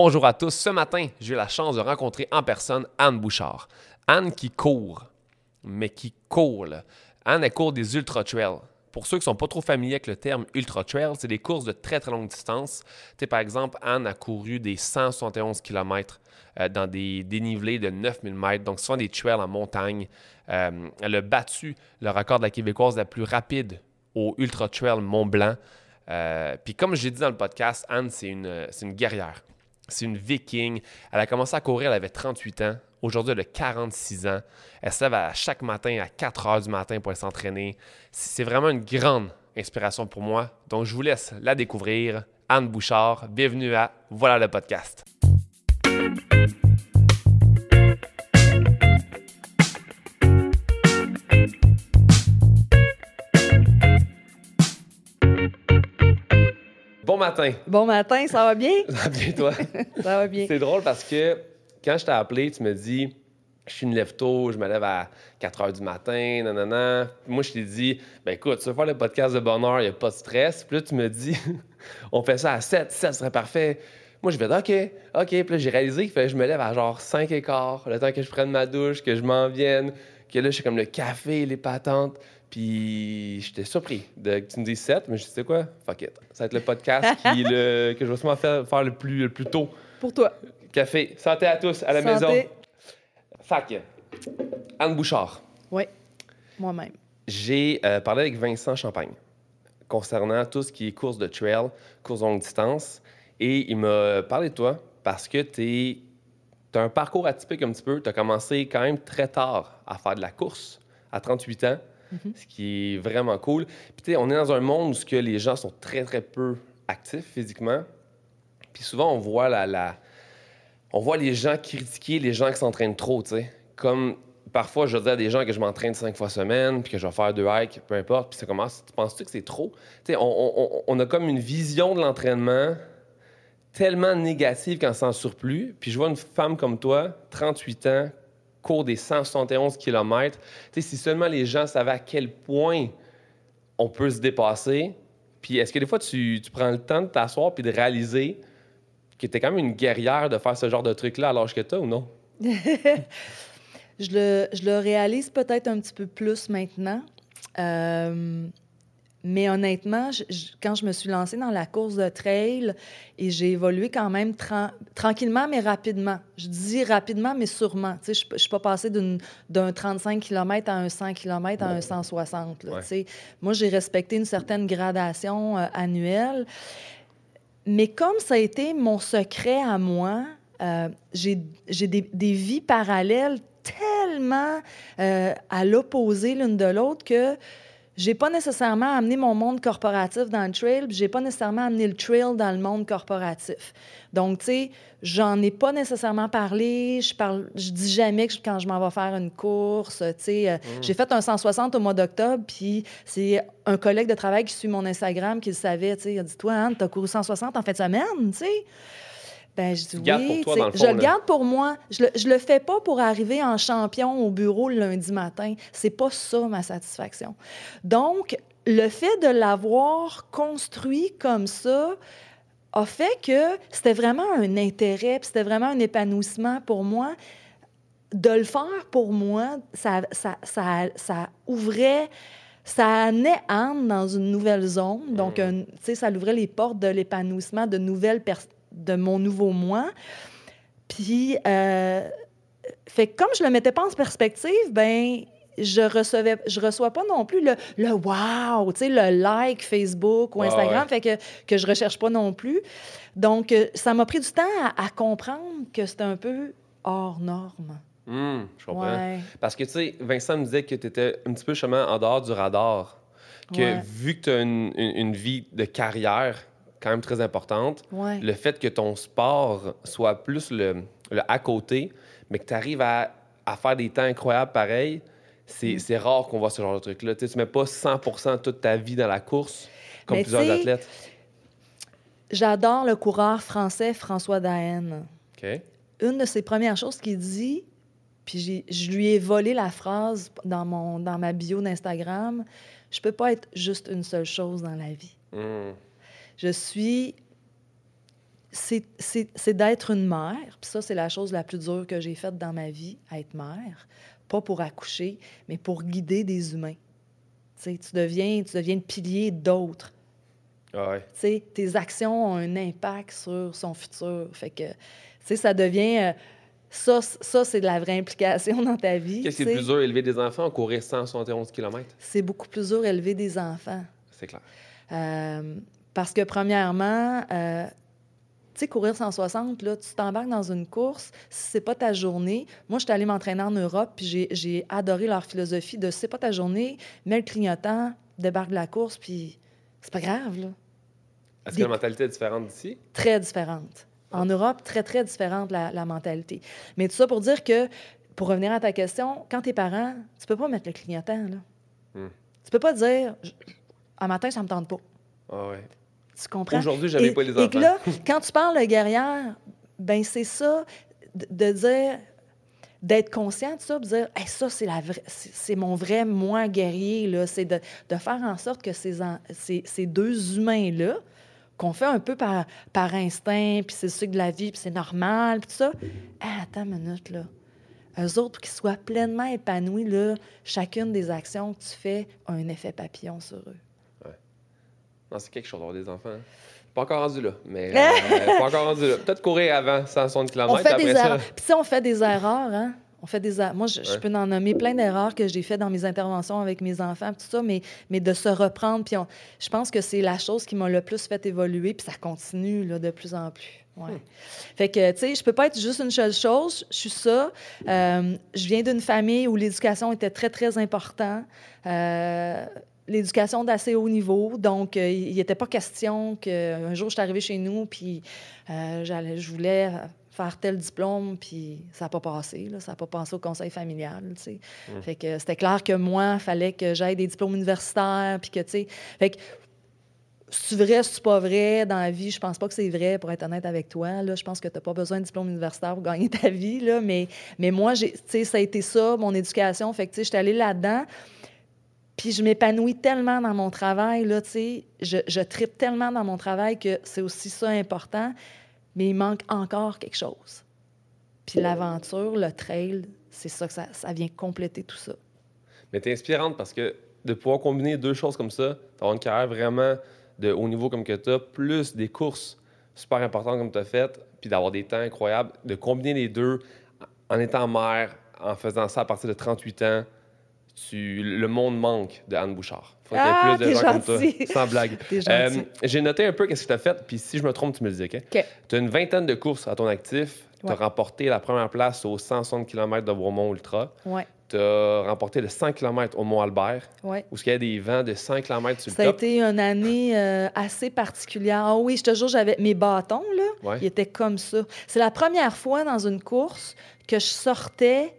Bonjour à tous. Ce matin, j'ai eu la chance de rencontrer en personne Anne Bouchard. Anne qui court, mais qui court. Anne, elle court des ultra-trails. Pour ceux qui ne sont pas trop familiers avec le terme ultra-trail, c'est des courses de très très longue distance. Tu sais, par exemple, Anne a couru des 171 km dans des dénivelés de 9000 mètres, donc souvent des trails en montagne. Euh, elle a battu le record de la Québécoise la plus rapide au Ultra Trail Mont Blanc. Euh, Puis comme j'ai dit dans le podcast, Anne, c'est une, une guerrière. C'est une viking. Elle a commencé à courir, elle avait 38 ans. Aujourd'hui, elle a 46 ans. Elle se lève à chaque matin à 4 heures du matin pour s'entraîner. C'est vraiment une grande inspiration pour moi. Donc, je vous laisse la découvrir. Anne Bouchard, bienvenue à Voilà le podcast. Bon matin. Bon matin, ça va bien? Ça va bien, toi? Ça va bien. C'est drôle parce que quand je t'ai appelé, tu me dis je suis une lève tôt, je me lève à 4 heures du matin, nanana. Moi, je t'ai dit, ben écoute, tu veux faire le podcast de bonheur, il n'y a pas de stress. Puis là, tu me dis, on fait ça à 7, 7 serait parfait. Moi, je vais dire, OK, OK. Puis là, j'ai réalisé qu'il fallait que je me lève à genre 5 et quart, le temps que je prenne ma douche, que je m'en vienne, que là, je suis comme le café, les patentes. Puis j'étais surpris de que tu me dises 7, mais je sais quoi? Fuck it. Ça va être le podcast qui, le, que je vais sûrement faire, faire le, plus, le plus tôt. Pour toi. Café. Santé à tous à la Santé. maison. Fac. Anne Bouchard. Oui, moi-même. J'ai euh, parlé avec Vincent Champagne concernant tout ce qui est course de trail, course de longue distance. Et il m'a parlé de toi parce que tu as un parcours atypique un petit peu. Tu as commencé quand même très tard à faire de la course, à 38 ans, ce qui est vraiment cool. Puis tu sais, on est dans un monde où que les gens sont très, très peu actifs physiquement. Puis souvent, on voit la, la- on voit les gens critiquer les gens qui s'entraînent trop, tu sais. Comme parfois, je dis à des gens que je m'entraîne cinq fois semaine, puis que je vais faire deux hikes, peu importe, puis ça commence. Tu penses-tu que c'est trop? Tu sais, on a comme une vision de l'entraînement tellement négative quand c'est en surplus. Puis je vois une femme comme toi, 38 ans, court des 171 km. Si seulement les gens savaient à quel point on peut se dépasser, puis est-ce que des fois, tu, prends le temps de t'asseoir puis de réaliser que tu es quand même une guerrière de faire ce genre de truc-là à l'âge que tu ou non? Je le, je le réalise peut-être un petit peu plus maintenant. Euh, mais honnêtement, je- je- quand je me suis lancée dans la course de trail, et j'ai évolué quand même tran- tranquillement, mais rapidement. Je dis rapidement, mais sûrement. Tu sais, je ne suis pas passée d'un 35 km à un 100 km à un 160. là, Ouais. tu sais. Moi, j'ai respecté une certaine gradation euh, annuelle. Mais comme ça a été mon secret à moi, euh, j'ai j'ai des, des vies parallèles tellement euh, à l'opposé l'une de l'autre que j'ai pas nécessairement amené mon monde corporatif dans le trail, j'ai pas nécessairement amené le trail dans le monde corporatif. Donc, tu sais, j'en ai pas nécessairement parlé. Je parle, je dis jamais que je- quand je m'en vais faire une course, tu sais, euh, j'ai fait un 160 au mois d'octobre, puis c'est un collègue de travail qui suit mon Instagram qui le savait, tu sais, il a dit toi Anne, t'as couru 160 en fin de semaine, tu sais. Ben, je dis le gardes oui. pour toi, tu sais, dans le fond, je le là. garde pour moi. Je le, je le fais pas pour arriver en champion au bureau le lundi matin. C'est pas ça ma satisfaction. Donc, le fait de l'avoir construit comme ça a fait que c'était vraiment un intérêt, c'était vraiment un épanouissement pour moi. De le faire pour moi, ça, ça, ça, ça ouvrait ça amenait Anne dans une nouvelle zone. Donc, un- tu sais, ça l'ouvrait les portes de l'épanouissement de nouvelles pers- de mon nouveau moi. Puis, euh, fait comme je le mettais pas en perspective, ben je recevais, je reçois pas non plus le, le wow, tu sais, le like Facebook ou Instagram, ouais. fait que, que je recherche pas non plus. Donc, euh, ça m'a pris du temps à, à comprendre que c'était un peu hors norme. Hum, je comprends. Ouais. Parce que, tu sais, Vincent me disait que tu étais un petit peu chemin en dehors du radar. Que Ouais. vu que tu as une, une- une vie de carrière quand même très importante, Ouais. le fait que ton sport soit plus le, le à côté, mais que tu arrives à, à faire des temps incroyables pareil, c'est Mm. c'est rare qu'on voit ce genre de truc-là. Tu tu mets pas 100 toute ta vie dans la course comme Mais plusieurs athlètes. J'adore le coureur français François Daen. Une de ses premières choses qu'il dit, puis je lui ai volé la phrase dans, mon, dans ma bio d'Instagram, je peux pas être juste une seule chose dans la vie. Hum. Je suis c'est d'être une mère. Puis ça, c'est la chose la plus dure que j'ai faite dans ma vie, être mère. Pas pour accoucher, mais pour guider des humains. Tu deviens, tu deviens le pilier d'autres. Ah ouais. Tes actions ont un impact sur son futur. Fait que, ça devient... euh, ça, ça c'est de la vraie implication dans ta vie. Qu'est-ce qui est le plus dur, élever des enfants ou courir 171 km? C'est beaucoup plus dur élever des enfants. C'est clair. Euh, parce que, premièrement, euh, tu sais, courir 160, là, tu t'embarques dans une course, si c'est pas ta journée. Moi, je suis allée m'entraîner en Europe, puis j'ai- adoré leur philosophie de c'est pas ta journée, mets le clignotant, débarque de la course, puis c'est pas grave, là. Est-ce Des- que la mentalité est différente d'ici? Très différente. En Europe, très, très différente la, la mentalité. Mais tout ça pour dire que, pour revenir à ta question, quand t'es parent, tu peux pas mettre le clignotant, là. Hmm. Tu peux pas dire, un matin, ça me tente pas. Ah ouais. Tu comprends? Aujourd'hui, j'avais pas les Et que enfants. là, quand tu parles de guerrière, ben c'est ça, de, de dire, d'être conscient de ça, de dire, Hey, ça, c'est la c'est mon vrai moi guerrier, là. C'est de, de faire en sorte que ces, en- ces, ces deux humains-là, qu'on fait un peu par, par instinct, puis c'est le cycle de la vie, puis c'est normal, puis tout ça. Ah, attends une minute, là. Eux autres qui soient pleinement épanouis, là, chacune des actions que tu fais a un effet papillon sur eux. Non, c'est quelque chose d'avoir des enfants. hein. Pas encore rendu là, mais euh, pas encore rendu là. Peut-être courir avant 160 km. On fait après des ça. erreurs. Puis on fait des erreurs, hein? On fait des er- Moi, je, peux en nommer plein d'erreurs que j'ai fait dans mes interventions avec mes enfants, tout ça, mais, mais de se reprendre. Puis on- je pense que c'est la chose qui m'a le plus fait évoluer, puis ça continue là, de plus en plus. Ouais. Fait que, tu sais, je peux pas être juste une seule chose. Je suis ça. Euh, je viens d'une famille où l'éducation était très, très important. Euh, l'éducation d'assez haut niveau. Donc, euh, il n'était pas question qu'un jour, je suis arrivée chez nous, puis euh, j'allais, je voulais faire tel diplôme, puis ça n'a pas passé. Là, ça n'a pas passé au conseil familial. tu sais. Mm. Fait que c'était clair que moi, il fallait que j'aille des diplômes universitaires, puis que, tu sais... Fait que c'est vrai, c'est pas vrai dans la vie? Je pense pas que c'est vrai, pour être honnête avec toi. Là, je pense que tu n'as pas besoin de diplôme universitaire pour gagner ta vie. Là, mais, mais moi, j'ai, ça a été ça, mon éducation. Fait que, tu sais, j'étais allée là-dedans. Puis je m'épanouis tellement dans mon travail, là, tu sais. Je, je tripe tellement dans mon travail que c'est aussi ça important. Mais il manque encore quelque chose. Puis l'aventure, le trail, c'est ça que ça, ça vient compléter tout ça. Mais t'es inspirante parce que de pouvoir combiner deux choses comme ça, d'avoir une carrière vraiment de haut niveau comme que t'as, plus des courses super importantes comme t'as faites, puis d'avoir des temps incroyables, de combiner les deux en étant mère, en faisant ça à partir de 38 ans, tu, le monde manque de Anne Bouchard. Faut qu'il y ait Ah, plus de gens comme toi. gentil. Sans blague. Euh, gentil. J'ai noté un peu qu'est-ce que tu as fait, puis si je me trompe, tu me le dis, OK? OK. Tu as une vingtaine de courses à ton actif. Tu as remporté la première place au 160 km de Bromont Ultra. Ouais, Tu as remporté le 100 km au Mont-Albert, ouais. où il y a des vents de 100 km sur le Ça a top. été une année euh, assez particulière. Ah oui, je te jure, j'avais mes bâtons, là, Ouais. ils étaient comme ça. C'est la première fois dans une course que je sortais.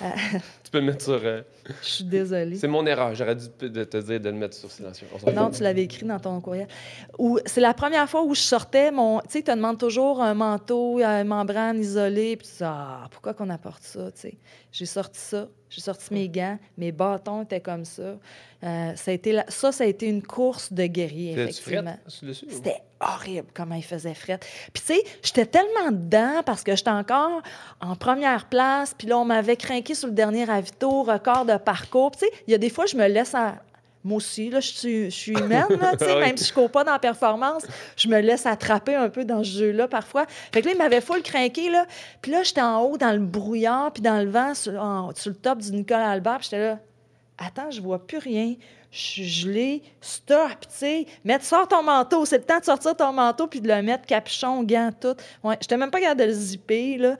Tu peux le mettre sur. euh, Je suis désolée. C'est mon erreur. J'aurais dû te de te dire de le mettre sur silencieux. Non, tu l'avais écrit dans ton courriel. Ou c'est la première fois où je sortais mon. Tu sais, tu te demandes toujours un manteau, une membrane isolée, puis tu dis ah pourquoi qu'on apporte ça, tu sais? J'ai sorti ça, j'ai sorti mes gants, mes bâtons étaient comme ça. Euh, ça a été la- ça, ça a été une course de guerrier effectivement. C'était horrible comment il faisait fret. Puis tu sais, j'étais tellement dedans parce que j'étais encore en première place, puis là, on m'avait craqué sur le dernier avito, record de parcours. Tu sais, il y a des fois, je me laisse à... Moi aussi, là, je suis, je suis humaine, là, même si je ne cours pas dans la performance, je me laisse attraper un peu dans ce jeu-là parfois. Fait que là, il m'avait full craqué, là. Puis là, j'étais en haut dans le brouillard, puis dans le vent, sur, en- sur le top du Nicolas Albert, j'étais là, attends, je vois plus rien. Je suis gelée, stop, tu sais. Mettre, sors ton manteau. C'est le temps de sortir ton manteau puis de le mettre capuchon, gants, tout. Ouais, j'étais même pas capable de le zipper, là.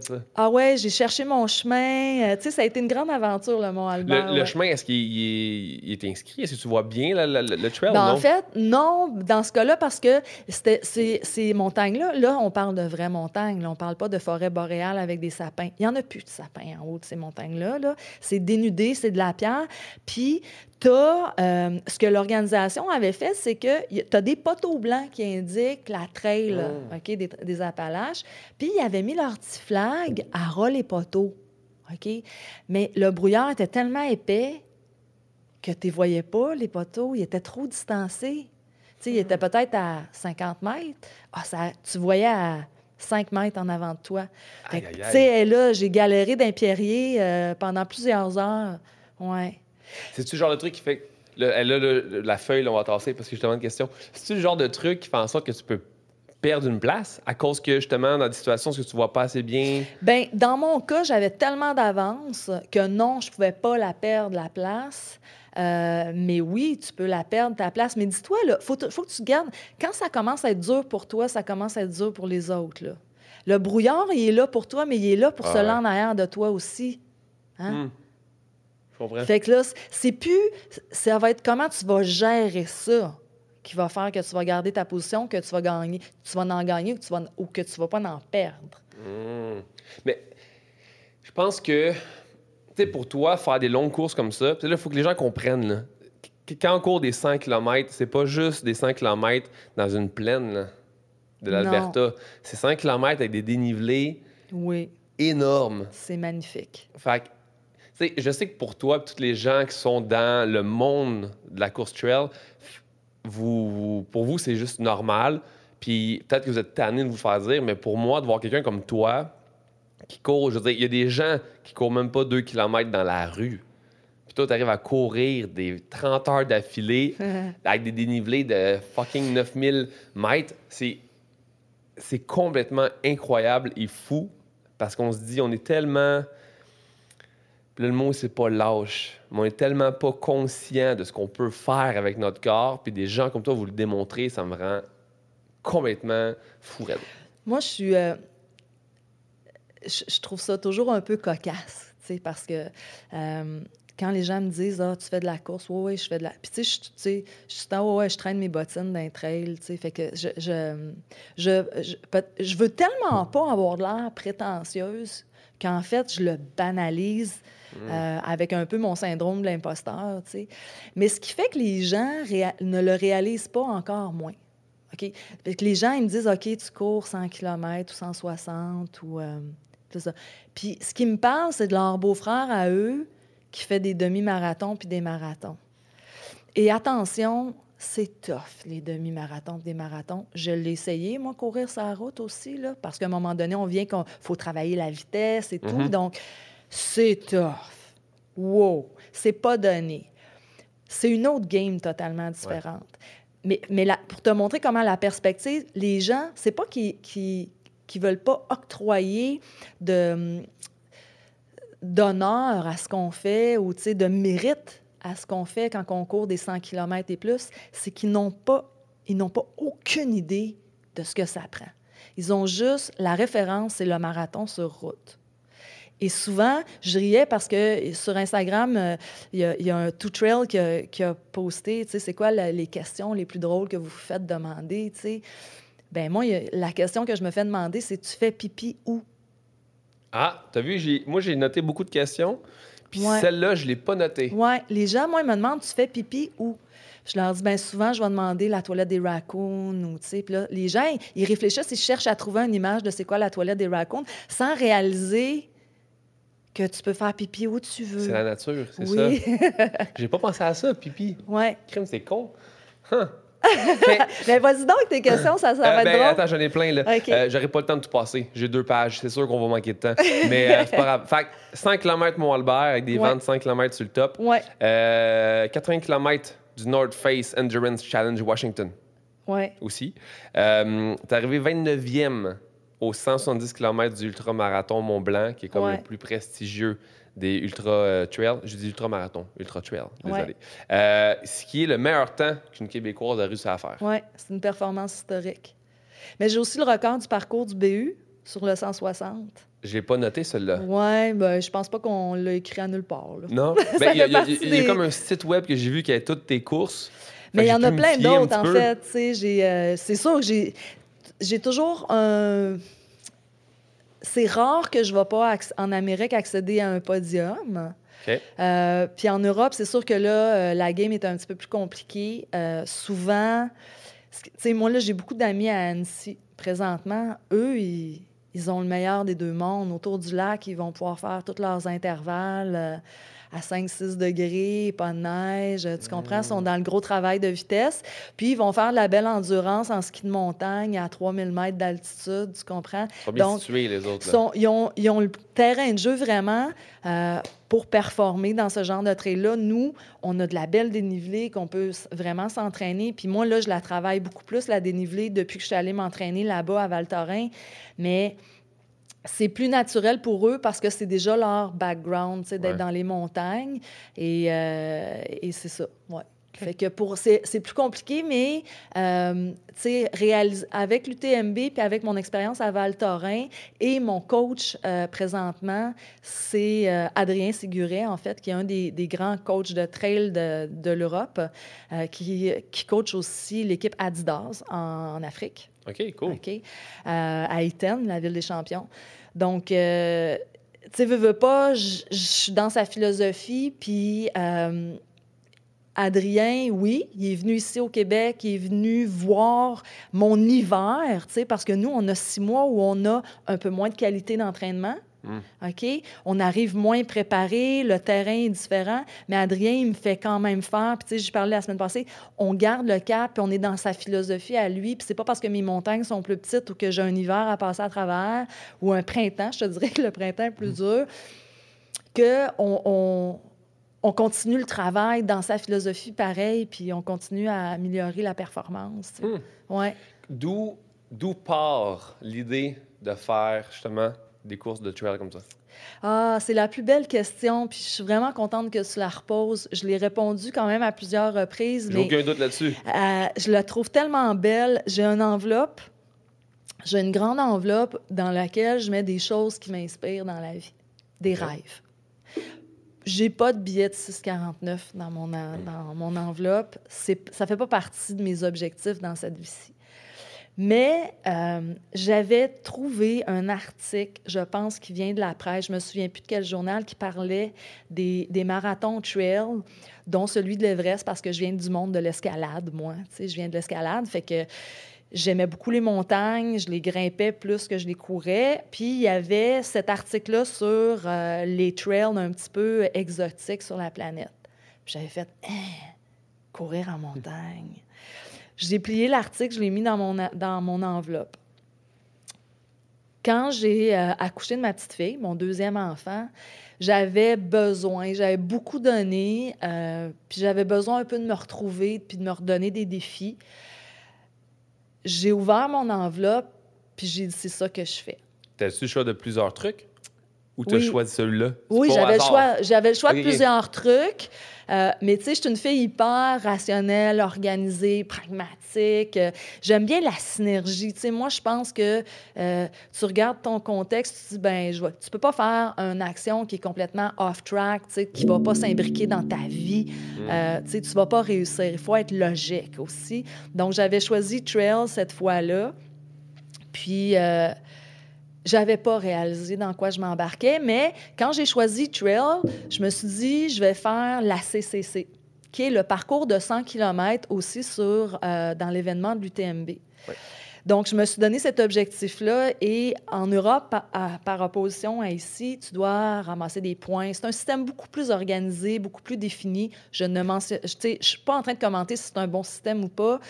Ça. Ah ouais, j'ai cherché mon chemin. Euh, tu sais, ça a été une grande aventure, le Mont Le, chemin, est-ce qu'il il est, inscrit? Est-ce que tu vois bien la- la- la- le trail? Ben, non? en fait, non, dans ce cas-là, parce que c'était- ces, ces montagnes-là, là, on parle de vraies montagnes. Là, on parle pas de forêt boréale avec des sapins. Il y en a plus de sapins en haut de ces montagnes-là. Là. C'est dénudé, c'est de la pierre. Puis, t'as, euh, ce que l'organisation avait fait, c'est que tu as des poteaux blancs qui indiquent la trail Oh. Des, des Appalaches. Puis, ils avaient mis leur petit flag à ras les poteaux. OK? Mais le brouillard était tellement épais que tu ne voyais pas, les poteaux. Ils étaient trop distancés. sais, il était peut-être à 50 mètres. Ah, ça, tu voyais à 5 mètres en avant de toi. Tu sais, là, j'ai galéré d'un pierrier euh, pendant plusieurs heures. Ouais. C'est-tu le genre de truc qui fait. que- le- elle a le- la feuille, là, on va tasser parce que je te demande une question. C'est-tu le genre de truc qui fait en sorte que tu peux perdre une place à cause que, justement, dans des situations où tu vois pas assez bien? Ben, dans mon cas, j'avais tellement d'avance que non, je pouvais pas la perdre, la place. Euh, mais oui, tu peux la perdre, ta place. Mais dis-toi, là, faut, faut que tu gardes. Quand ça commence à être dur pour toi, ça commence à être dur pour les autres. Là. Le brouillard, il est là pour toi, mais il est là pour Ah se ouais. en arrière de toi aussi. Hein? Hmm. Comprends. Fait que là, c'est plus. Ça va être comment tu vas gérer ça qui va faire que tu vas garder ta position, que tu vas gagner, tu vas en gagner ou que tu vas, ou que tu vas pas en perdre. Hmm. Mais je pense que, tu sais, pour toi, faire des longues courses comme ça, là, il faut que les gens comprennent, là. que Quand on court des 100 km, c'est pas juste des 100 km dans une plaine là, de l'Alberta. C'est 100 km avec des dénivelés Oui, énormes. c'est magnifique. Fait je sais que pour toi, puis tous les gens qui sont dans le monde de la course trail, vous, pour vous, c'est juste normal. Puis peut-être que vous êtes tanné de vous faire dire, mais pour moi, de voir quelqu'un comme toi qui court, je veux dire, il y a des gens qui courent même pas 2 km dans la rue. Puis toi, tu arrives à courir des 30 heures d'affilée avec des dénivelés de fucking 9000 mètres. C'est, c'est complètement incroyable et fou parce qu'on se dit, on est tellement. Le mot, c'est pas lâche. Mais on est tellement pas conscient de ce qu'on peut faire avec notre corps. Puis des gens comme toi, vous le démontrez, ça me rend complètement fou raide. Moi, je suis. euh, je, trouve ça toujours un peu cocasse, tu sais, parce que euh, quand les gens me disent Ah, tu fais de la course, oui, oui, je fais de la. Puis, tu sais, je- sais, je ouais, ouais, je traîne mes bottines d'un trail, tu sais. Fait que je. Je, je, je, je veux tellement pas avoir l'air prétentieuse qu'en fait, je le banalise. Euh, avec un peu mon syndrome de l'imposteur, tu sais. Mais ce qui fait que les gens ne le réalisent pas encore moins. OK? Fait que les gens, ils me disent, OK, tu cours 100 km ou 160 ou... euh, c'est ça. Puis ce qui me parle, c'est de leur beau-frère à eux qui fait des demi-marathons puis des marathons. Et attention, c'est tough, les demi-marathons des marathons. Je l'ai essayé, moi, courir sa route aussi, là, parce qu'à un moment donné, on vient qu'il faut travailler la vitesse et tout. Mhm. Donc, c'est tough. Wow! C'est pas donné. C'est une autre game totalement différente. Mais, mais la- pour te montrer comment la perspective, les gens, c'est pas qu'ils qui, veulent pas octroyer de, d'honneur à ce qu'on fait ou de mérite à ce qu'on fait quand on court des 100 km et plus, c'est qu'ils n'ont pas, ils n'ont pas aucune idée de ce que ça prend. Ils ont juste la référence, c'est le marathon sur route. Et souvent, je riais parce que sur Instagram, euh, il y, a- il y a un Two Trail qui a, qui a posté, tu sais, c'est quoi la- les questions les plus drôles que vous vous faites demander, tu sais. Ben moi, a- la question que je me fais demander, c'est tu fais pipi où? Ah, t'as vu, moi, j'ai noté beaucoup de questions. Puis Ouais. celle-là, je l'ai pas notée. Ouais, les gens, moi, ils me demandent, tu fais pipi où? Je leur dis, bien souvent, je vais demander la toilette des raccoons ou, tu sais, puis là, les gens, ils réfléchissent, ils cherchent à trouver une image de c'est quoi la toilette des raccoons sans réaliser que tu peux faire pipi où tu veux. C'est la nature, c'est oui. ça. J'ai pas pensé à ça, pipi. ouais. Crime, c'est con. Huh. Mais vas-y donc, tes questions, ça, ça va Euh, ben, être drôle. attends, j'en ai plein, là. OK. Euh, J'aurais pas le temps de tout passer. J'ai deux pages. C'est sûr qu'on va manquer de temps. Mais euh, c'est pas grave. Fait que 100 km Mont-Albert avec des Ouais. vents de 100 km sur le top. Ouais, Euh, 80 km du North Face Endurance Challenge Washington ouais. aussi. Euh, T'es arrivé 29e au 170 km du ultramarathon Mont-Blanc, qui est comme Ouais. le plus prestigieux des ultra euh, trail. Je dis ultramarathon, ultra trail, désolé. Ouais. Euh, ce qui est le meilleur temps qu'une Québécoise a réussi à faire. Oui, c'est une performance historique. Mais j'ai aussi le record du parcours du BU sur le 160. Je l'ai pas noté, celui-là. Oui, ben, je pense pas qu'on l'a écrit à nulle part. là. Non? Ben, il y a, y a- y a des- comme un site web que j'ai vu qui avait toutes tes courses. Mais il y en a plein d'autres, en peu. fait. euh, c'est sûr que j'ai, j'ai toujours un. C'est rare que je ne vais pas en Amérique accéder à un podium. Euh, puis en Europe, c'est sûr que là, euh, la game est un petit peu plus compliquée. Euh, souvent, tu sais, moi, là, j'ai beaucoup d'amis à Annecy présentement. Eux, ils, ils ont le meilleur des deux mondes. Autour du lac, ils vont pouvoir faire tous leurs intervalles. À 5-6 degrés, pas de neige, tu comprends? Ils sont dans le gros travail de vitesse. Puis, ils vont faire de la belle endurance en ski de montagne à 3000 mètres d'altitude, tu comprends? Ils situés, les autres. là. Sont- ils, ont, ils ont le terrain de jeu vraiment euh, pour performer dans ce genre de trail-là. Nous, on a de la belle dénivelée qu'on peut vraiment s'entraîner. Puis moi, là, je la travaille beaucoup plus, la dénivelée, depuis que je suis allée m'entraîner là-bas à Val-Thorens. Mais c'est plus naturel pour eux parce que c'est déjà leur background, tu sais, d'être Ouais. dans les montagnes. Et, euh, et c'est ça, ouais. Fait que pour c'est c'est plus compliqué, mais euh, tu sais, réalis- avec l'UTMB puis avec mon expérience à Val Thorens et mon coach euh, présentement, c'est euh, Adrien Siguret en fait, qui est un des, des grands coachs de trail de, de l'Europe, euh, qui, qui coach aussi l'équipe Adidas en, en Afrique. OK, cool. OK? Euh, à la ville des champions. Donc, euh, tu sais, veux, pas, je suis dans sa philosophie, puis euh, Adrien, oui, il est venu ici au Québec, il est venu voir mon hiver, parce que nous, on a six mois où on a un peu moins de qualité d'entraînement. Mm. OK? On arrive moins préparé, le terrain est différent, mais Adrien, il me fait quand même faire. Puis, tu sais, j'ai parlé la semaine passée, on garde le cap, puis on est dans sa philosophie à lui. Puis, c'est pas parce que mes montagnes sont plus petites ou que j'ai un hiver à passer à travers ou un printemps, je te dirais que le printemps est plus dur, qu'on on, on continue le travail dans sa philosophie pareil, puis on continue à améliorer la performance. Hmm. Ouais. D'où part l'idée de faire justement des courses de trail comme ça? Ah, c'est la plus belle question, puis je suis vraiment contente que tu la reposes. Je l'ai répondu quand même à plusieurs reprises, J'ai aucun doute là-dessus. euh, je la trouve tellement belle. J'ai une enveloppe, j'ai une grande enveloppe dans laquelle je mets des choses qui m'inspirent dans la vie, des Ok. rêves. J'ai pas de billet de 6,49 dans mon, en- dans mon enveloppe. Ça fait pas partie de mes objectifs dans cette vie-ci. Mais euh, j'avais trouvé un article, je pense, qui vient de la presse, je me souviens plus de quel journal, qui parlait des, des marathons trail, dont celui de l'Everest, parce que je viens du monde de l'escalade, moi. Tu sais, je viens de l'escalade, fait que j'aimais beaucoup les montagnes, je les grimpais plus que je les courais. Puis il y avait cet article-là sur euh, les trails un petit peu exotiques sur la planète. J'avais fait Hein, courir en montagne. J'ai plié l'article, je l'ai mis dans mon, dans mon enveloppe. Quand j'ai euh, accouché de ma petite fille, mon deuxième enfant, j'avais besoin, j'avais beaucoup donné, euh, puis j'avais besoin un peu de me retrouver, puis de me redonner des défis. J'ai ouvert mon enveloppe, puis j'ai dit, c'est ça que je fais. T'as-tu le choix de plusieurs trucs? Ou t'as Oui. choisi celui-là? Oui, j'avais le choix, j'avais le choix de plusieurs trucs. Euh, mais tu sais, je suis une fille hyper rationnelle, organisée, pragmatique. Euh, J'aime bien la synergie. Tu sais, moi, je pense que euh, tu regardes ton contexte, tu te dis, ben, je vois, tu peux pas faire une action qui est complètement off-track, tu sais, qui va pas s'imbriquer dans ta vie. Mm. Euh, tu sais, tu vas pas réussir. Il faut être logique aussi. Donc, j'avais choisi Trail cette fois-là. Puis, euh, j'avais pas réalisé dans quoi je m'embarquais, mais quand j'ai choisi Trail, je me suis dit, je vais faire la CCC, qui est le parcours de 100 km aussi sur, euh, dans l'événement de l'UTMB. Donc, je me suis donné cet objectif-là et en Europe, par, à- par opposition à ici, tu dois ramasser des points. C'est un système beaucoup plus organisé, beaucoup plus défini. Je ne je ne suis pas en train de commenter si c'est un bon système ou pas.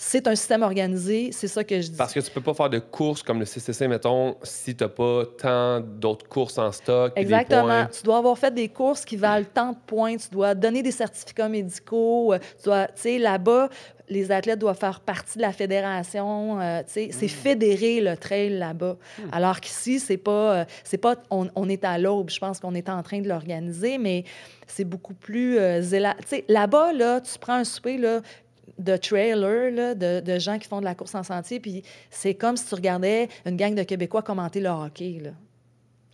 C'est un système organisé, c'est ça que je dis. Parce que tu peux pas faire de courses comme le CCC, mettons, si t'as pas tant d'autres courses en stock. des Exactement. points. Tu dois avoir fait des courses qui valent tant de points. Tu dois donner des certificats médicaux. euh, Tu dois, tu sais, là-bas, les athlètes doivent faire partie de la fédération. euh, tu sais, c'est fédéré le trail là-bas. Alors qu'ici, c'est pas, euh, c'est pas, on, on est à l'aube. Je pense qu'on est en train de l'organiser, mais c'est beaucoup plus euh, Tu là-bas, là, tu prends un souper là, de trailers, là, de, de gens qui font de la course en sentier, puis c'est comme si tu regardais une gang de Québécois commenter le hockey. Là.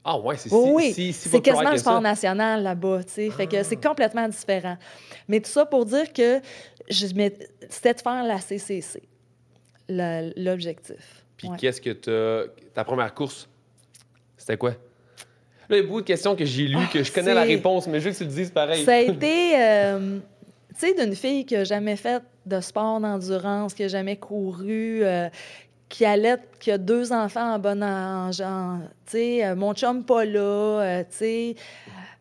Ah ouais, c'est Oui, si, oui, si, si c'est quasiment un sport national là-bas, tu sais. Fait que Ah. c'est complètement différent. Mais tout ça pour dire que c'était de faire la CCC, l'objectif. Puis Ouais. qu'est-ce que t'as... Ta première course, c'était quoi? Là, il y a beaucoup de questions que j'ai lues, Ah, que je connais la réponse, mais je veux que tu le dises pareil. Ça a été, euh, tu sais, d'une fille qui n'a jamais fait de sport d'endurance, qui n'a jamais couru, euh, qui allait, qui a deux enfants en bon âge, euh, mon chum pas là, euh, tu sais,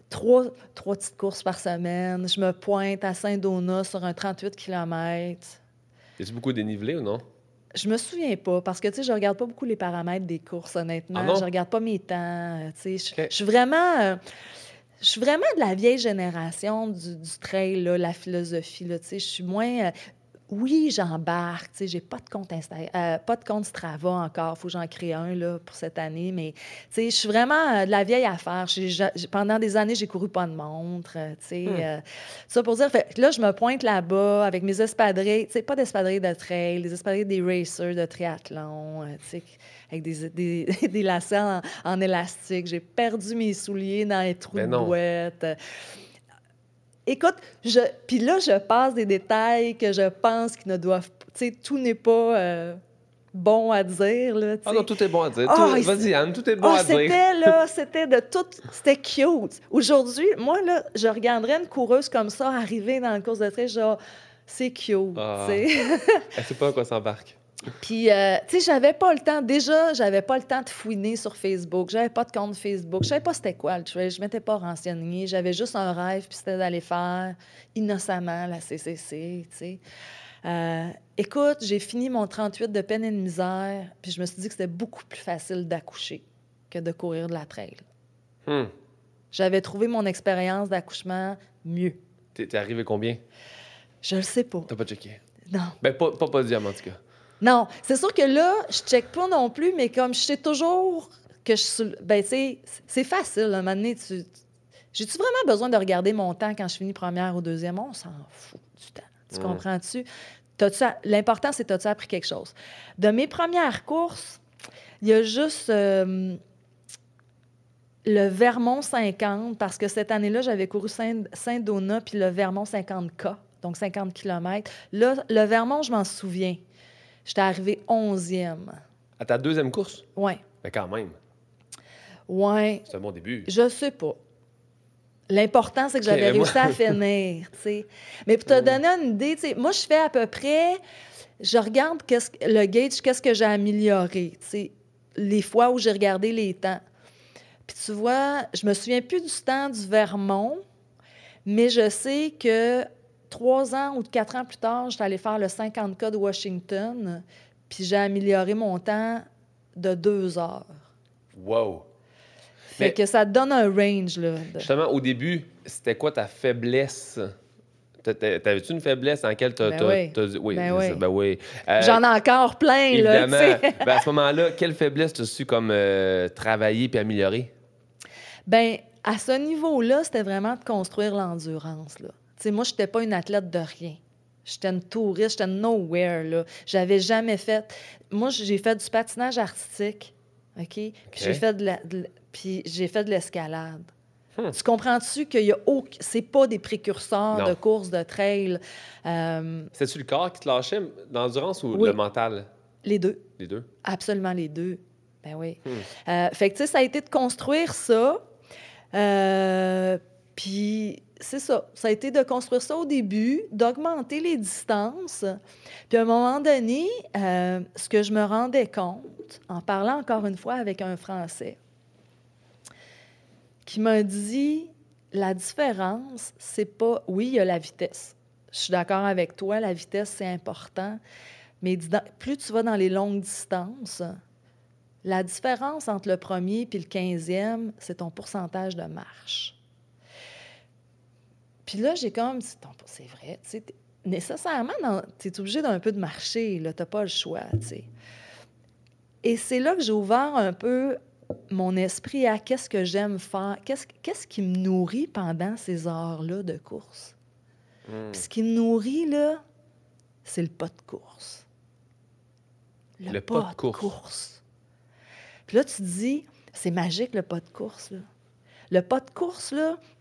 trois, trois petites courses par semaine. Je me pointe à Saint-Donat sur un 38 km. A beaucoup dénivelé ou non? Je me souviens pas, parce que, tu sais, je regarde pas beaucoup les paramètres des courses, honnêtement. Ah je regarde pas mes temps, tu sais. Je Ok. je suis vraiment... euh, je suis vraiment de la vieille génération du, du trail, la philosophie, là. Je suis moins... euh, oui, j'embarque, tu sais, j'ai pas de compte Insta, euh, pas de compte Strava encore, faut que j'en crée un, là, pour cette année, mais, tu sais, je suis vraiment euh, de la vieille affaire. Pendant des années, j'ai couru pas de montre, euh, tu sais. Hmm. euh, ça pour dire, fait, là, je me pointe là-bas avec mes espadrilles, tu sais, pas d'espadrilles de trail, les espadrilles des racers de triathlon, tu sais, avec des, des, des lacets en, en élastique. J'ai perdu mes souliers dans les trous de boîte. Écoute, je, puis là, je passe des détails que je pense qu'ils ne doivent, tu sais, tout n'est pas euh, bon à dire, là, Ah non, tout est bon à dire. Il- Vas-y, Anne, tout est bon Ah, à dire. c'était là, c'était de tout, c'était cute. Aujourd'hui, moi là, je regarderais une coureuse comme ça arriver dans le course de trail, genre c'est cute, Ah. tu sais. Elle sait pas à quoi s'embarque. Puis euh, tu sais, j'avais pas le temps déjà, j'avais pas le temps de fouiner sur Facebook, j'avais pas de compte Facebook, je savais pas c'était quoi le trail, je m'étais pas renseignée, j'avais juste un rêve puis c'était d'aller faire innocemment la CCC, tu sais. Euh, écoute, j'ai fini mon 38 de peine et de misère, puis je me suis dit que c'était beaucoup plus facile d'accoucher que de courir de la trail. Hmm. J'avais trouvé mon expérience d'accouchement mieux. T'es arrivé combien? Je le sais pas. T'as pas checké? Non. Ben, pas, pas podium, en tout cas. Non, c'est sûr que là, je check pas non plus, mais comme je sais toujours que je suis... Ben, tu c'est facile. À un moment donné, tu... J'ai-tu vraiment besoin de regarder mon temps quand je finis première ou deuxième? On s'en fout du temps. Tu comprends-tu? L'important, c'est as-tu appris quelque chose? De mes premières courses, il y a juste euh, le Vermont 50, parce que cette année-là, j'avais couru Saint- Saint-Donat puis le Vermont 50K, donc 50 km. Là, le Vermont, je m'en souviens. J'étais arrivée 11e. À ta deuxième course? Ouais. Ben, quand même. Ouais. C'est un bon début. Je sais pas. L'important, c'est que j'avais mais réussi à finir, tu sais. Mais pour te donner une idée, tu sais, moi, je fais à peu près... Je regarde le gauge, qu'est-ce que j'ai amélioré, tu sais, les fois où j'ai regardé les temps. Puis tu vois, je me souviens plus du temps du Vermont, mais je sais que trois ans ou quatre ans plus tard, j'étais allée faire le 50K de Washington, puis j'ai amélioré mon temps de deux heures. Wow. Fait Mais- que ça donne un range, là. de- Justement, au début, c'était quoi ta faiblesse? T'a- t'a- T'avais-tu une faiblesse dans laquelle t'as Ben oui. Oui, Ben oui. ben oui. Euh, J'en ai encore plein, là, Évidemment. Ben, à ce moment-là, quelle faiblesse t'as su comme euh, travailler puis améliorer? Ben, à ce niveau-là, c'était vraiment de construire l'endurance, là. Moi, j'étais pas une athlète de rien. J'étais une touriste, j'étais nowhere, là. J'avais jamais fait... Moi, j'ai fait du patinage artistique, OK? Puis j'ai fait de la... de l- Puis j'ai fait de l'escalade. Hmm. Tu comprends-tu qu'il y a aucun... C'est pas des précurseurs Non. de courses de trail. Euh, C'était-tu le corps qui te lâchait, l'endurance ou Oui. le mental? les deux. Les deux? Absolument les deux. Ben oui. Hmm. Euh, fait que, tu sais, ça a été de construire ça. Euh, Puis, c'est ça. Ça a été de construire ça au début, d'augmenter les distances. Puis, à un moment donné, euh, ce que je me rendais compte, en parlant encore une fois avec un Français, qui m'a dit la différence, c'est pas. Oui, il y a la vitesse. Je suis d'accord avec toi, la vitesse, c'est important. Mais plus tu vas dans les longues distances, la différence entre le premier et le quinzième, c'est ton pourcentage de marche. Puis là, j'ai comme dit, c'est vrai, tu sais, nécessairement, tu es obligé d'un peu de marcher, là, t'as pas le choix, tu sais. Et c'est là que j'ai ouvert un peu mon esprit à qu'est-ce que j'aime faire, qu'est-ce qu'est-ce qui me nourrit pendant ces heures-là de course. Hmm. Puis ce qui me nourrit, là, c'est le pas de course. Le pas de course. Puis là, tu te dis, c'est magique, le pas de course, là. Le pas de course, là, tu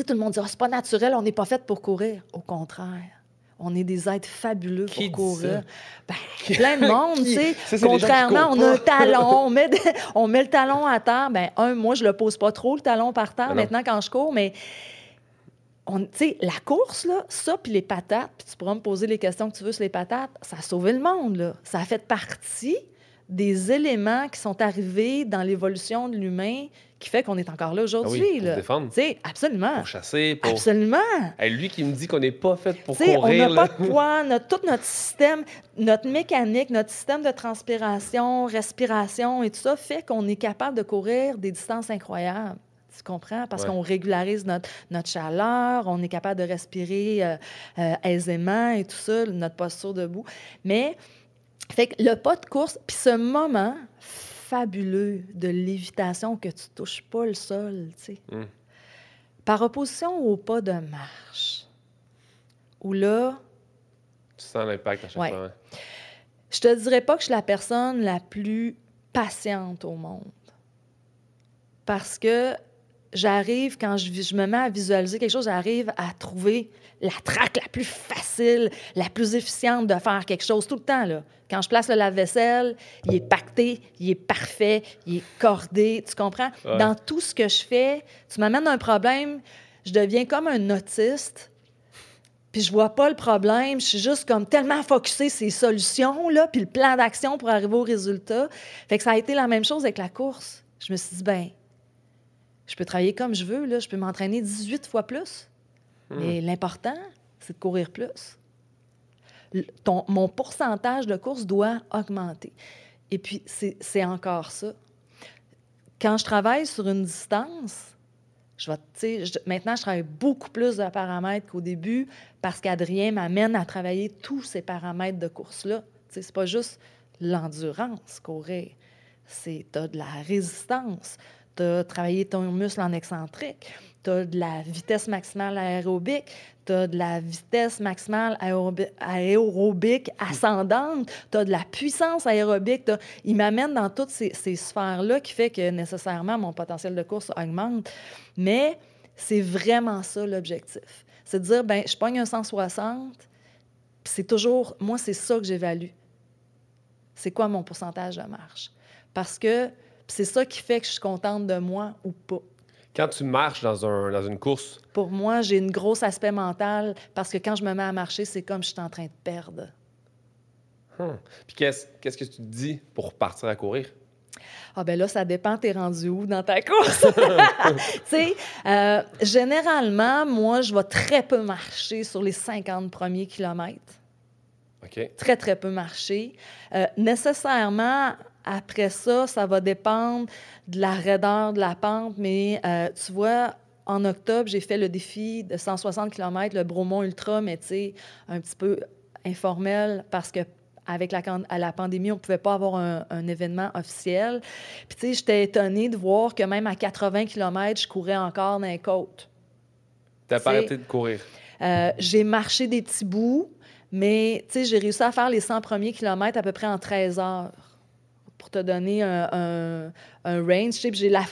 sais, tout le monde dit, Ah, c'est pas naturel, on n'est pas fait pour courir. Au contraire. On est des êtres fabuleux Qui pour courir. Ben, plein de monde, tu sais. Contrairement, on a un talon, on met, de- on met le talon à terre. Ben, un, moi, je le pose pas trop, le talon par terre, Ben maintenant, quand je cours, mais on- tu sais, la course, là, ça, puis les patates, puis tu pourras me poser les questions que tu veux sur les patates, ça a sauvé le monde, là. Ça a fait partie des éléments qui sont arrivés dans l'évolution de l'humain qui fait qu'on est encore là aujourd'hui. Ah oui, pour là. défendre. Absolument. Pour chasser, pour. Absolument. Hey, lui qui me dit qu'on n'est pas fait pour Tu sais, on courir. n'a pas de poids, notre, tout notre système, notre mécanique, notre système de transpiration, respiration et tout ça fait qu'on est capable de courir des distances incroyables. Tu comprends? Parce Ouais. qu'on régularise notre, notre chaleur, on est capable de respirer euh, euh, aisément et tout ça, notre posture debout. Mais, fait que le pas de course, puis ce moment fabuleux de lévitation que tu touches pas le sol, tu sais. Mm. Par opposition au pas de marche, où là, Tu sens l'impact à chaque Ouais. fois. hein. je te dirais pas que je suis la personne la plus patiente au monde. Parce que j'arrive, quand je, me mets à visualiser quelque chose, j'arrive à trouver la traque la plus facile, la plus efficiente de faire quelque chose tout le temps. Là. Quand je place le lave-vaisselle, il est pacté, il est parfait, il est cordé. Tu comprends? Ouais. Dans tout ce que je fais, tu m'amènes un problème, je deviens comme un autiste. Puis je vois pas le problème, je suis juste comme tellement focusée ces solutions là, puis le plan d'action pour arriver au résultat. Fait que ça a été la même chose avec la course. Je me suis dit ben je peux travailler comme je veux là, je peux m'entraîner 18 fois plus. Mais l'important, c'est de courir plus. Le- ton- mon pourcentage de course doit augmenter. Et puis, c'est encore ça. Quand je travaille sur une distance, je vais, je- maintenant, je travaille beaucoup plus de paramètres qu'au début parce qu'Adrien m'amène à travailler tous ces paramètres de course-là. C'est pas juste l'endurance, courir. C'est, de la résistance, t'as travaillé ton muscle en excentrique, t'as de la vitesse maximale aérobique, t'as de la vitesse maximale aérobi- aérobique ascendante, t'as de la puissance aérobique. Il m'amène dans toutes ces, ces sphères-là qui fait que nécessairement mon potentiel de course augmente. Mais c'est vraiment ça l'objectif. C'est de dire, ben je pogne un 160, puis c'est toujours, moi, c'est ça que j'évalue. C'est quoi mon pourcentage de marche? Parce que c'est ça qui fait que je suis contente de moi ou pas. Quand tu marches dans, un, dans une course, Pour moi, j'ai une grosse aspect mental parce que quand je me mets à marcher, c'est comme je suis en train de perdre. hum, puis qu'est-ce qu'est-ce que tu te dis pour partir à courir? Ah ben là, ça dépend, t'es rendu où dans ta course? tu sais, euh, généralement, moi, je vais très peu marcher sur les 50 premiers kilomètres. OK. Très, très peu marcher. Euh, nécessairement, après ça, ça va dépendre de la raideur de la pente, mais euh, tu vois, en octobre, j'ai fait le défi de 160 km, le Bromont Ultra, mais tu sais, un petit peu informel parce que avec la, can- à la pandémie, on ne pouvait pas avoir un, un événement officiel. Puis, tu sais, j'étais étonnée de voir que même à 80 km, je courais encore dans les côtes. T'as pas arrêté de courir? Euh, j'ai marché des petits bouts, mais tu sais, j'ai réussi à faire les 100 premiers kilomètres à peu près en 13 heures. Pour te donner un, un- un range,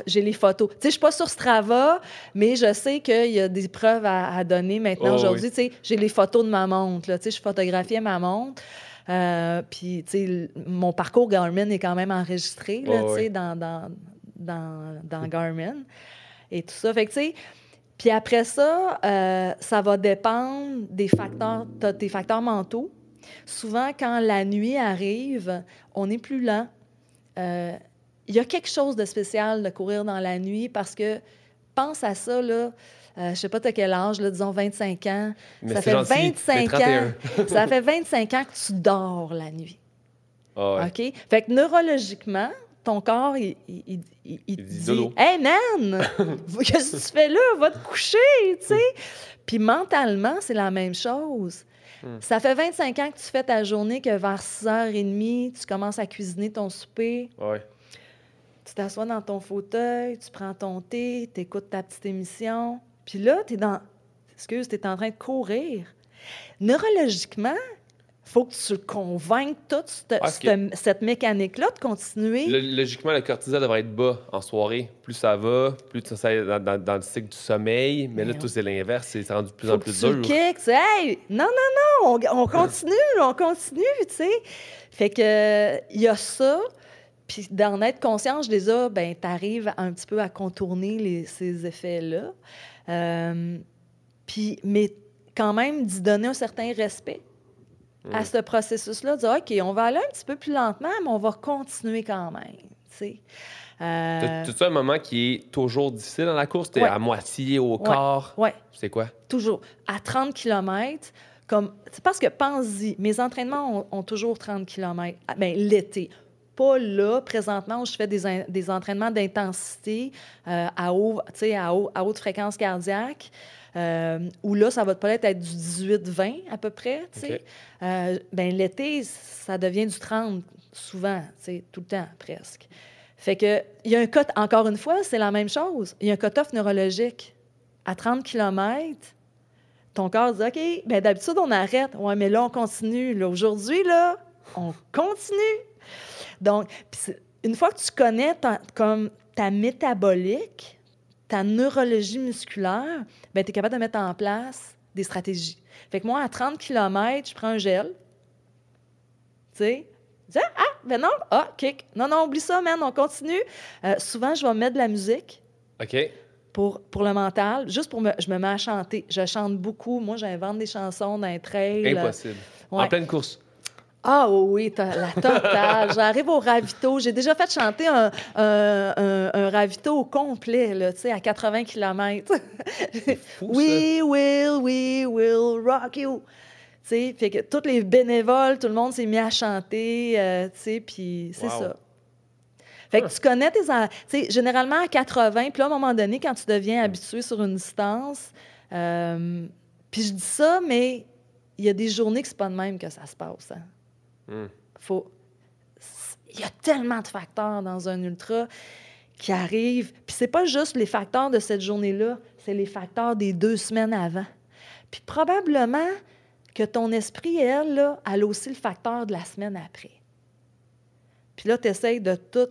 j'ai, les photos. Tu sais, je suis pas sur Strava, mais je sais qu'il y a des preuves à, à donner maintenant Oh, aujourd'hui. oui. Tu sais, j'ai les photos de ma montre. Là, tu sais, je photographiais ma montre. Euh, puis, tu sais, mon parcours Garmin est quand même enregistré, là, Oh, tu sais, oui. dans, dans, dans, dans Garmin et tout ça. Fait que, tu sais, puis après ça, euh, ça va dépendre des facteurs, t'as tes facteurs mentaux. Souvent, quand la nuit arrive, on est plus lent. Euh, Il y a quelque chose de spécial de courir dans la nuit parce que, pense à ça, là, euh, je sais pas, tu quel âge, là, disons 25 ans. Mais ça fait gentil, 25 j'ai ans. 31. ça fait 25 ans que tu dors la nuit. Ouais. OK? Fait que neurologiquement, ton corps, il, il, il- il- il te dit. Hey man, qu'est-ce que tu fais là? Va te coucher, tu sais. Puis mentalement, c'est la même chose. Hmm. Ça fait 25 ans que tu fais ta journée, que vers 6h30, tu commences à cuisiner ton souper, Ouais. tu t'assois dans ton fauteuil, tu prends ton thé, tu écoutes ta petite émission. Puis là, tu es dans. Excuse, tu es en train de courir. Neurologiquement, faut que tu convainques toute cette, Parce cette- cette mécanique-là de continuer. Le- logiquement, le cortisol devrait être bas en soirée. Plus ça va, plus tu ça dans, dans- dans le cycle du sommeil. Mais là, tout c'est l'inverse. C'est rendu de plus faut en que plus tu le dur. kicks, tu sais, hey, non, non, non, on, on continue, on continue, tu sais. Fait que il y a ça. Puis d'en être conscient, ai, ben, tu arrives un petit peu à contourner les- ces effets-là. Euh, puis, mais quand même, d'y donner un certain respect. À ce processus-là, dire OK, on va aller un petit peu plus lentement, mais on va continuer quand même. tu. Euh, un moment qui est toujours difficile dans la course? T'es Ouais. à moitié, au quart? ouais, C'est quoi? toujours. À 30 km, comme. Parce que pense-y, mes entraînements ont, ont toujours 30 km. Bien, l'été. Pas là, présentement, où je fais des, des entraînements d'intensité euh, à, haut, tu à, haut- à haute fréquence cardiaque, euh, où là, ça va peut-être être du 18-20 à peu près. tu sais. OK. Euh, ben, l'été, ça devient du 30 souvent, tout le temps presque. Fait que, il y a un cut, encore une fois, c'est la même chose. Il y a un cut-off neurologique. À 30 km, ton corps dit OK, ben d'habitude, on arrête. Ouais, mais là, on continue. Là, aujourd'hui, là, on continue. Donc, une fois que tu connais ta, comme ta métabolique, ta neurologie musculaire, ben, tu es capable de mettre en place des stratégies. Fait que moi, à 30 km, je prends un gel. Tu sais? Ah, ben non, ah, kick. Non, non, oublie ça, man, on continue. Euh, souvent, je vais mettre de la musique OK. pour, pour le mental, juste pour me. Je me mets à chanter. Je chante beaucoup. Moi, j'invente des chansons d'un trail. Impossible. Ouais. En pleine course. Ah oui, oui, t'as la totale. J'arrive au ravito. J'ai déjà fait chanter un, un, un- un ravito au complet, là, tu sais, à 80 km. Fou, We will, we will rock you. Fait que tous les bénévoles, tout le monde s'est mis à chanter, euh, puis c'est Wow. ça. Fait que tu connais tes... Tu généralement à 80, puis là, à un moment donné, quand tu deviens habitué sur une distance, euh, puis je dis ça, mais il y a des journées que c'est pas de même que ça se passe. hein. Faut... Il y a tellement de facteurs dans un ultra qui arrivent. Puis c'est pas juste les facteurs de cette journée-là, c'est les facteurs des deux semaines avant. Puis probablement que ton esprit, elle, là, elle a aussi le facteur de la semaine après. Puis là, tu essaies de tout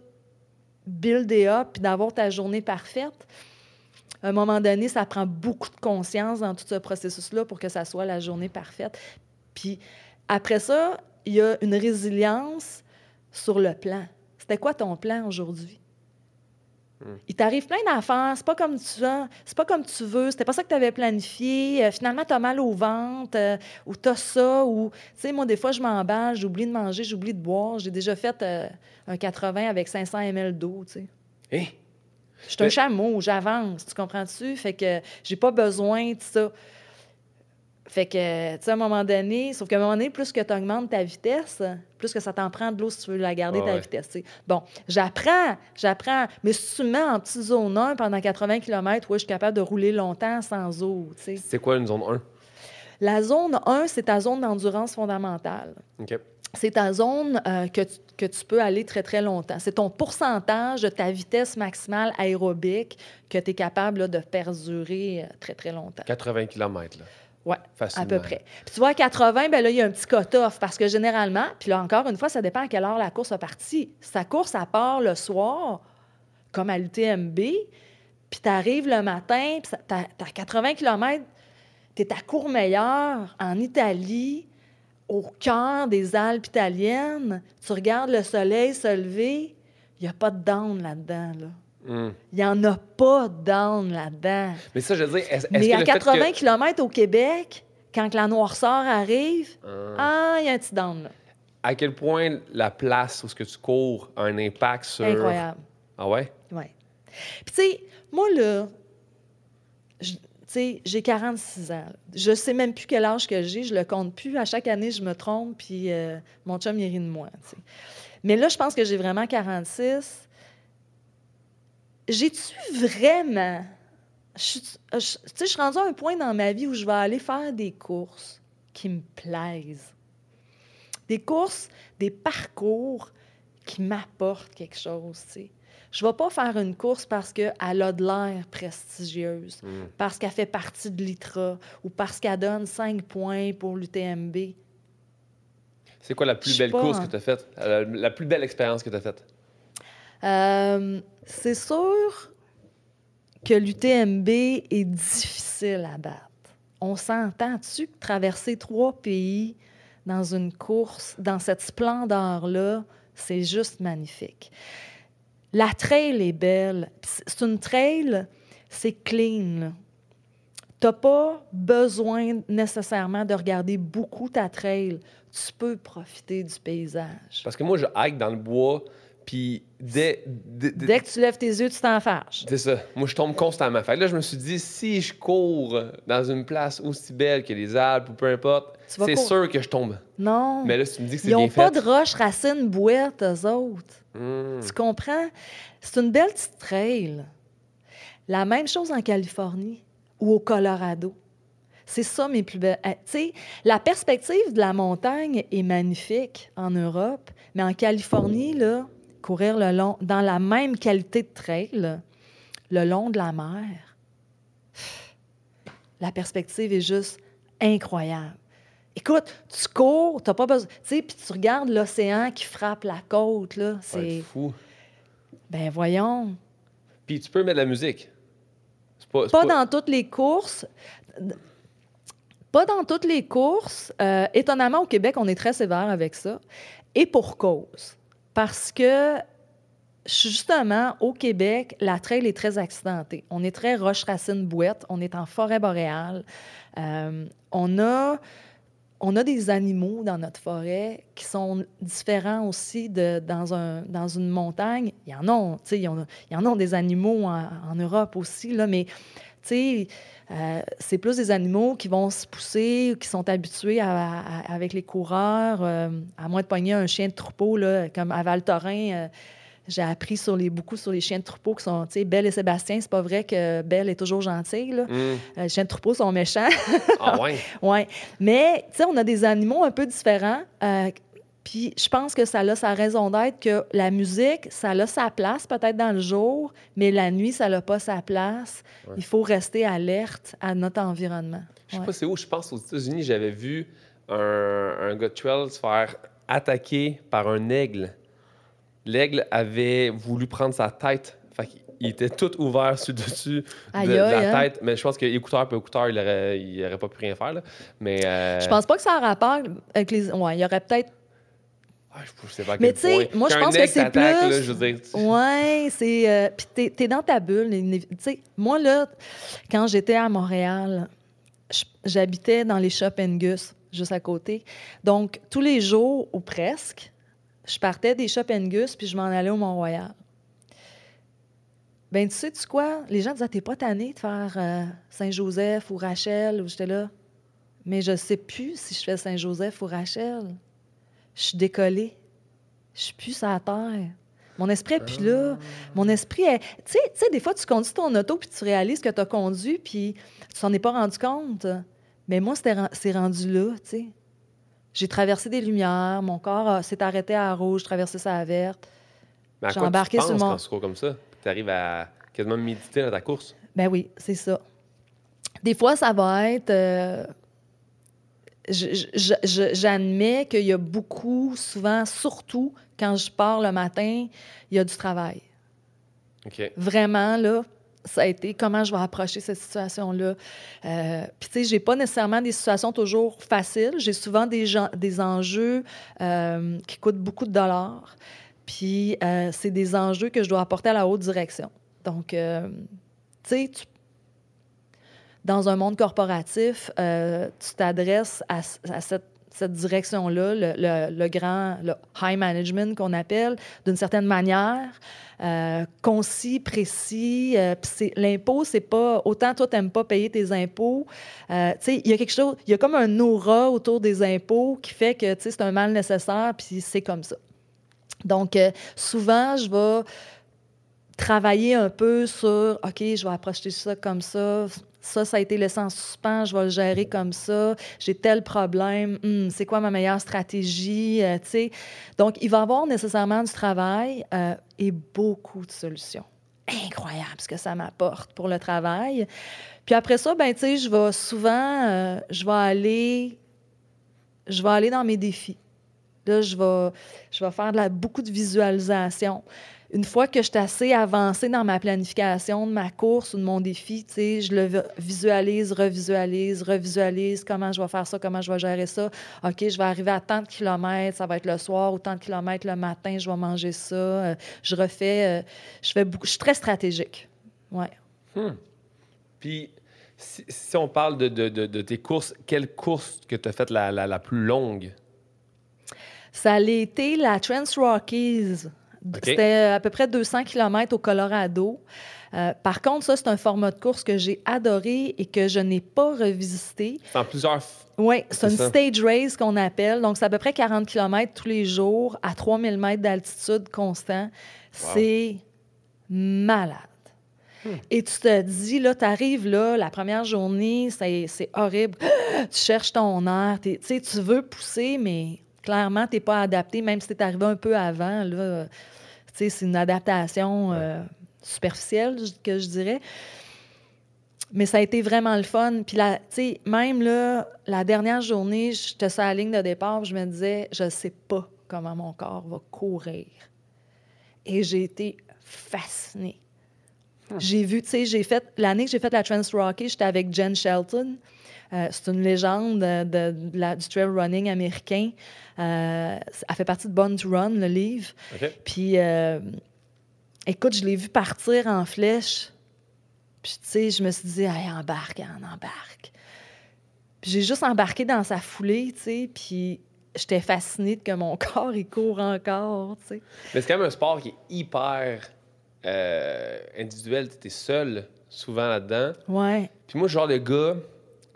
builder up puis d'avoir ta journée parfaite. À un moment donné, ça prend beaucoup de conscience dans tout ce processus-là pour que ça soit la journée parfaite. Puis après ça, il y a une résilience sur le plan. C'était quoi ton plan aujourd'hui? Il t'arrive plein d'affaires, c'est pas comme tu veux, c'est pas comme tu veux, c'était pas ça que tu avais planifié. Euh, finalement, tu as mal au ventre, euh, ou tu as ça, ou tu sais, moi, des fois, je m'emballe, j'oublie de manger, j'oublie de boire. J'ai déjà fait euh, un 80 avec 500 ml d'eau, tu sais. Hein? Je suis un chameau, j'avance, tu comprends-tu? Fait que j'ai pas besoin de ça. Fait que, tu sais, à un moment donné, sauf qu'à un moment donné, plus que tu augmentes ta vitesse, plus que ça t'en prend de l'eau si tu veux la garder, ta ouais. vitesse. Bon, j'apprends, j'apprends. Mais si tu me mets en petite zone 1 pendant 80 km, ouais, je suis capable de rouler longtemps sans eau. C'est quoi une zone 1? La zone 1, c'est ta zone d'endurance fondamentale OK. c'est ta zone euh, que, tu, que tu peux aller très, très longtemps. C'est ton pourcentage de ta vitesse maximale aérobique que tu es capable là, de perdurer euh, très, très longtemps. 80 km, là. Oui, à peu près. Puis tu vois, à 80, ben là, il y a un petit cut-off parce que généralement, puis là, encore une fois, ça dépend à quelle heure la course a parti. Si ta course, à part le soir, comme à l'UTMB, puis tu arrives le matin, puis tu as 80 km, tu es à Courmayeur, en Italie, au cœur des Alpes italiennes, tu regardes le soleil se lever, il n'y a pas de down là-dedans. Là. Hmm. Il n'y en a pas de down là-dedans. Mais ça, je veux dire, est-ce Mais que à le fait 80 que- km au Québec, quand la noirceur arrive, Ah. ah, il y a un petit down là. À quel point la place où ce que tu cours a un impact sur... Incroyable. Ah ouais? Ouais. Puis, tu sais, moi, là, je- tu sais, j'ai 46 ans. Je sais même plus quel âge que j'ai. Je le compte plus. À chaque année, je me trompe, puis euh, mon chum, il rit de moi. Mais là, je pense que j'ai vraiment 46. J'ai-tu vraiment... je suis- je- Tu sais, je suis rendue à un point dans ma vie où je vais aller faire des courses qui me plaisent. Des courses, des parcours qui m'apportent quelque chose, tu sais. Je ne vais pas faire une course parce qu'elle a de l'air prestigieuse, Hmm. parce qu'elle fait partie de l'ITRA ou parce qu'elle donne 5 points pour l'UTMB. C'est quoi la plus belle course que tu as faite? La, la plus belle expérience que tu as faite? Euh, c'est sûr que l'UTMB est difficile à battre. On s'entend-tu que traverser trois pays dans une course, dans cette splendeur-là, c'est juste magnifique. La trail est belle. C'est une trail, c'est clean. Tu n'as pas besoin nécessairement de regarder beaucoup ta trail. Tu peux profiter du paysage. Parce que moi, je hike dans le bois, puis dès, dès, dès- Dès que tu lèves tes yeux, tu t'en fâches. C'est ça. Moi, je tombe constamment. Fait que là, je me suis dit, si je cours dans une place aussi belle que les Alpes ou peu importe, c'est sûr que je tombe. Non. Mais là, si tu me dis que c'est Ils bien n'ont pas fait... de roches, racines, bouettes, eux autres. Hmm. Tu comprends? C'est une belle petite trail. La même chose en Californie ou au Colorado. C'est ça mes plus belles. eh, Tu sais, la perspective de la montagne est magnifique en Europe, mais en Californie, là, courir le long, dans la même qualité de trail, le long de la mer, la perspective est juste incroyable. Écoute, tu cours, t'as pas besoin. Tu sais, puis tu regardes l'océan qui frappe la côte, là. C'est. fou. Ben voyons. Puis tu peux mettre de la musique. Pas, c'est Pas dans toutes les courses. Pas dans toutes les courses. Euh, étonnamment, au Québec, on est très sévère avec ça. Et pour cause. Parce que, justement, au Québec, la trail est très accidentée. On est très roche-racine-bouette. On est en forêt boréale. Euh, on a... On a des animaux dans notre forêt qui sont différents aussi de, dans, un, dans une montagne. Il y en a, il y en a, il y en a des animaux en, en Europe aussi, là, mais tu sais, euh, c'est plus des animaux qui vont se pousser, qui sont habitués à- à- avec les coureurs, euh, à moins de pogner un chien de troupeau, là, comme à Val-Thorens. euh, j'ai appris sur les, beaucoup sur les chiens de troupeau qui sont, tu sais, Belle et Sébastien. C'est pas vrai que Belle est toujours gentille, là. Euh, les chiens de troupeau sont méchants. Ah ouais? Oui. Mais, tu sais, on a des animaux un peu différents. Puis je pense que ça a sa raison d'être que la musique, ça a sa place peut-être dans le jour, mais la nuit, ça n'a pas sa place. Ouais. Il faut rester alerte à notre environnement. Je sais Ouais. pas c'est où, je pense aux États-Unis, j'avais vu un, un gars de se faire attaquer par un aigle. L'aigle avait voulu prendre sa tête. Fait qu'il était tout ouvert sur le dessus de, Aïe, de la hein? tête. Mais je pense que écouteur pour écouteur, il aurait, il aurait pas pu rien faire. Là. Mais. euh, Je pense pas que ça a rapport avec les. Ouais, il y aurait peut-être. Ah, je sais pas à Mais tu sais, moi, je pense que c'est plus- là, je veux dire, tu- Ouais, c'est. euh, Puis t'es, t'es dans ta bulle. Tu sais, moi, là, quand j'étais à Montréal, j'habitais dans les Shop Gus, juste à côté. Donc, tous les jours, ou presque, je partais des Shop Gus, puis je m'en allais au Mont-Royal. Ben, tu sais, tu quoi? Les gens disaient, t'es pas tanné de faire euh, Saint-Joseph ou Rachel, ou j'étais là. Mais je sais plus si je fais Saint-Joseph ou Rachel. Je suis décollée. Je suis plus la terre. Mon esprit est plus là. Mon esprit est. Tu sais, des fois, tu conduis ton auto puis tu réalises que tu as conduit puis tu t'en es pas rendu compte. Mais moi, c'est rendu là, tu sais. J'ai traversé des lumières, mon corps s'est arrêté à rouge, traversé sa verte. Mais à J'ai quoi embarqué tu sur penses mon- quand tu cours comme ça? Tu arrives à quasiment méditer dans ta course? Ben oui, c'est ça. Des fois, ça va être. euh, J'admets qu'il y a beaucoup, souvent, surtout quand je pars le matin, il y a du travail. OK. Vraiment, là, ça a été comment je vais approcher cette situation-là. Euh, Puis, tu sais, j'ai pas nécessairement des situations toujours faciles. J'ai souvent des, gens, des enjeux euh, qui coûtent beaucoup de dollars. Puis, euh, c'est des enjeux que je dois apporter à la haute direction. Donc, euh, tu sais, tu- dans un monde corporatif, euh, tu t'adresses à, cette, direction-là, le, grand, le high management qu'on appelle, d'une certaine manière, euh, concis, précis. euh, l'impôt, c'est pas autant toi t'aimes pas payer tes impôts. euh, tu sais, il y a quelque chose, il y a comme un aura autour des impôts qui fait que c'est un mal nécessaire, puis c'est comme ça. Donc souvent, je vais travailler un peu sur, OK, je vais approcher ça comme ça. Ça, ça a été laissé en suspens, je vais le gérer comme ça. J'ai tel problème. Hmm, c'est quoi ma meilleure stratégie? Euh, tu sais. Donc, il va y avoir nécessairement du travail euh, et beaucoup de solutions. Incroyable ce que ça m'apporte pour le travail. Puis après ça, ben, tu sais, je vais souvent, euh, je vais aller, je vais aller dans mes défis. Là, je vais, je vais faire beaucoup de visualisation. Une fois que je suis assez avancée dans ma planification de ma course ou de mon défi, je le vi- visualise, revisualise, revisualise comment je vais faire ça, comment je vais gérer ça. OK, je vais arriver à tant de kilomètres, ça va être le soir, ou tant de kilomètres le matin, je vais manger ça. Euh, je refais, euh, je fais beaucoup, je suis très stratégique. Ouais. Hmm. Puis, Si, si on parle de, de- de- de tes courses, quelle course que tu as faite la, la- la plus longue? Ça a été la Trans Rockies. C'était à peu près 200 km au Colorado. Euh, par contre, ça, c'est un format de course que j'ai adoré et que je n'ai pas revisité. C'est en plusieurs. Oui, c'est une ça. stage race qu'on appelle. Donc, c'est à peu près 40 km tous les jours à 3000 mètres d'altitude constant. C'est malade. Hmm. Et tu te dis, là, tu arrives là, la première journée, c'est horrible. tu cherches ton air. tu veux pousser, mais clairement, tu n'es pas adapté, même si tu es arrivé un peu avant. Là, c'est une adaptation euh, superficielle, que je dirais. Mais ça a été vraiment le fun. Puis, la- tu sais, même là, la dernière journée, j'étais sur la ligne de départ, je me disais, je sais pas comment mon corps va courir. Et j'ai été fascinée. J'ai vu, tu sais, j'ai fait, l'année que j'ai fait la Trans Rocky, j'étais avec Jen Shelton. Euh, c'est une légende de, de- de la- du trail running américain. Euh, elle fait partie de Born to Run, le livre. Puis, euh, écoute, je l'ai vu partir en flèche. Puis, tu sais, je me suis dit, hey, embarque, on embarque. Puis, j'ai juste embarqué dans sa foulée, tu sais, puis j'étais fascinée de que mon corps, il court encore, tu sais. Mais c'est quand même un sport qui est hyper euh, individuel. Tu es seul souvent là-dedans. Ouais. Puis moi, le genre de gars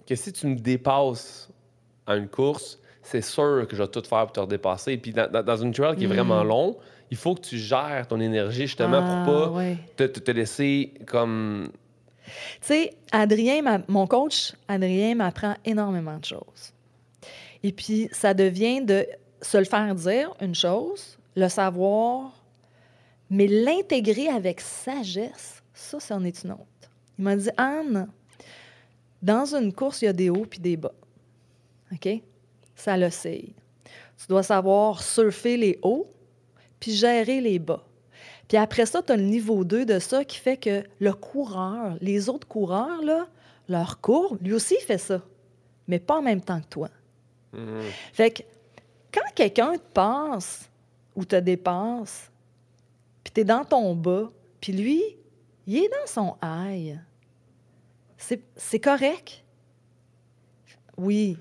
que si tu me dépasses à une course, c'est sûr que je vais tout faire pour te redépasser. Puis dans, dans- dans une trail qui est vraiment long, il faut que tu gères ton énergie justement Ah, pour pas ouais. te, te- te laisser comme. Tu sais, Adrien, m'a- mon coach, Adrien, m'apprend énormément de choses. Et puis, ça devient de se le faire dire, une chose, le savoir, mais l'intégrer avec sagesse, ça, c'en est une autre. Il m'a dit, Anne, dans une course, il y a des hauts puis des bas. OK? Ça le sait. Tu dois savoir surfer les hauts puis gérer les bas. Puis après ça, tu as le niveau 2 de ça qui fait que le coureur, les autres coureurs, là, leur courbe, lui aussi, il fait ça, mais pas en même temps que toi. Mhm. Fait que quand quelqu'un te passe ou te dépasse, puis tu es dans ton bas, puis lui, il est dans son high, c'est correct? Oui.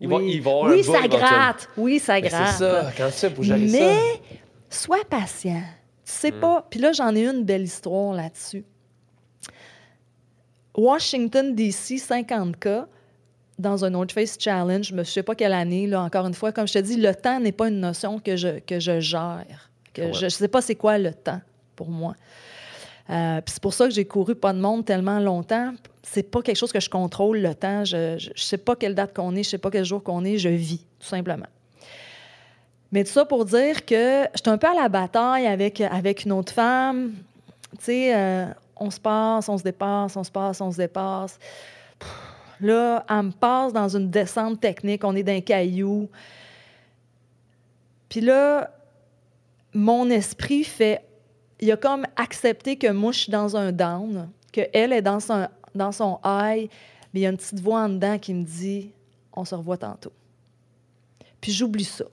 Il va- oui. il va avoir oui, un ça gratte. Oui, ça gratte. c'est ça, quand tu fais pour gérer ça. Mais sois patient. Tu sais Mm. pas. Puis là, j'en ai une belle histoire là-dessus. Washington, D.C., 50K, dans un North Face Challenge, je ne sais pas quelle année, là, encore une fois. Comme je te dis, le temps n'est pas une notion que je, que je gère. Que Ouais. je ne sais pas c'est quoi le temps pour moi. Euh, c'est pour ça que j'ai couru pas de monde tellement longtemps. C'est pas quelque chose que je contrôle le temps. Je, je sais pas quelle date qu'on est, je sais pas quel jour qu'on est, je vis, tout simplement. Mais tout ça pour dire que j'étais un peu à la bataille avec, avec une autre femme. Tu sais, euh, on se passe, on se dépasse, on se passe, on se dépasse. Pff, Là, elle me passe dans une descente technique, on est d'un caillou. Puis là, mon esprit fait. Il a comme accepté que moi, je suis dans un down, qu'elle est dans son, dans son high, mais il y a une petite voix en dedans qui me dit on se revoit tantôt. Puis j'oublie ça.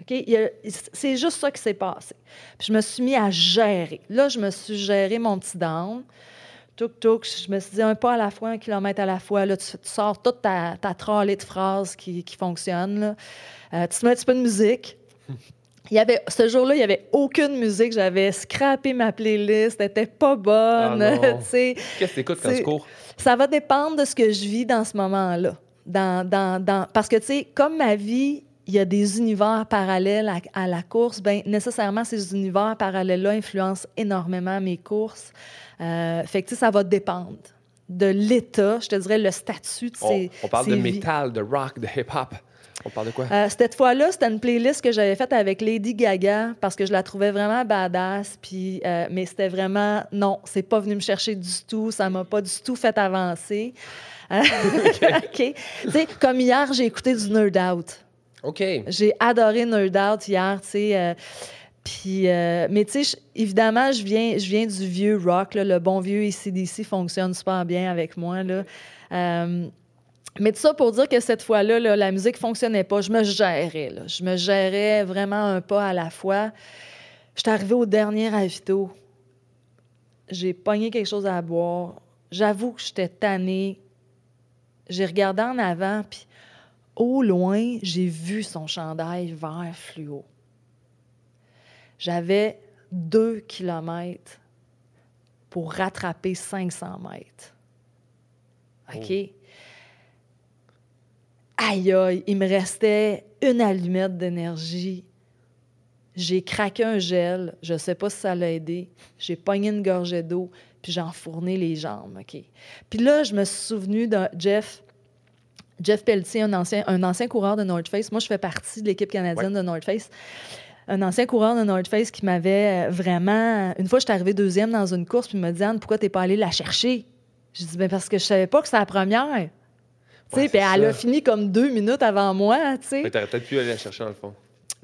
OK? Il y a- C'est juste ça qui s'est passé. Puis je me suis mis à gérer. Là, je me suis géré mon petit down. Touk, touk. Je me suis dit un pas à la fois, un kilomètre à la fois. Là, tu, sors toute ta, ta trolley de phrases qui, qui fonctionne. là. Euh, tu te mets un petit peu de musique. Il y avait, ce jour-là, il n'y avait aucune musique. J'avais scrappé ma playlist. Elle n'était pas bonne. Ah. Qu'est-ce que tu écoutes quand tu cours? Ça va dépendre de ce que je vis dans ce moment-là. Dans, dans, dans... Parce que, tu sais, comme ma vie, il y a des univers parallèles à, à la course, bien, nécessairement, ces univers parallèles-là influencent énormément mes courses. Euh, fait que, tu sais, ça va dépendre de l'état, je te dirais, le statut de On, ces on parle ces de vies. métal, de rock, de hip-hop. On parle de quoi? Euh, cette fois-là, c'était une playlist que j'avais faite avec Lady Gaga parce que je la trouvais vraiment badass. Puis, euh, mais c'était vraiment non, c'est pas venu me chercher du tout. Ça m'a pas du tout fait avancer. OK. Comme hier, j'ai écouté du Nerd Out. OK. J'ai adoré Nerd Out hier, tu sais. euh, puis, euh, mais tu sais, évidemment, je viens, je viens du vieux rock, là, le bon vieux ACDC fonctionne super bien avec moi. Là. Euh, mais tout ça pour dire que cette fois-là, là, la musique fonctionnait pas. Je me gérais. Là. Je me gérais vraiment un pas à la fois. J'étais arrivée au dernier ravito. J'ai pogné quelque chose à boire. J'avoue que j'étais tannée. J'ai regardé en avant, puis au loin, j'ai vu son chandail vert fluo. J'avais deux kilomètres pour rattraper 500 mètres. OK? Aïe, aïe, il me restait une allumette d'énergie. J'ai craqué un gel. Je ne sais pas si ça l'a aidé. J'ai pogné une gorgée d'eau, puis j'ai enfourné les jambes. OK? Puis là, je me suis souvenu de Jeff. Jeff Pelletier, un ancien, un ancien coureur de North Face. Moi, je fais partie de l'équipe canadienne de North Face. Un ancien coureur de North Face qui m'avait euh, vraiment. Une fois, je suis arrivée deuxième dans une course, puis il m'a dit Anne, pourquoi tu n'es pas allée la chercher? Je dis ben parce que je savais pas que c'était la première. Puis elle a fini comme deux minutes avant moi, tu t'aurais peut-être pu aller la chercher dans le fond.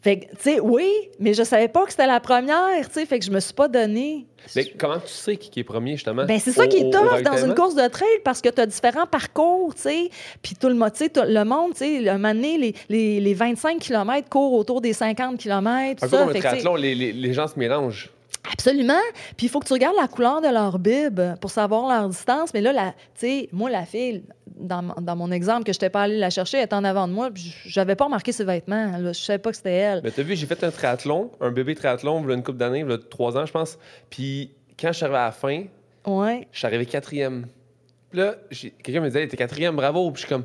Fait que, tu sais, oui, mais je savais pas que c'était la première, tu sais, fait que je me suis pas donné. Mais comment tu sais qui est premier, justement? Ben, c'est ça qui est tough dans une course de trail parce que tu as différents parcours, tu sais. Puis tout le, le monde, tu sais, un moment donné, les, les, les 25 km courent autour des 50 km, Un peu ça. comme un triathlon, les, les, les gens se mélangent. Absolument. Puis il faut que tu regardes la couleur de leur bib pour savoir leur distance. Mais là, tu sais, moi, la fille, dans, mon- dans mon exemple que je n'étais pas allée la chercher, elle était en avant de moi, j'avais pas remarqué ses vêtements. Là. Je savais pas que c'était elle. Mais t'as vu, j'ai fait un triathlon, un bébé triathlon, il y a une couple d'années, il y a trois ans, je pense. Puis quand je suis arrivé à la fin, Ouais. je suis arrivé quatrième. Puis là, quelqu'un me disait, t'es quatrième, bravo. Puis je suis comme,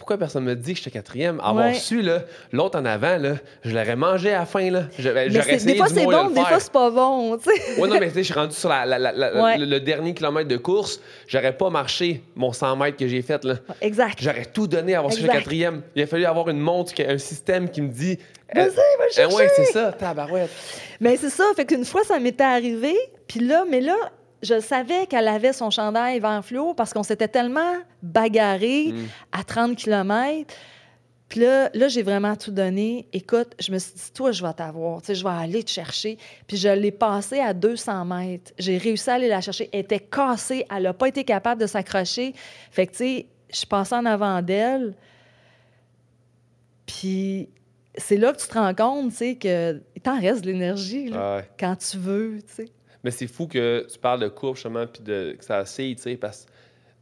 pourquoi personne me dit que j'étais quatrième? Avoir Ouais. su, là, l'autre en avant, là, je l'aurais mangé à la fin, là. Je- ben, J'aurais essayé des fois, c'est de bon, des fois, c'est pas bon, tu sais. Ouais, non, mais tu sais, je suis rendu sur la- la- la- la- Ouais. le, le dernier kilomètre de course. J'aurais pas marché mon 100 mètres que j'ai fait, là. Exact. J'aurais tout donné à avoir su Exact. quatrième. Il a fallu avoir une montre, un système qui me dit. Vas-y, va Ah chercher. ouais, c'est ça, tabarouette. Mais c'est ça, fait qu'une fois, ça m'était arrivé, puis là, mais là, je savais qu'elle avait son chandail vert fluo parce qu'on s'était tellement bagarré Mm. à 30 km. Puis là, là j'ai vraiment tout donné. Écoute, je me suis dit, toi, je vais t'avoir. Tu sais, je vais aller te chercher. Puis je l'ai passée à 200 mètres. J'ai réussi à aller la chercher. Elle était cassée. Elle n'a pas été capable de s'accrocher. Fait que, tu sais, je suis passée en avant d'elle. Puis c'est là que tu te rends compte, tu sais, qu'il t'en reste de l'énergie, Ah ouais. quand tu veux, tu sais. Mais c'est fou que tu parles de courbe, justement, puis de, que ça oscille, tu sais, parce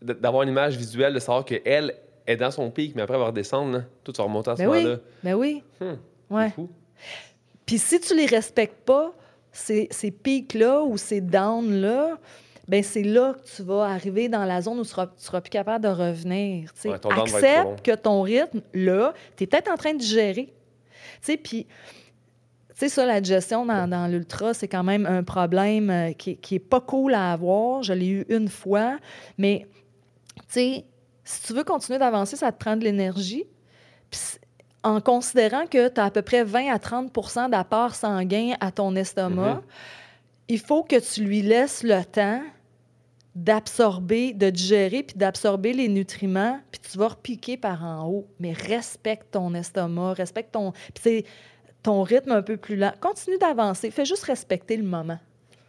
d'avoir une image visuelle, de savoir qu'elle est dans son pic, mais après, elle va redescendre, là. Tout, tu vas remonter à ce Ben oui, moment-là. ben oui, Hum, ouais. C'est fou. Puis si tu les respectes pas, ces, ces pics-là ou ces downs-là, ben c'est là que tu vas arriver dans la zone où tu seras, tu seras plus capable de revenir. tu sais. Ouais, va. Accepte que ton rythme, là, tu es peut-être en train de gérer. Tu sais, puis, sais, ça, la digestion dans, dans l'ultra, c'est quand même un problème euh, qui, qui est pas cool à avoir. Je l'ai eu une fois, mais, tu sais, si tu veux continuer d'avancer, ça te prend de l'énergie. Puis, en considérant que tu as à peu près 20 à 30% d'apport sanguin à ton estomac, Mhm. il faut que tu lui laisses le temps d'absorber, de digérer, puis d'absorber les nutriments, puis tu vas repiquer par en haut. Mais respecte ton estomac, respecte ton... Puis ton rythme un peu plus lent. Continue d'avancer. Fais juste respecter le moment.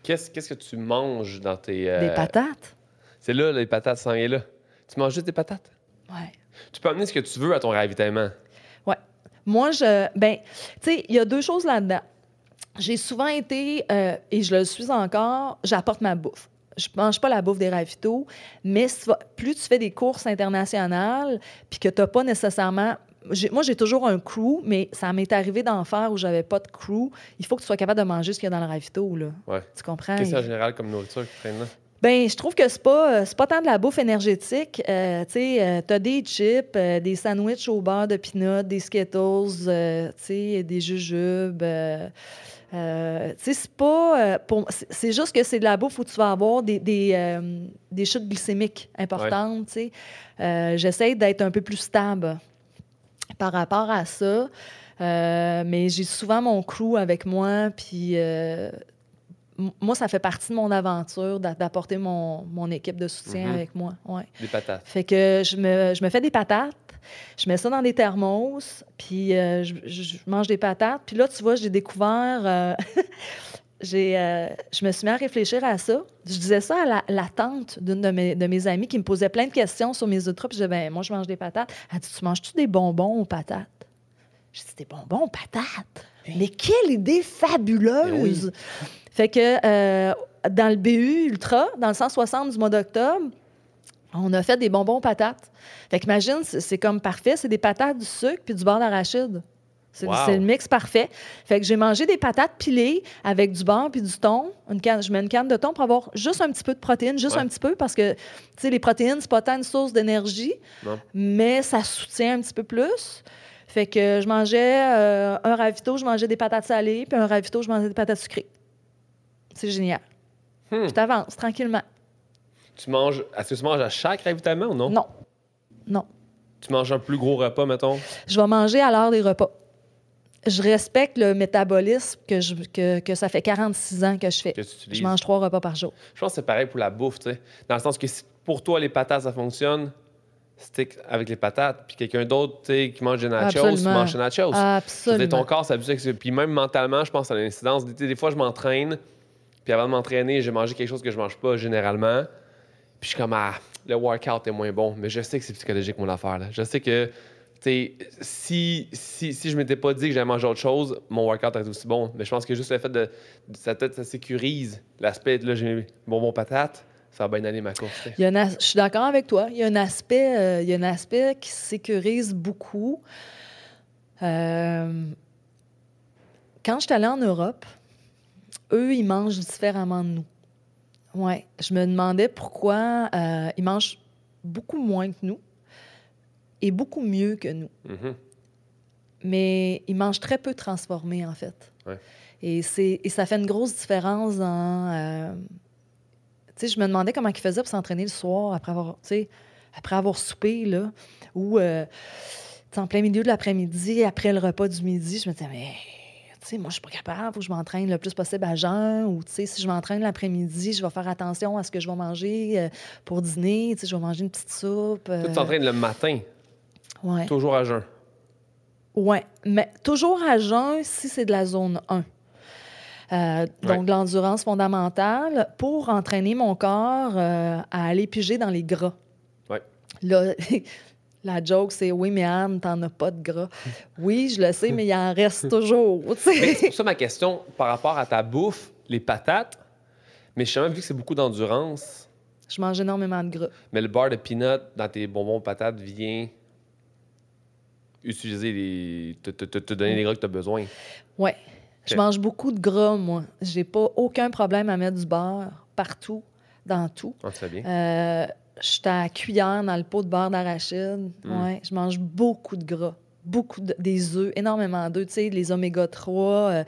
Qu'est-ce que tu manges dans tes. euh, Des patates. C'est là, les patates sans rien là. Tu manges juste des patates? Ouais. Tu peux amener ce que tu veux à ton ravitaillement. Ouais. Moi, je. Ben, tu sais, il y a deux choses là-dedans. J'ai souvent été, euh, et je le suis encore, j'apporte ma bouffe. Je mange pas la bouffe des ravitaux, mais plus tu fais des courses internationales, puis que tu n'as pas nécessairement. Moi, j'ai toujours un crew, mais ça m'est arrivé d'en faire où j'avais pas de crew. Il faut que tu sois capable de manger ce qu'il y a dans le ravito, là. Ouais. Tu comprends? Qu'est-ce en général comme nourriture qui traîne là? ben, je trouve que c'est pas, euh, c'est pas tant de la bouffe énergétique. Euh, tu sais, euh, t'as des chips, euh, des sandwichs au beurre de peanut, des Skittles, tu sais, des jujubes. euh, c'est pas... euh, pour- c'est- c'est juste que c'est de la bouffe où tu vas avoir des, des, euh, des chutes glycémiques importantes, J'essaie d'être un peu plus stable par rapport à ça. Euh, mais j'ai souvent mon crew avec moi, puis euh, moi, ça fait partie de mon aventure d'a- d'apporter mon, mon équipe de soutien Mhm. avec moi. Ouais. Des patates. Fait que je me, je me fais des patates, je mets ça dans des thermos, puis euh, je mange des patates. Puis là, tu vois, j'ai découvert... euh, j'ai, je me suis mis à réfléchir à ça. Je disais ça à la, la tante d'une de mes, de mes amies qui me posait plein de questions sur mes ultras. Puis je disais, ben, moi, je mange des patates. Elle dit, tu manges-tu des bonbons aux patates? Je dis, des bonbons aux patates? Mais quelle idée fabuleuse! Ben Fait que euh, dans le BU Ultra, dans le 160 du mois d'octobre, On a fait des bonbons patates. Fait qu'imagine, c'est c'est comme parfait. C'est des patates, du sucre puis du beurre d'arachide. C'est Wow. le mix parfait. Fait que j'ai mangé des patates pilées avec du beurre puis du thon. Une canne, je mets une canne de thon pour avoir juste un petit peu de protéines, juste Ouais. un petit peu, parce que, tu sais, les protéines, c'est pas tant une source d'énergie, mais ça soutient un petit peu plus. Fait que je mangeais euh, un ravito, je mangeais des patates salées, puis un ravito, je mangeais des patates sucrées. C'est génial. Hmm. Puis t'avances tranquillement. Tu manges. Est-ce que tu manges à chaque ravitaillement ou non? Non. Non. Tu manges un plus gros repas, mettons? Je vais manger à l'heure des repas. Je respecte le métabolisme que, je, que, que ça fait 46 ans que je fais. Que? Je mange trois repas par jour. Je pense que c'est pareil pour la bouffe, tu sais. Dans le sens que si pour toi, les patates, ça fonctionne, stick avec les patates. Puis quelqu'un d'autre, tu sais, qui mange des nachos, tu Absolument. manges des nachos. Dire, Absolument. ton corps ça. Puis même mentalement, je pense que ça a l'incidence. Des, des fois, je m'entraîne, puis avant de m'entraîner, j'ai mangé quelque chose que je mange pas généralement. Puis je suis comme, ah, le workout est moins bon. Mais je sais que c'est psychologique, mon affaire. Là. Je sais que, si, si, si je m'étais pas dit que j'allais manger autre chose, mon workout aurait été aussi bon. Mais je pense que juste le fait de. de- ça, peut-être, ça sécurise l'aspect, là, j'ai mes bonbons patates, ça va bien aller ma course. as- je suis d'accord avec toi. Il y a un aspect, euh, y a un aspect qui sécurise beaucoup. Euh, quand je suis allée en Europe, eux, ils mangent différemment de nous. Ouais, je me demandais pourquoi euh, ils mangent beaucoup moins que nous et beaucoup mieux que nous. Mhm. mais ils mangent très peu transformé, en fait. Ouais. Et, et ça fait une grosse différence dans... euh, tu sais, je me demandais comment ils faisaient pour s'entraîner le soir après avoir, après avoir soupé, là, ou euh, en plein milieu de l'après-midi, après le repas du midi, je me disais, mais... Tu sais, moi, je suis pas capable, faut que je m'entraîne le plus possible à jeun. Ou, tu sais, si je m'entraîne l'après-midi, je vais faire attention à ce que je vais manger euh, pour dîner. Tu sais, je vais manger une petite soupe. Toi, tu euh, t'entraînes le matin, ouais. toujours à jeun. Oui, mais toujours à jeun si c'est de la zone 1. Euh, donc, Ouais. l'endurance fondamentale pour entraîner mon corps euh, à aller piger dans les gras. Ouais. Là, la joke, c'est oui, mais Anne, t'en as pas de gras. Oui, je le sais, mais il en reste toujours. c'est pour ça ma question par rapport à ta bouffe, les patates. Mais je sais même vu que c'est beaucoup d'endurance. Je mange énormément de gras. Mais le bar de peanut dans tes bonbons patates vient utiliser les. te, te- te- donner les gras que tu as besoin. Ouais. Je mange beaucoup de gras, moi. J'ai pas aucun problème à mettre du beurre partout, dans tout. Ah, fais bien. Euh, je suis à cuillère dans le pot de beurre d'arachide. Mm. Ouais, je mange beaucoup de gras, beaucoup de, des œufs, énormément d'œufs, tu sais, les oméga 3. euh,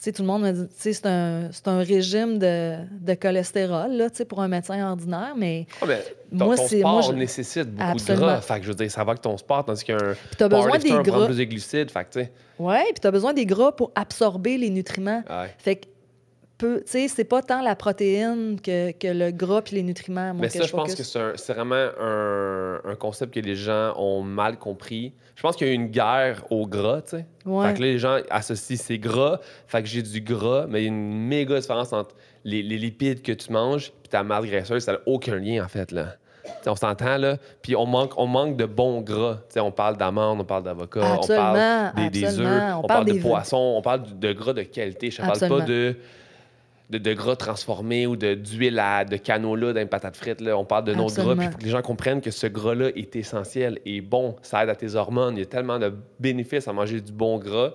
tout le monde me dit, c'est un, c'est un régime de, de cholestérol, là, tu sais, pour un médecin ordinaire, mais mais ton, moi, ton c'est- sport moi, je- nécessite beaucoup Absolument. de gras. Fait que je veux dire, ça va avec ton sport, tandis qu'un tu as besoin des gras. plus de glucides. Fait que. Ouais, puis tu as besoin des gras pour absorber les nutriments. ouais. Fait que, peu- tu sais, c'est pas tant la protéine que, que le gras puis les nutriments, moi, Mais que ça, je pense que c'est vraiment un, un concept que les gens ont mal compris. Je pense qu'il y a eu une guerre au gras, tu sais. Ouais. Fait que là, les gens associent c'est gras, fait que j'ai du gras, mais il y a une méga différence entre les, les lipides que tu manges puis ta masse graisseuse, ça n'a aucun lien, en fait, là. On s'entend, là. Puis on manque, on manque de bons gras. On parle d'amandes, on parle d'avocat, on parle des, œufs, On on, parle parle de poissons, on parle de gras de qualité. Je ne parle pas de, de, de gras transformés ou de- d'huile à- de canola dans une patate frite. Là. On parle de nos gras. Absolument. Puis il faut que les gens comprennent que ce gras-là est essentiel et bon. Ça aide à tes hormones. Il y a tellement de bénéfices à manger du bon gras.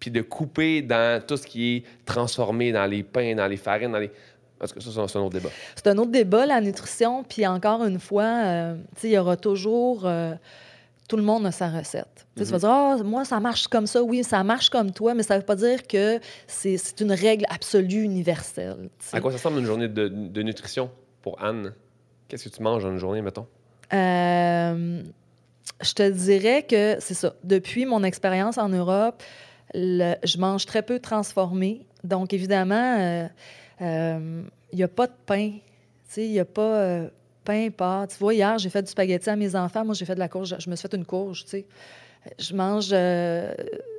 Puis de couper dans tout ce qui est transformé, dans les pains, dans les farines, dans les. Parce que ça, c'est un- autre débat. C'est un autre débat, la nutrition. Puis encore une fois, euh, tu sais, il y aura toujours. euh, tout le monde a sa recette. Tu sais, Tu vas dire, ah, moi, ça marche comme ça. Oui, ça marche comme toi, mais ça ne veut pas dire que c'est une règle absolue universelle. À quoi ça ressemble une journée de, de nutrition pour Anne? Qu'est-ce que tu manges dans une journée, mettons? Euh, je te dirais que c'est ça. Depuis mon expérience en Europe, le- je mange très peu transformé. Donc, évidemment, euh, euh, il n'y a pas de pain. Tu sais, il n'y a pas pain, pâte. Tu vois, hier, j'ai fait du spaghetti à mes enfants. Moi, j'ai fait de la courge. Je me suis fait une courge, tu sais. Je mange... euh,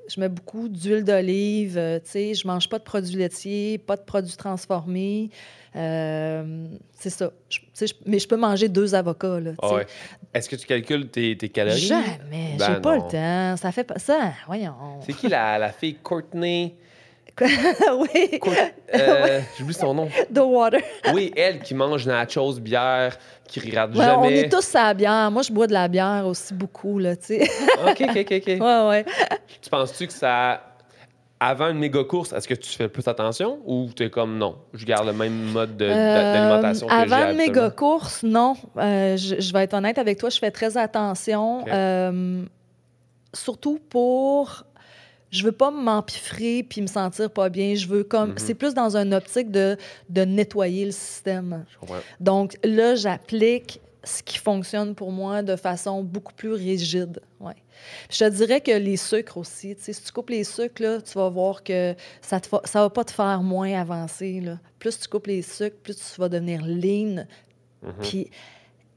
je mets beaucoup d'huile d'olive, euh, tu sais. Je mange pas de produits laitiers, pas de produits transformés. Euh, c'est ça. Je- je- mais je peux manger deux avocats, là, Ah ouais. Est-ce que tu calcules tes, tes calories? Jamais. Ben J'ai pas le temps. Ça fait pas ça. Voyons. C'est qui la, la fille Courtney? oui, Quoi? Euh, J'oublie son nom. The Water. Oui, elle qui mange nachos, bière, qui regarde Ouais, on jamais. est tous à la bière. Moi, je bois de la bière aussi beaucoup, là, tu sais. OK, OK, OK, OK. ouais, ouais. Tu penses-tu que ça. Avant une méga course, est-ce que tu fais plus attention ou tu es comme non, je garde le même mode de- d'alimentation que Euh, j'ai Avant une méga course, non. Euh, je, je vais être honnête avec toi, je fais très attention. Euh, surtout pour. Je veux pas m'empiffrer puis me sentir pas bien. Je veux comme. Mhm. C'est plus dans une optique de, de nettoyer le système. Donc là, j'applique ce qui fonctionne pour moi de façon beaucoup plus rigide. Ouais. Puis Je te dirais que les sucres aussi, si tu coupes les sucres, là, tu vas voir que ça ne ça va pas te faire moins avancer. Là. Plus tu coupes les sucres, plus tu vas devenir lean. Mhm. Puis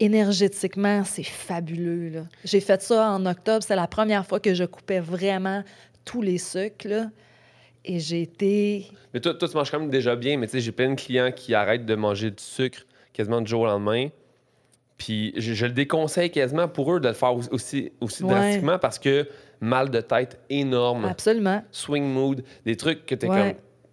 énergétiquement, c'est fabuleux. J'ai fait ça en octobre. C'est la première fois que je coupais vraiment tous les sucres. là. Et j'ai été... Mais toi, toi, tu manges quand même déjà bien, mais tu sais, j'ai plein de clients qui arrêtent de manger du sucre quasiment du jour au lendemain. Puis je, je le déconseille quasiment pour eux de le faire aussi, aussi, Ouais. drastiquement parce que mal de tête énorme, Absolument. swing mood, des trucs que tu es Ouais.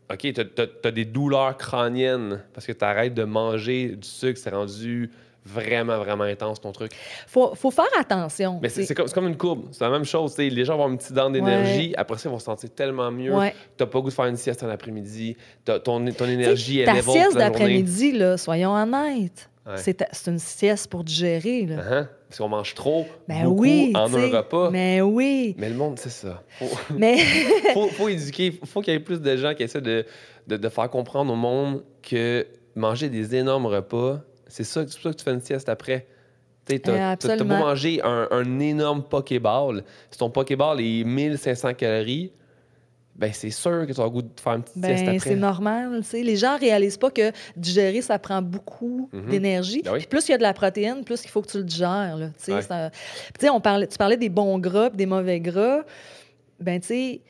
comme. OK, tu as, des douleurs crâniennes parce que tu arrêtes de manger du sucre, c'est rendu vraiment, vraiment intense ton truc. faut, faut faire attention. Mais c'est comme, comme une courbe, c'est la même chose. Les gens vont avoir une petite dent d'énergie, après ça, ils vont se sentir tellement mieux. Ouais. T'as pas le goût de faire une sieste en après-midi, ton, ton énergie est Ta sieste d'après-midi, soyons honnêtes, Ouais. c'est une sieste pour digérer. Là. Hein? Parce qu'on mange trop, Ben beaucoup, oui, en un repas. Mais... Mais oui. le monde, c'est ça. Faut, Mais faut, faut éduquer, faut qu'il y ait plus de gens qui essaient de, de, de faire comprendre au monde que manger des énormes repas, c'est ça, c'est pour ça que tu fais une sieste après. Tu t'as pas mangé un, un énorme Pokéball. Si ton Pokéball est 1500 calories, ben c'est sûr que tu as le goût de faire une petite sieste ben, après. c'est normal. Les gens réalisent pas que digérer, ça prend beaucoup Mhm. d'énergie. Ben oui. Plus il y a de la protéine, plus il faut que tu le digères. là, tu sais. Ouais. Ça- Puis tu sais, on parlait, tu parlais des bons gras des mauvais gras. Ben, tu sais,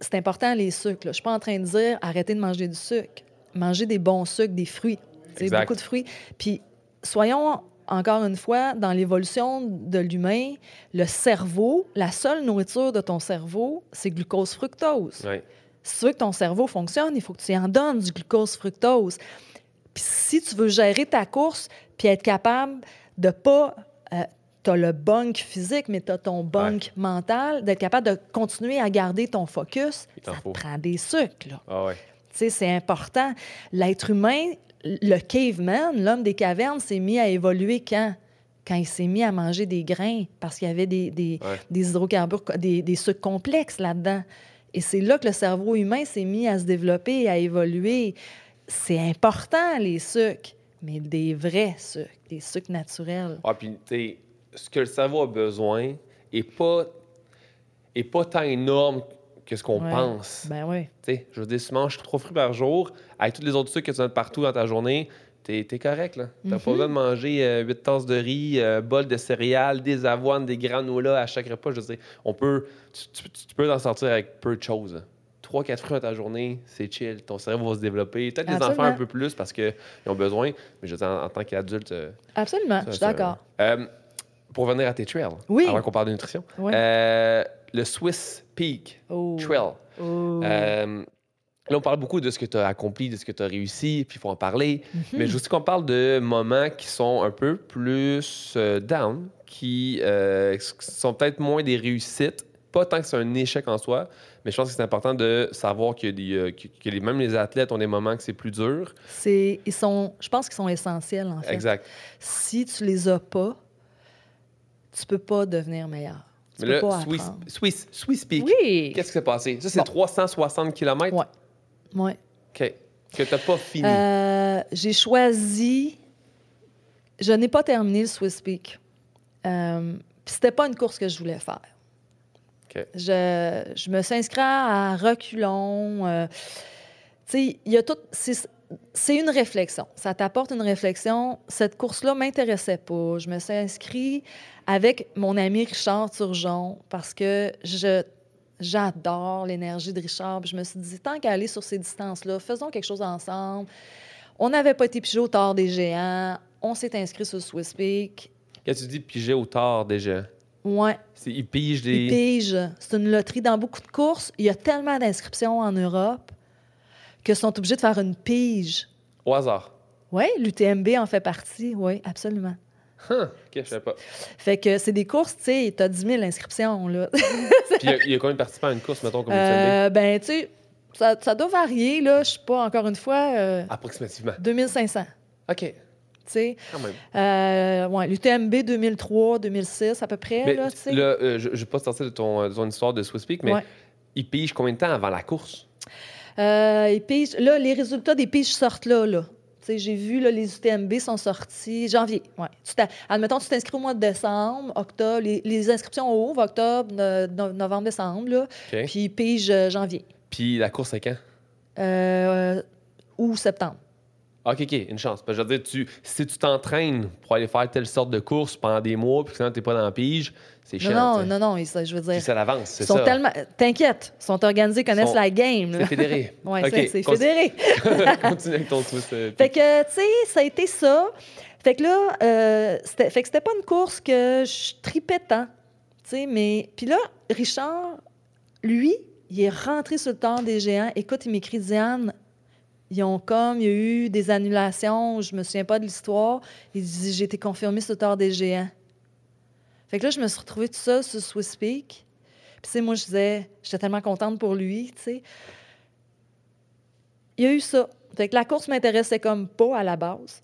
c'est important les sucres. Je suis pas en train de dire arrêtez de manger du sucre. Manger des bons sucres, des fruits. Exact. beaucoup de fruits. Puis soyons encore une fois, dans l'évolution de l'humain, le cerveau, la seule nourriture de ton cerveau, c'est glucose-fructose. Ouais. Si tu veux que ton cerveau fonctionne, il faut que tu en donnes du glucose-fructose. Puis si tu veux gérer ta course, puis être capable de pas... tu as le bunk physique, mais tu as ton bunk mental, d'être capable de continuer à garder ton focus, ça te prend des sucres. Là. Ah ouais. Tu sais, c'est important. L'être humain, le caveman, l'homme des cavernes, s'est mis à évoluer quand? Quand il s'est mis à manger des grains, parce qu'il y avait des, des, Ouais. des hydrocarbures, des, des sucres complexes là-dedans. Et c'est là que le cerveau humain s'est mis à se développer, à évoluer. C'est important, les sucres, mais des vrais sucres, des sucres naturels. Ah, puis, tu ce que le cerveau a besoin est pas, est pas tant énorme que ce qu'on Ouais. pense. Ben oui. Tu sais, je veux dire, si tu manges trois fruits par jour, avec tous les autres sucres que tu donnes partout dans ta journée, t'es es correct, là. T'as Mhm. pas besoin de manger euh, 8 tasses de riz, euh, bol de céréales, des avoines, des granolas à chaque repas. Je veux dire, on peut... Tu, tu- tu peux t'en sortir avec peu de choses. là. Trois, quatre fruits dans ta journée, c'est chill. Ton cerveau va se développer. Peut-être les enfants un peu plus parce qu'ils ont besoin, mais je veux dire, en, en tant qu'adulte... euh, Absolument, je suis d'accord. Pour revenir à tes trails, Oui. avant qu'on parle de nutrition, Oui. euh, le Swiss Peak Oh. Trail. Oh. Euh, là, on parle beaucoup de ce que tu as accompli, de ce que tu as réussi, puis il faut en parler. Mhm. Mais je veux aussi qu'on parle de moments qui sont un peu plus euh, down, qui sont peut-être moins des réussites. Pas tant que c'est un échec en soi, mais je pense que c'est important de savoir que, des, euh, que- que les- même les athlètes ont des moments que c'est plus dur. C'est, ils sont, je pense qu'ils sont essentiels, en fait. Exact. Si tu les as pas, tu peux pas devenir meilleur. Tu Mais peux là, pas Swiss. Swiss, Swiss Peak, Oui. qu'est-ce qui s'est passé? Ça, c'est Bon. 360 km? Ouais. Ouais. OK. Que tu n'as pas fini. Euh, j'ai choisi. Je n'ai pas terminé le Swiss Peak. Euh, puis c'était pas une course que je voulais faire. OK. Je, je me suis inscrite à reculons. euh, tu sais, il y a tout. C'est une réflexion. Ça t'apporte une réflexion. Cette course-là m'intéressait pas. Je me suis inscrite avec mon ami Richard Turgeon parce que je j'adore l'énergie de Richard. Puis je me suis dit, tant qu'à aller sur ces distances-là, faisons quelque chose ensemble. On n'avait pas été pigé au tard des géants. On s'est inscrit sur Swiss Peak. Quand tu dis piger au tard déjà, Ouais, c'est- ils pigent des. ils pigent. C'est une loterie. Dans beaucoup de courses, il y a tellement d'inscriptions en Europe que sont obligés de faire une pige. Au hasard. Oui, l'UTMB en fait partie. Oui, absolument. Huh, ok, je savais pas. Fait que c'est des courses, tu sais, tu as 10 000 inscriptions, là. Puis il y a- il y, a combien de participants à une course, mettons, comme l'UTMB? Euh, ben, tu sais, ça, ça doit varier, là. Je sais pas, encore une fois, euh, Approximativement. 2500, OK, tu sais. quand même. Euh, ouais, l'UTMB 2003, 2006, à peu près, Mais là, sais. euh, je ne vais pas sortir de ton, de ton histoire de Swiss Peak, mais Ouais. il pige combien de temps avant la course? Euh, et puis, là, les résultats des piges sortent là, là. J'ai vu, là, les UTMB sont sortis janvier. Ouais. Tu admettons, tu t'inscris au mois de décembre, octobre. Les, les inscriptions ouvrent octobre, no- no- novembre, décembre, là. Puis pige euh, janvier. Puis la course, c'est quand? Euh, ou septembre. OK, OK, une chance. Parce que je veux dire, tu, si tu t'entraînes pour aller faire telle sorte de course pendant des mois, puis que sinon, tu n'es pas dans la pige, c'est Non, chiant. non, non, non, ils- ça, je veux dire. ça l'avance, c'est ça. tellement. T'inquiète, ils sont organisés, connaissent Sont- la game. C'est fédéré. OK, c'est- c'est fédéré. Continue avec ton Swiss euh, Fait que, tu sais, ça a été ça. Fait que là, euh, c'était, fait que c'était pas une course que je tripais tant. Tu sais, mais. Puis là, Richard, lui, il est rentré sur le temps des géants. Écoute, il m'écrit Diane. Ils ont comme, il y a eu des annulations, je me souviens pas de l'histoire. Il dit J'ai été confirmé sur le tort des géants. Fait que là, je me suis retrouvée toute seule sur Swiss Peak. Puis, tu moi, je disais, j'étais tellement contente pour lui, tu sais. Il y a eu ça. Fait que la course m'intéressait comme pas à la base.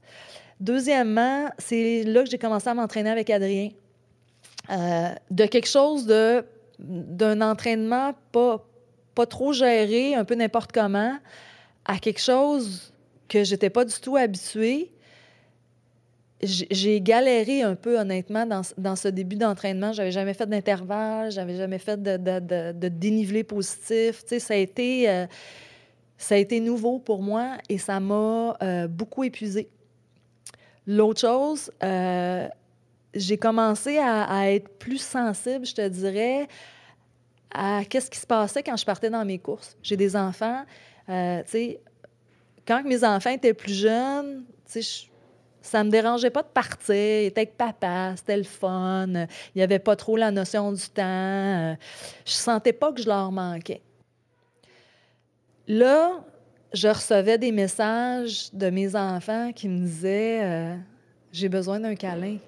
Deuxièmement, c'est là que j'ai commencé à m'entraîner avec Adrien. Euh, de quelque chose d'un entraînement pas, pas trop géré, un peu n'importe comment, à quelque chose que j'étais pas du tout habituée. J'ai galéré un peu, honnêtement, dans, dans ce début d'entraînement. J'avais jamais fait d'intervalle, j'avais jamais fait de, dénivelé positif. Tu sais, ça a été... euh, ça a été nouveau pour moi et ça m'a euh, beaucoup épuisé. L'autre chose, euh, j'ai commencé à, être plus sensible, je te dirais, à qu'est-ce qui se passait quand je partais dans mes courses. J'ai des enfants, tu sais, quand mes enfants étaient plus jeunes, tu sais, ça me dérangeait pas de partir. Ils étaient avec papa, c'était le fun. Il n'y avait pas trop la notion du temps. Je sentais pas que je leur manquais. Là, je recevais des messages de mes enfants qui me disaient euh, J'ai besoin d'un câlin.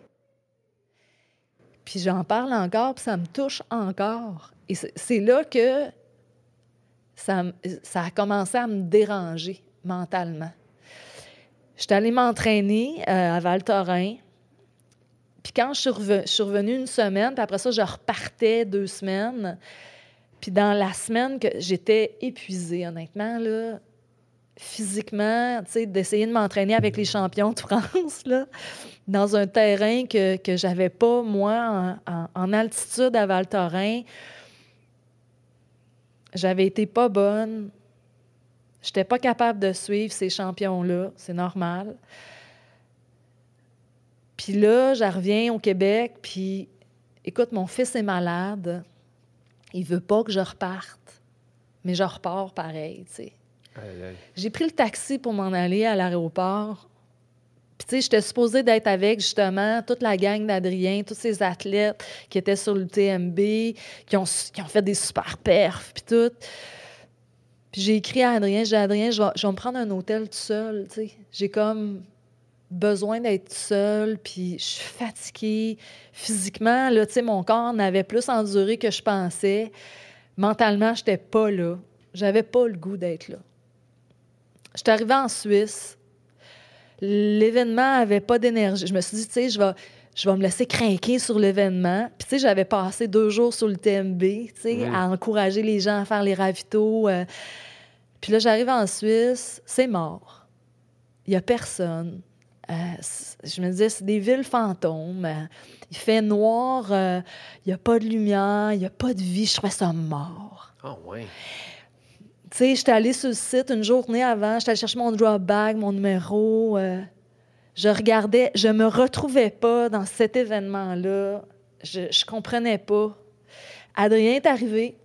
Puis j'en parle encore, puis ça me touche encore. Et c'est là que ça, ça a commencé à me déranger mentalement. J'étais allée m'entraîner euh, à Val-Thorrain. Puis quand je suis, revenue une semaine, puis après ça, je repartais deux semaines. Puis dans la semaine, que j'étais épuisée, honnêtement, là, physiquement, tu sais, d'essayer de m'entraîner avec les champions de France, dans un terrain que, que j'avais pas, moi, en, altitude à Val-Thorrain. J'avais été pas bonne. J'étais pas capable de suivre ces champions-là. C'est normal. Puis là, je reviens au Québec, puis écoute, mon fils est malade. Il veut pas que je reparte. Mais je repars pareil, tu sais. J'ai pris le taxi pour m'en aller à l'aéroport. Puis, tu sais, j'étais supposée d'être avec, justement, toute la gang d'Adrien, tous ces athlètes qui étaient sur le TMB, qui ont, qui ont fait des super perfs, puis tout. Puis j'ai écrit à Adrien, j'ai dit, Adrien, je vais, je me prendre un hôtel tout seul. J'ai comme besoin d'être seule, puis je suis fatiguée. Physiquement, là, tu sais, mon corps n'avait plus enduré que je pensais. Mentalement, j'étais pas là. J'avais pas le goût d'être là. J'étais arrivée en Suisse. L'événement avait pas d'énergie. Je me suis dit, tu sais, je vais, je vais me laisser craquer sur l'événement. Puis, tu sais, j'avais passé deux jours sur le TMB, tu sais, à encourager les gens à faire les ravitaux. euh. Puis là, j'arrive en Suisse, c'est mort. Il y a personne. Euh, je me disais, c'est des villes fantômes. Euh, il fait noir, euh, il n'y a pas de lumière, il n'y a pas de vie. Je trouvais ça mort. Ah, ouais. Tu sais, j'étais allée sur le site une journée avant, j'étais allée chercher mon drop bag, mon numéro. Je regardais, je me retrouvais pas dans cet événement-là. Je, je comprenais pas. Adrien est arrivé.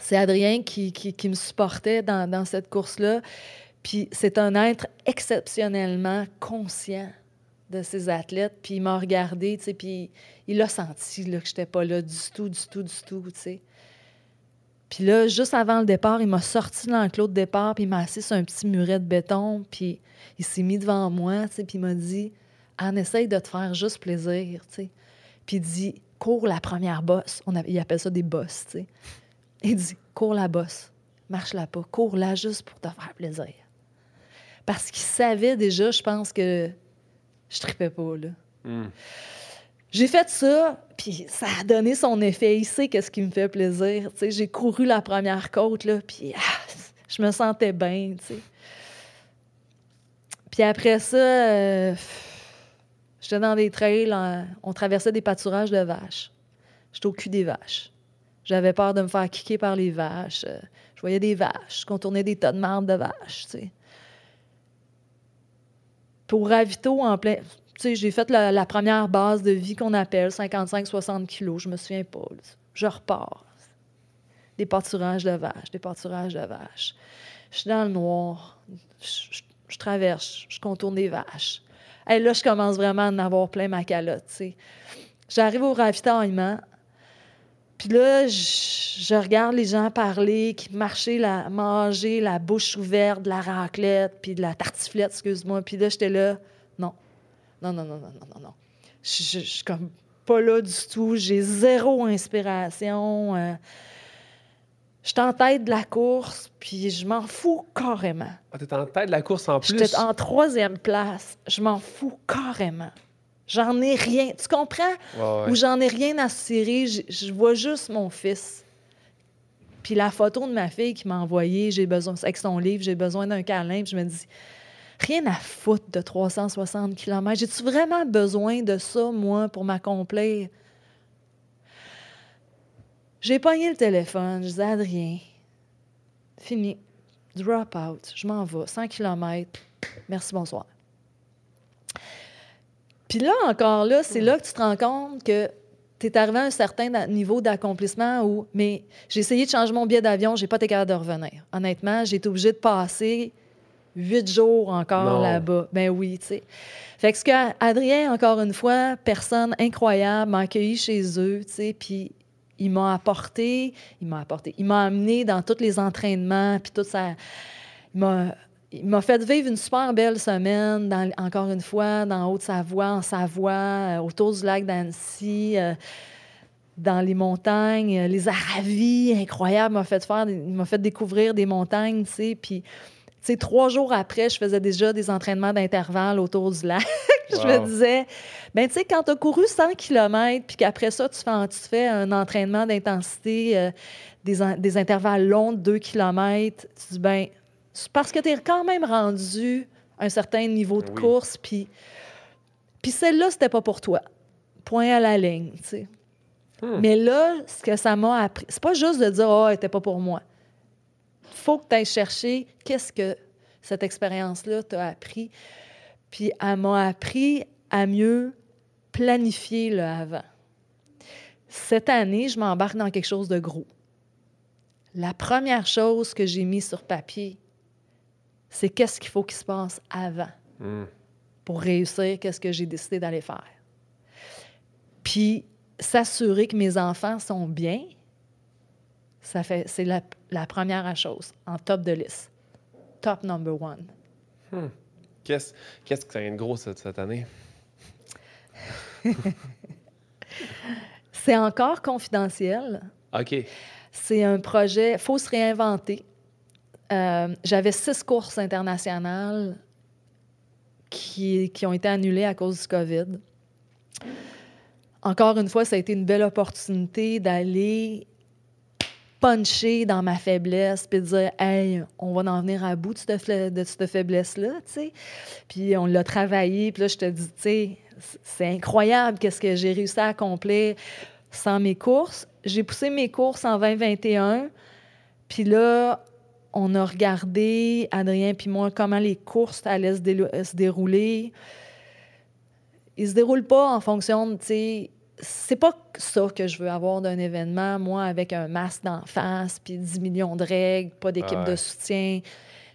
C'est Adrien qui, qui, me supportait dans, cette course-là. Puis c'est un être exceptionnellement conscient de ses athlètes. Puis il m'a regardé, tu sais, puis il a senti là, que j'étais pas là du tout, du tout, du tout, tu sais. Puis là, juste avant le départ, il m'a sorti de l'enclos de départ, puis il m'a assis sur un petit muret de béton, puis il s'est mis devant moi, tu sais, puis il m'a dit Anne, essaye de te faire juste plaisir, tu sais. Puis il dit Cours la première bosse. On il appelle ça des bosses, tu sais. Il dit Cours la bosse, marche-la pas, cours-la juste pour te faire plaisir. Parce qu'il savait déjà, je pense, que je tripais pas, là. Hmm. J'ai fait ça, puis ça a donné son effet. Il sait qu'est-ce qui me fait plaisir. J'ai couru la première côte, là, puis ah, je me sentais bien. Puis après ça, euh, j'étais dans des trails, on traversait des pâturages de vaches. J'étais au cul des vaches. J'avais peur de me faire kicker par les vaches. Euh, Je voyais des vaches, je contournais des tas de marde de vaches, tu sais. Pour ravito en plein... J'ai fait la, première base de vie qu'on appelle 55-60 kilos, je me souviens pas. Je repars. Des pâturages de vaches, des pâturages de vaches. Je suis dans le noir. Je, traverse, je contourne des vaches. Et là, je commence vraiment à en avoir plein ma calotte. J'arrive au ravitaillement. Puis là, je, je regarde les gens parler, qui marchaient, la, manger la bouche ouverte, de la raclette, puis de la tartiflette, excuse-moi. Puis là, j'étais là, non. Non, non, non, non, non, non. Je, je- je suis comme pas là du tout. J'ai zéro inspiration. euh, je suis en tête de la course, puis je m'en fous carrément. Ah, t'es en tête de la course en plus? J'étais en troisième place. Je m'en fous carrément. J'en ai rien. Tu comprends? Ouais, ouais. Ou j'en ai rien à cirer. Je, je vois juste mon fils. Puis la photo de ma fille qui m'a envoyé, j'ai besoin, avec son livre, j'ai besoin d'un câlin. Puis je me dis, rien à foutre de 360 km. J'ai-tu vraiment besoin de ça, moi, pour m'accomplir? J'ai pogné le téléphone. Je disais, Adrien, fini. Drop out. Je m'en vais. 100 km. Merci, bonsoir. Puis là, encore là, c'est là que tu te rends compte que tu es arrivé à un certain niveau d'accomplissement où, mais j'ai essayé de changer mon billet d'avion, j'ai pas été capable de revenir. Honnêtement, j'ai été obligée de passer huit jours encore là-bas. Ben oui, tu sais. Fait que ce que Adrien, encore une fois, personne incroyable, m'a accueilli chez eux, tu sais, puis il m'a apporté, il m'a apporté, il m'a amené dans tous les entraînements, puis tout ça. Il m'a il m'a fait vivre une super belle semaine, dans- encore une fois, dans Haute-Savoie, en Savoie, euh, autour du lac d'Annecy, euh, dans les montagnes, euh, les Aravis, incroyable, m'a fait faire, m'a fait découvrir des montagnes, tu sais, puis, sais, trois jours après, je faisais déjà des entraînements d'intervalle autour du lac. je Wow. me disais, ben tu sais, quand tu as couru 100 km, puis qu'après ça, tu fais, un- tu fais un entraînement d'intensité, euh, des, intervalles longs de 2 km, tu dis, ben c'est parce que tu es quand même rendu à un certain niveau de Oui. course, puis, puis celle-là, c'était pas pour toi. Point à la ligne, tu sais. Hmm. Mais là, ce que ça m'a appris, c'est pas juste de dire, oh, elle était pas pour moi. Faut que tu ailles chercher qu'est-ce que cette expérience-là t'a appris. Puis elle m'a appris à mieux planifier le avant. Cette année, je m'embarque dans quelque chose de gros. La première chose que j'ai mis sur papier, c'est qu'est-ce qu'il faut qu'il se passe avant Hmm. pour réussir qu'est-ce que j'ai décidé d'aller faire. Puis s'assurer que mes enfants sont bien, ça fait c'est la, la première chose en top de liste. Top number one. Qu'est-ce qu'est-ce que ça vient de gros cette, cette année? C'est encore confidentiel. OK. C'est un projet, il faut se réinventer. Euh, J'avais six courses internationales qui, qui ont été annulées à cause du COVID. Encore une fois, ça a été une belle opportunité d'aller puncher dans ma faiblesse puis dire hey on va en venir à bout de cette, de cette faiblesse là tu sais. Puis on l'a travaillé puis là je te dis tu sais c'est incroyable qu'est-ce que j'ai réussi à accomplir sans mes courses. J'ai poussé mes courses en 2021 puis là on a regardé Adrien puis moi comment les courses allaient se, se dérouler. Ils se déroulent pas en fonction de, tu sais, c'est pas ça que je veux avoir d'un événement, moi, avec un masque d'en face, puis 10 millions de règles, pas d'équipe Ah ouais. de soutien.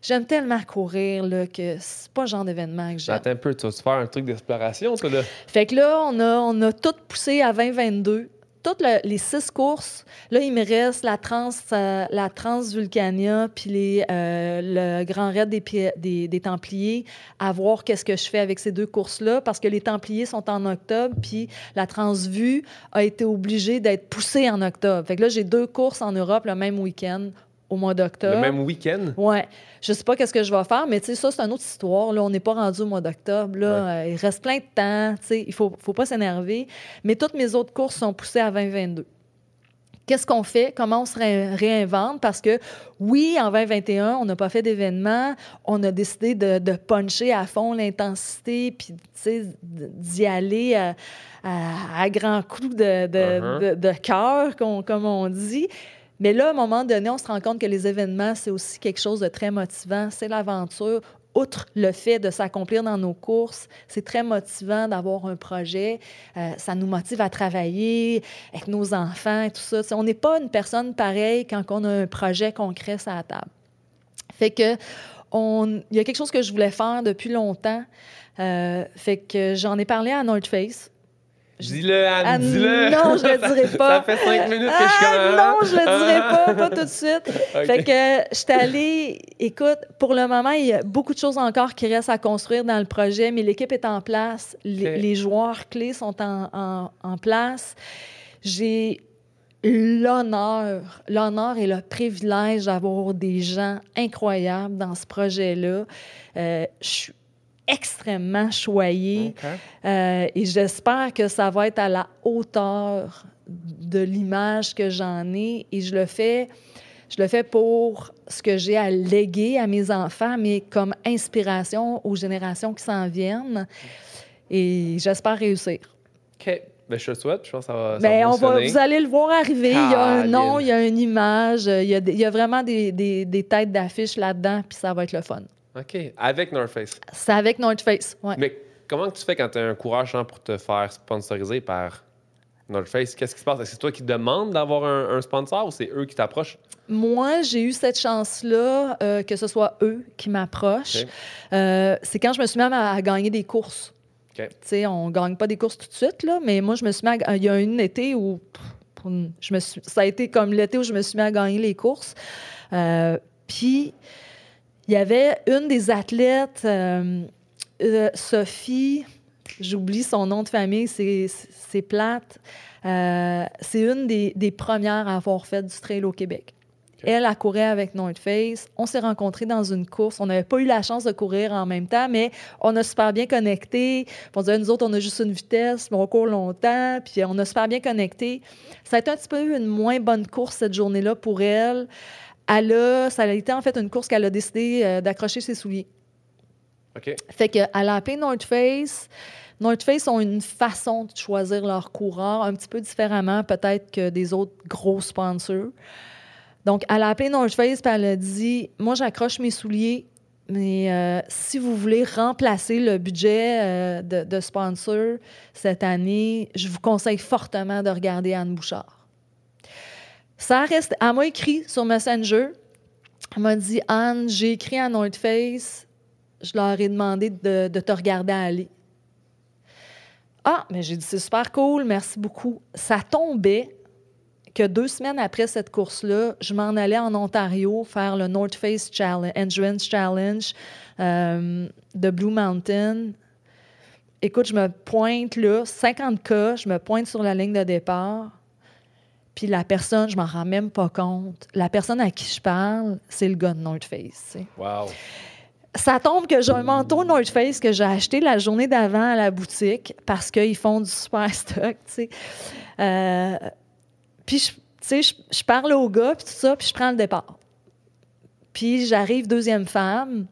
J'aime tellement courir, là, que c'est pas le genre d'événement que j'aime. Attends un peu, tu vas faire un truc d'exploration, toi, là? Fait que là, on a, on a tout poussé à 2022, toutes le- les six courses, là, il me reste la Trans, euh, Transvulcania puis les, euh, le Grand Raid des, des, des Templiers, à voir qu'est-ce que je fais avec ces deux courses-là, parce que les Templiers sont en octobre, puis la Transvue a été obligée d'être poussée en octobre. Fait que là, j'ai deux courses en Europe le même week-end, au mois d'octobre. Le même week-end? Ouais. Je sais pas qu'est-ce que je vais faire, mais tu sais, ça, c'est une autre histoire. Là, on n'est pas rendu au mois d'octobre. Là, Euh, il reste plein de temps. Tu sais, il faut, faut pas s'énerver. Mais toutes mes autres courses sont poussées à 2022. Qu'est-ce qu'on fait? Comment on se ré- réinvente? Parce que oui, en 2021, on n'a pas fait d'événement. On a décidé de, de puncher à fond l'intensité, puis tu sais, d'y aller à, à, à grands coups de, de, Uh-huh. de cœur, comme on dit. Mais là, à un moment donné, on se rend compte que les événements, c'est aussi quelque chose de très motivant. C'est l'aventure. Outre le fait de s'accomplir dans nos courses, c'est très motivant d'avoir un projet. Euh, ça nous motive à travailler avec nos enfants et tout ça. On n'est pas une personne pareille quand on a un projet concret sur la table. Fait que il y a quelque chose que je voulais faire depuis longtemps. Euh, fait que j'en ai parlé à North Face. Dis-le, Anne, Ah, dis-le! non, je le dirai pas. Ça fait cinq minutes que je suis Ah, comme... non, je le dirai pas, pas tout de suite. Fait que je suis allée, écoute, pour le moment, il y a beaucoup de choses encore qui restent à construire dans le projet, mais l'équipe est en place, les joueurs clés sont en, en- en place. J'ai l'honneur, l'honneur et le privilège d'avoir des gens incroyables dans ce projet-là. Euh, je suis extrêmement choyée. OK. Euh, et j'espère que ça va être à la hauteur de l'image que j'en ai. Et je le fais, je le fais pour ce que j'ai à léguer à mes enfants, mais comme inspiration aux générations qui s'en viennent. Et j'espère réussir. OK. Ben, je le souhaite. Je pense que ça va, ça Ben, va on va, vous allez le voir arriver. Il y a un nom, il y a une image, il y a, il y a vraiment des, des- des têtes d'affiches là-dedans, puis ça va être le fun. OK. Avec North Face. C'est avec North Face. Ouais. Mais comment tu fais quand tu as un courage hein, pour te faire sponsoriser par North Face? Qu'est-ce qui se passe? Est-ce que c'est toi qui demandes d'avoir un, un sponsor ou c'est eux qui t'approchent? Moi, j'ai eu cette chance-là, euh, que ce soit eux qui m'approchent. Euh, c'est quand je me suis mis à, à gagner des courses. OK. Tu sais, on gagne pas des courses tout de suite, là, mais moi, je me suis mis à- Il y a un été où une- je me suis, ça a été comme l'été où je me suis mis à gagner les courses. Euh, Puis, il y avait une des athlètes, euh, euh, Sophie, j'oublie son nom de famille, c'est plate. Euh, c'est une des, des premières à avoir fait du trail au Québec. Elle a couru avec North Face. On s'est rencontrés dans une course. On n'avait pas eu la chance de courir en même temps, mais on a super bien connecté. On disait, nous autres, on a juste une vitesse, mais on court longtemps. Puis on a super bien connecté. Ça a été un petit peu une moins bonne course cette journée-là pour elle. Elle a, ça a été en fait une course qu'elle a décidé euh, d'accrocher ses souliers. OK. Fait qu'elle a appelé North Face. North Face ont une façon de choisir leurs coureurs un petit peu différemment peut-être que des autres gros sponsors. Donc, elle a appelé North Face et elle a dit Moi, j'accroche mes souliers, mais euh, si vous voulez remplacer le budget euh, de, de sponsor cette année, je vous conseille fortement de regarder Anne Bouchard. Ça reste. Elle m'a écrit sur Messenger. Elle m'a dit Anne, j'ai écrit à North Face. Je leur ai demandé de, te regarder aller. Ah, mais j'ai dit c'est super cool, merci beaucoup. Ça tombait que deux semaines après cette course-là, je m'en allais en Ontario faire le North Face Challenge, Endurance Challenge euh, de Blue Mountain. Écoute, je me pointe là, 50K, je me pointe sur la ligne de départ. Puis la personne, je m'en rends même pas compte. La personne à qui je parle, c'est le gars de North Face. Wow. Ça tombe que j'ai un manteau North Face que j'ai acheté la journée d'avant à la boutique parce qu'ils font du super stock, tu sais. Euh, puis, je- tu sais, je, je parle au gars, puis tout ça, puis je prends le départ. Puis j'arrive deuxième femme,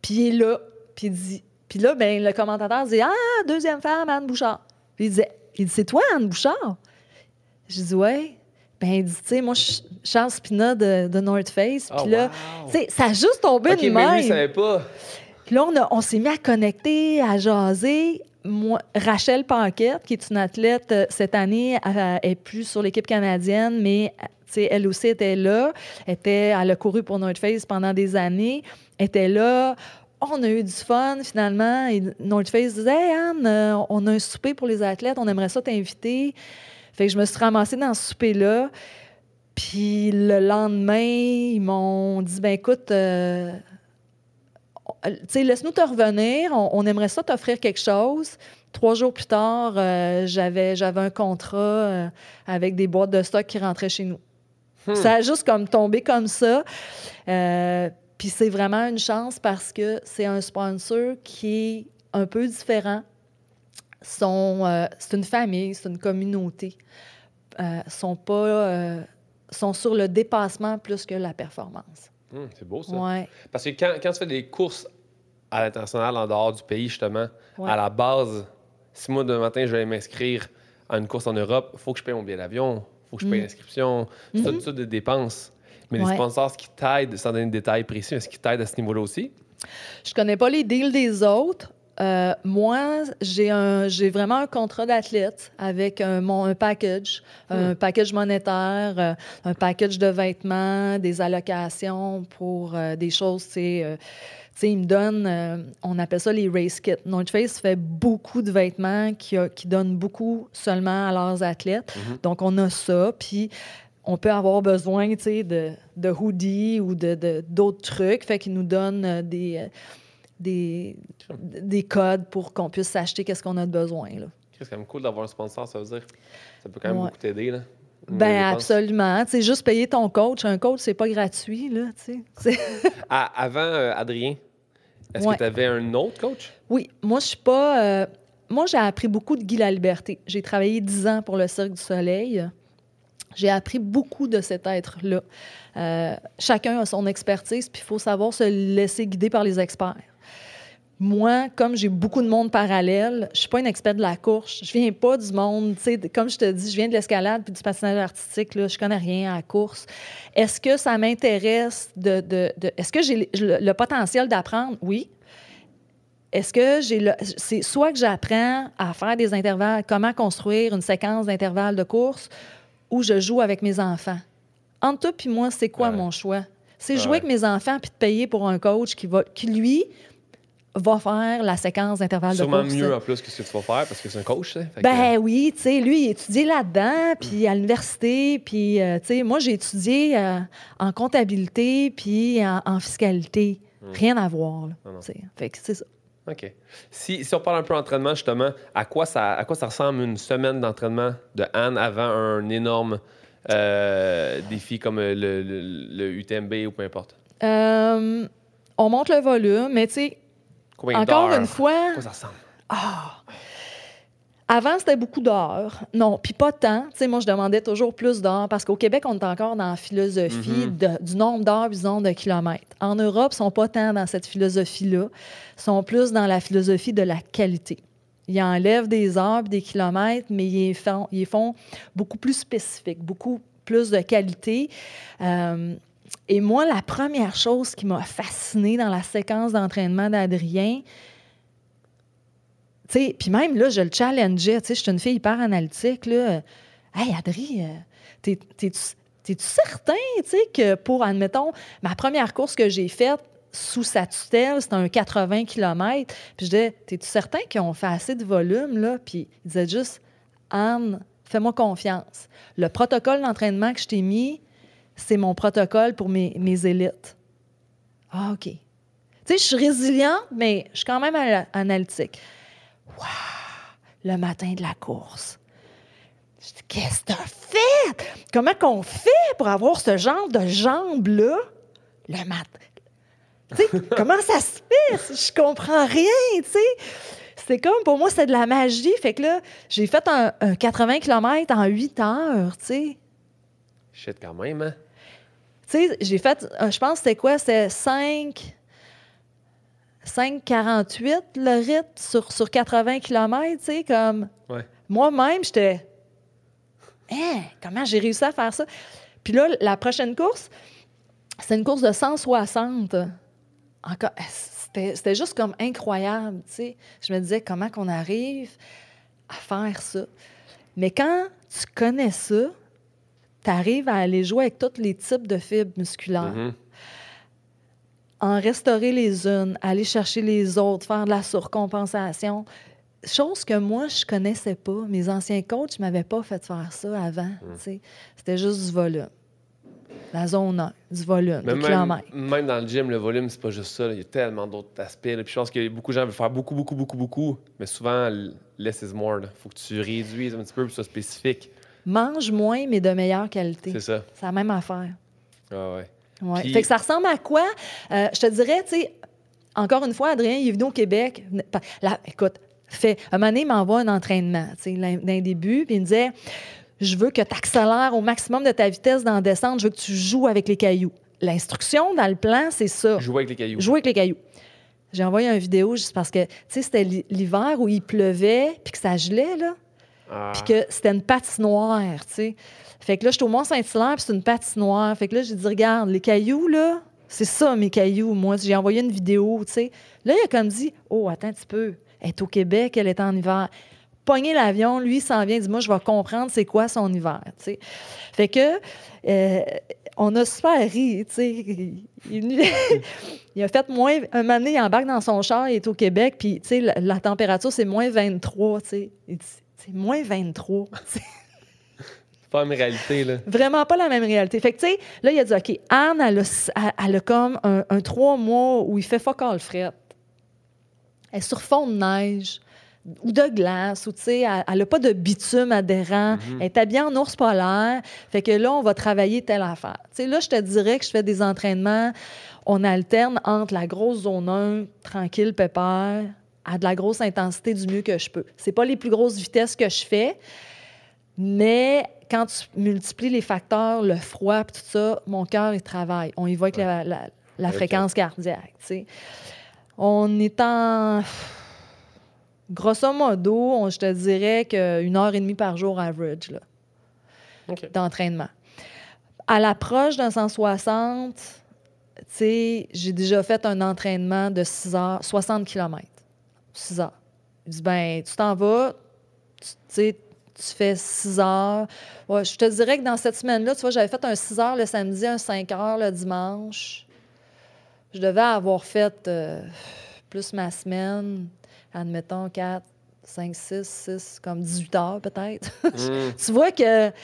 puis il est là, puis il dit... Puis là, ben, le commentateur dit « Ah, deuxième femme, Anne Bouchard. » Puis il dit, il dit « C'est toi, Anne Bouchard? » Je dis « Ouais. » Ben, dit « Tu sais, moi, je suis Charles Spina de, de North Face. » Puis Oh, là, wow. tu sais, ça a juste tombé OK, de mais lui, même. savait pas. Puis là, on, a- on s'est mis à connecter, à jaser. Moi, Rachel Paquette, qui est une athlète euh, cette année, elle est plus sur l'équipe canadienne, mais euh, elle aussi était là. Était, elle a couru pour North Face pendant des années. était là. On a eu du fun finalement. Et North Face disait Hey Anne, euh, on a un souper pour les athlètes, on aimerait ça t'inviter. Fait que je me suis ramassée dans ce souper-là. Puis le lendemain, ils m'ont dit ben écoute, euh, tu sais, laisse-nous te revenir. On, on aimerait ça t'offrir quelque chose. Trois jours plus tard, euh, j'avais, j'avais un contrat euh, avec des boîtes de stock qui rentraient chez nous. Hmm. Ça a juste comme tombé comme ça. Euh, Puis c'est vraiment une chance parce que c'est un sponsor qui est un peu différent. Sont, euh, c'est une famille, c'est une communauté. Euh, sont pas, euh, sont sur le dépassement plus que la performance. Hum, c'est beau, ça. Ouais, Parce que quand, quand tu fais des courses à l'international, en dehors du pays, justement, ouais. à la base, si moi, demain matin, je vais m'inscrire à une course en Europe, il faut que je paye mon billet d'avion, il faut que je paye Mm. l'inscription, c'est tout ça de dépenses. Mais les sponsors, ce qui t'aident, sans donner de détails précis, est-ce qu'ils t'aident à ce niveau-là aussi? Je connais pas les deals des autres. Euh, moi, j'ai un, j'ai vraiment un contrat d'athlète avec un, mon, un package, un package monétaire, euh, un package de vêtements, des allocations pour euh, des choses, tu sais, euh, ils me donnent, euh, on appelle ça les race kits. North Face fait beaucoup de vêtements qui, a- qui donnent beaucoup seulement à leurs athlètes. Mhm. Donc, on a ça. Puis, on peut avoir besoin, tu sais, de, de hoodies ou de, d'autres trucs. Fait qu'ils nous donnent euh, des, euh, des, des codes pour qu'on puisse s'acheter qu'est-ce qu'on a de besoin, là. C'est quand même cool d'avoir un sponsor, ça veut dire. Ça peut quand même Ouais. beaucoup t'aider, là. Ben absolument. Tu sais, juste payer ton coach. Un coach, c'est pas gratuit, là, tu sais. C'est- Ah, avant, euh, Adrien, est-ce Ouais. que tu avais un autre coach? Oui, moi, je suis pas... euh, moi, j'ai appris beaucoup de Guy la Liberté. J'ai travaillé dix ans pour le Cirque du Soleil. J'ai appris beaucoup de cet être-là. Euh, chacun a son expertise, puis il faut savoir se laisser guider par les experts. Moi, comme j'ai beaucoup de monde parallèle, je suis pas une experte de la course. Je viens pas du monde, comme je te dis, je viens de l'escalade puis du patinage artistique, là, je connais rien à la course. Est-ce que ça m'intéresse de, de- de- Est-ce que j'ai le, le potentiel d'apprendre? Oui. Est-ce que j'ai le. C'est soit que j'apprends à faire des intervalles, comment construire une séquence d'intervalles de course, ou je joue avec mes enfants. Entre toi puis moi, c'est quoi Ouais. mon choix? C'est Ouais, jouer avec mes enfants puis de payer pour un coach qui, va, qui lui, va faire la séquence d'intervalles de Sûrement course. mieux en plus que ce que tu vas faire parce que c'est un coach, ça. Fait que- Ben oui, tu sais, lui, il étudiait là-dedans, puis à l'université, puis, euh, tu sais, moi, j'ai étudié euh, en comptabilité, puis en, en fiscalité. Rien à voir, là. Fait que c'est ça. OK. Si, si on parle un peu d'entraînement, justement, à quoi, ça, à quoi ça ressemble une semaine d'entraînement de Anne avant un énorme euh, défi comme le, le- le UTMB ou peu importe? On monte le volume, mais tu sais, Combien encore une fois, À quoi ça ressemble? avant, c'était beaucoup d'heures. Non, puis pas tant. Tu sais, moi, je demandais toujours plus d'heures parce qu'au Québec, on est encore dans la philosophie Mhm. de- du nombre d'heures, disons, de kilomètres. En Europe, ils sont pas tant dans cette philosophie-là. Ils sont plus dans la philosophie de la qualité. Ils enlèvent des heures des kilomètres, mais ils font, ils font beaucoup plus spécifiques, beaucoup plus de qualité. Euh, et moi, la première chose qui m'a fascinée dans la séquence d'entraînement d'Adrien, puis même là, je le challengeais, tu sais, je suis une fille hyper analytique, là. Hey, Adri, euh, t'es- t'es-tu certain, tu sais, que pour, admettons, ma première course que j'ai faite sous sa tutelle, c'était un 80 km, puis je disais, t'es-tu certain qu'ils ont fait assez de volume, là? Puis il disait juste, Anne, fais-moi confiance. Le protocole d'entraînement que je t'ai mis, c'est mon protocole pour mes, mes élites. Ah, OK. Tu sais, je suis résiliente, mais je suis quand même ana- analytique. Wow! Le matin de la course. Je dis, qu'est-ce que t'as fait? Comment qu'on fait pour avoir ce genre de jambes-là le matin? Tu sais, comment ça se fait? Je comprends rien, tu sais. C'est comme, pour moi, c'est de la magie. Fait que là, j'ai fait un, un 80 km en 8 heures, tu sais. Shit, quand même, hein? Tu sais, j'ai fait, euh, je pense c'était quoi? C'était 5, 5,48 le rythme sur, sur 80 km, tu sais, comme... Ouais. Moi-même, j'étais... Hein, comment j'ai réussi à faire ça? Puis là, la prochaine course, c'est une course de 160. Encore, c'était c'était juste comme incroyable, tu sais. Je me disais, comment qu'on arrive à faire ça? Mais quand tu connais ça, tu arrives à aller jouer avec tous les types de fibres musculaires, Mhm. en restaurer les unes, aller chercher les autres, faire de la surcompensation. chose que moi, je connaissais pas. Mes anciens coachs ne m'avaient pas fait faire ça avant. sais. C'était juste du volume. La zone 1, du volume, Mais du même, même dans le gym, le volume, c'est pas juste ça. Il y a tellement d'autres aspects. là. Puis je pense que beaucoup de gens veulent faire beaucoup, beaucoup, beaucoup, beaucoup. Mais souvent, less is more. Il faut que tu réduises un petit peu pour que ce soit spécifique. Mange moins, mais de meilleure qualité. C'est ça. C'est la même affaire. Ah ouais. Ouais. Puis- Fait que ça ressemble à quoi? Euh, je te dirais, tu sais, encore une fois, Adrien, il est venu au Québec. Là, écoute, fait, un moment donné, il m'envoie un entraînement, tu sais, d'un début, puis il me disait Je veux que tu accélères au maximum de ta vitesse dans la descente, je veux que tu joues avec les cailloux. L'instruction dans le plan, c'est ça. Jouer avec les cailloux. Jouer avec les cailloux. J'ai envoyé une vidéo juste parce que, tu sais, c'était l'hi- l'hiver où il pleuvait, puis que ça gelait, là Ah. puis que c'était une patinoire, tu sais. Fait que là, j'étais au Mont-Saint-Hilaire, puis c'est une patinoire. Fait que là, j'ai dit, regarde, les cailloux, là, c'est ça, mes cailloux. Moi, j'ai envoyé une vidéo, tu sais. Là, il a comme dit, oh, attends un petit peu. Elle est au Québec, elle est en hiver. Pogner l'avion, lui, s'en vient, dit, moi, je vais comprendre c'est quoi son hiver, tu sais. Fait que, euh, on a super ri, tu sais. Il, il a fait moins. Un donné, il embarque dans son char, il est au Québec, puis, tu sais, la, la température, c'est moins 23, tu sais. C'est moins 23. tu sais. C'est pas une réalité, là. Vraiment pas la même réalité. Fait que, tu sais, là, il a dit, OK, Anne, elle a, elle- elle a comme un, un trois mois où il fait fuck all fret. Elle est sur fond de neige ou de glace, ou tu sais, elle- n'a pas de bitume adhérent. Elle est habillée en ours polaire. Fait que là, on va travailler telle affaire. Tu sais, là, je te dirais que je fais des entraînements. On alterne entre la grosse zone 1, tranquille, pépère, à de la grosse intensité du mieux que je peux. C'est pas les plus grosses vitesses que je fais, mais quand tu multiplies les facteurs, le froid, tout ça, mon cœur, il travaille. On y va avec la, la- la Avec fréquence cardiaque. tu sais. On est en. Grosso modo, on- je te dirais qu'une heure et demie par jour average là, d'entraînement. À l'approche d'un 160, tu sais, j'ai déjà fait un entraînement de 6 heures, 60 km. 6 heures. Il dit, ben, tu t'en vas, tu tu sais, tu fais 6 heures. Ouais, je te dirais que dans cette semaine-là, tu vois, j'avais fait un 6 heures le samedi, un 5 heures le dimanche. Je devais avoir fait euh, plus ma semaine, admettons 4, 5, 6, 6, comme 18 heures peut-être. Mm. tu vois que, tu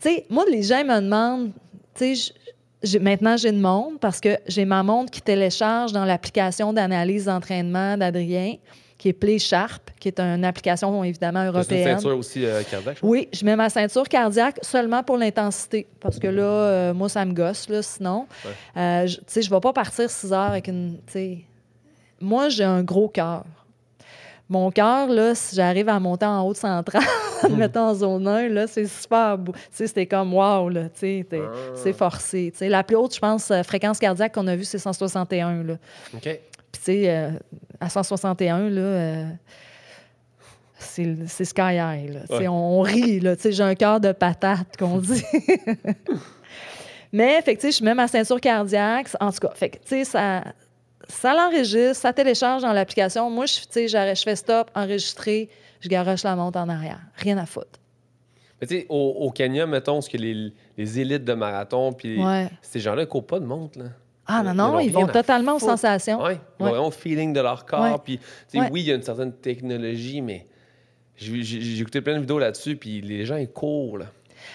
sais, moi, les gens me demandent, tu sais, maintenant, j'ai une montre parce que j'ai ma montre qui télécharge dans l'application d'analyse d'entraînement d'Adrien, qui est Play Sharp, qui est une application évidemment T'as une européenne. ceinture aussi euh, cardiaque? Oui, je mets ma ceinture cardiaque seulement pour l'intensité, parce que là, euh, moi, ça me gosse, là, sinon. Ouais. Euh, tu sais, je ne vais pas partir 6 heures avec une. tu sais. Moi, j'ai un gros cœur. Mon cœur, là, si j'arrive à monter en haut de 130, mettons en zone 1, là, c'est super beau. Tu sais, c'était comme wow, là, tu sais, Ah. c'est forcé. Tu sais, la plus haute, je pense, fréquence cardiaque qu'on a vue, c'est 161, là. OK. Puis, tu sais, euh, à 161, là, euh, c'est sky high. Là. Ouais. On, on rit, là. Tu sais, j'ai un cœur de patate, qu'on dit. Mais, fait que, je mets ma ceinture cardiaque. En tout cas, fait que, tu sais, ça, ça l'enregistre, ça télécharge dans l'application. Moi, je, fais stop, enregistrer, je garoche la montre en arrière. Rien à foutre. Mais tu sais, au, au Kenya, mettons, ce que les, les élites de marathon, puis Ouais. ces gens-là, ils courent pas de montre, là. Ah non, non, ils vont totalement aux sensations. Oui, ils Ouais. vraiment au feeling de leur corps. Ouais. Puis, Ouais. oui, il y a une certaine technologie, mais j'ai écouté plein de vidéos là-dessus, puis les gens, ils courent, là.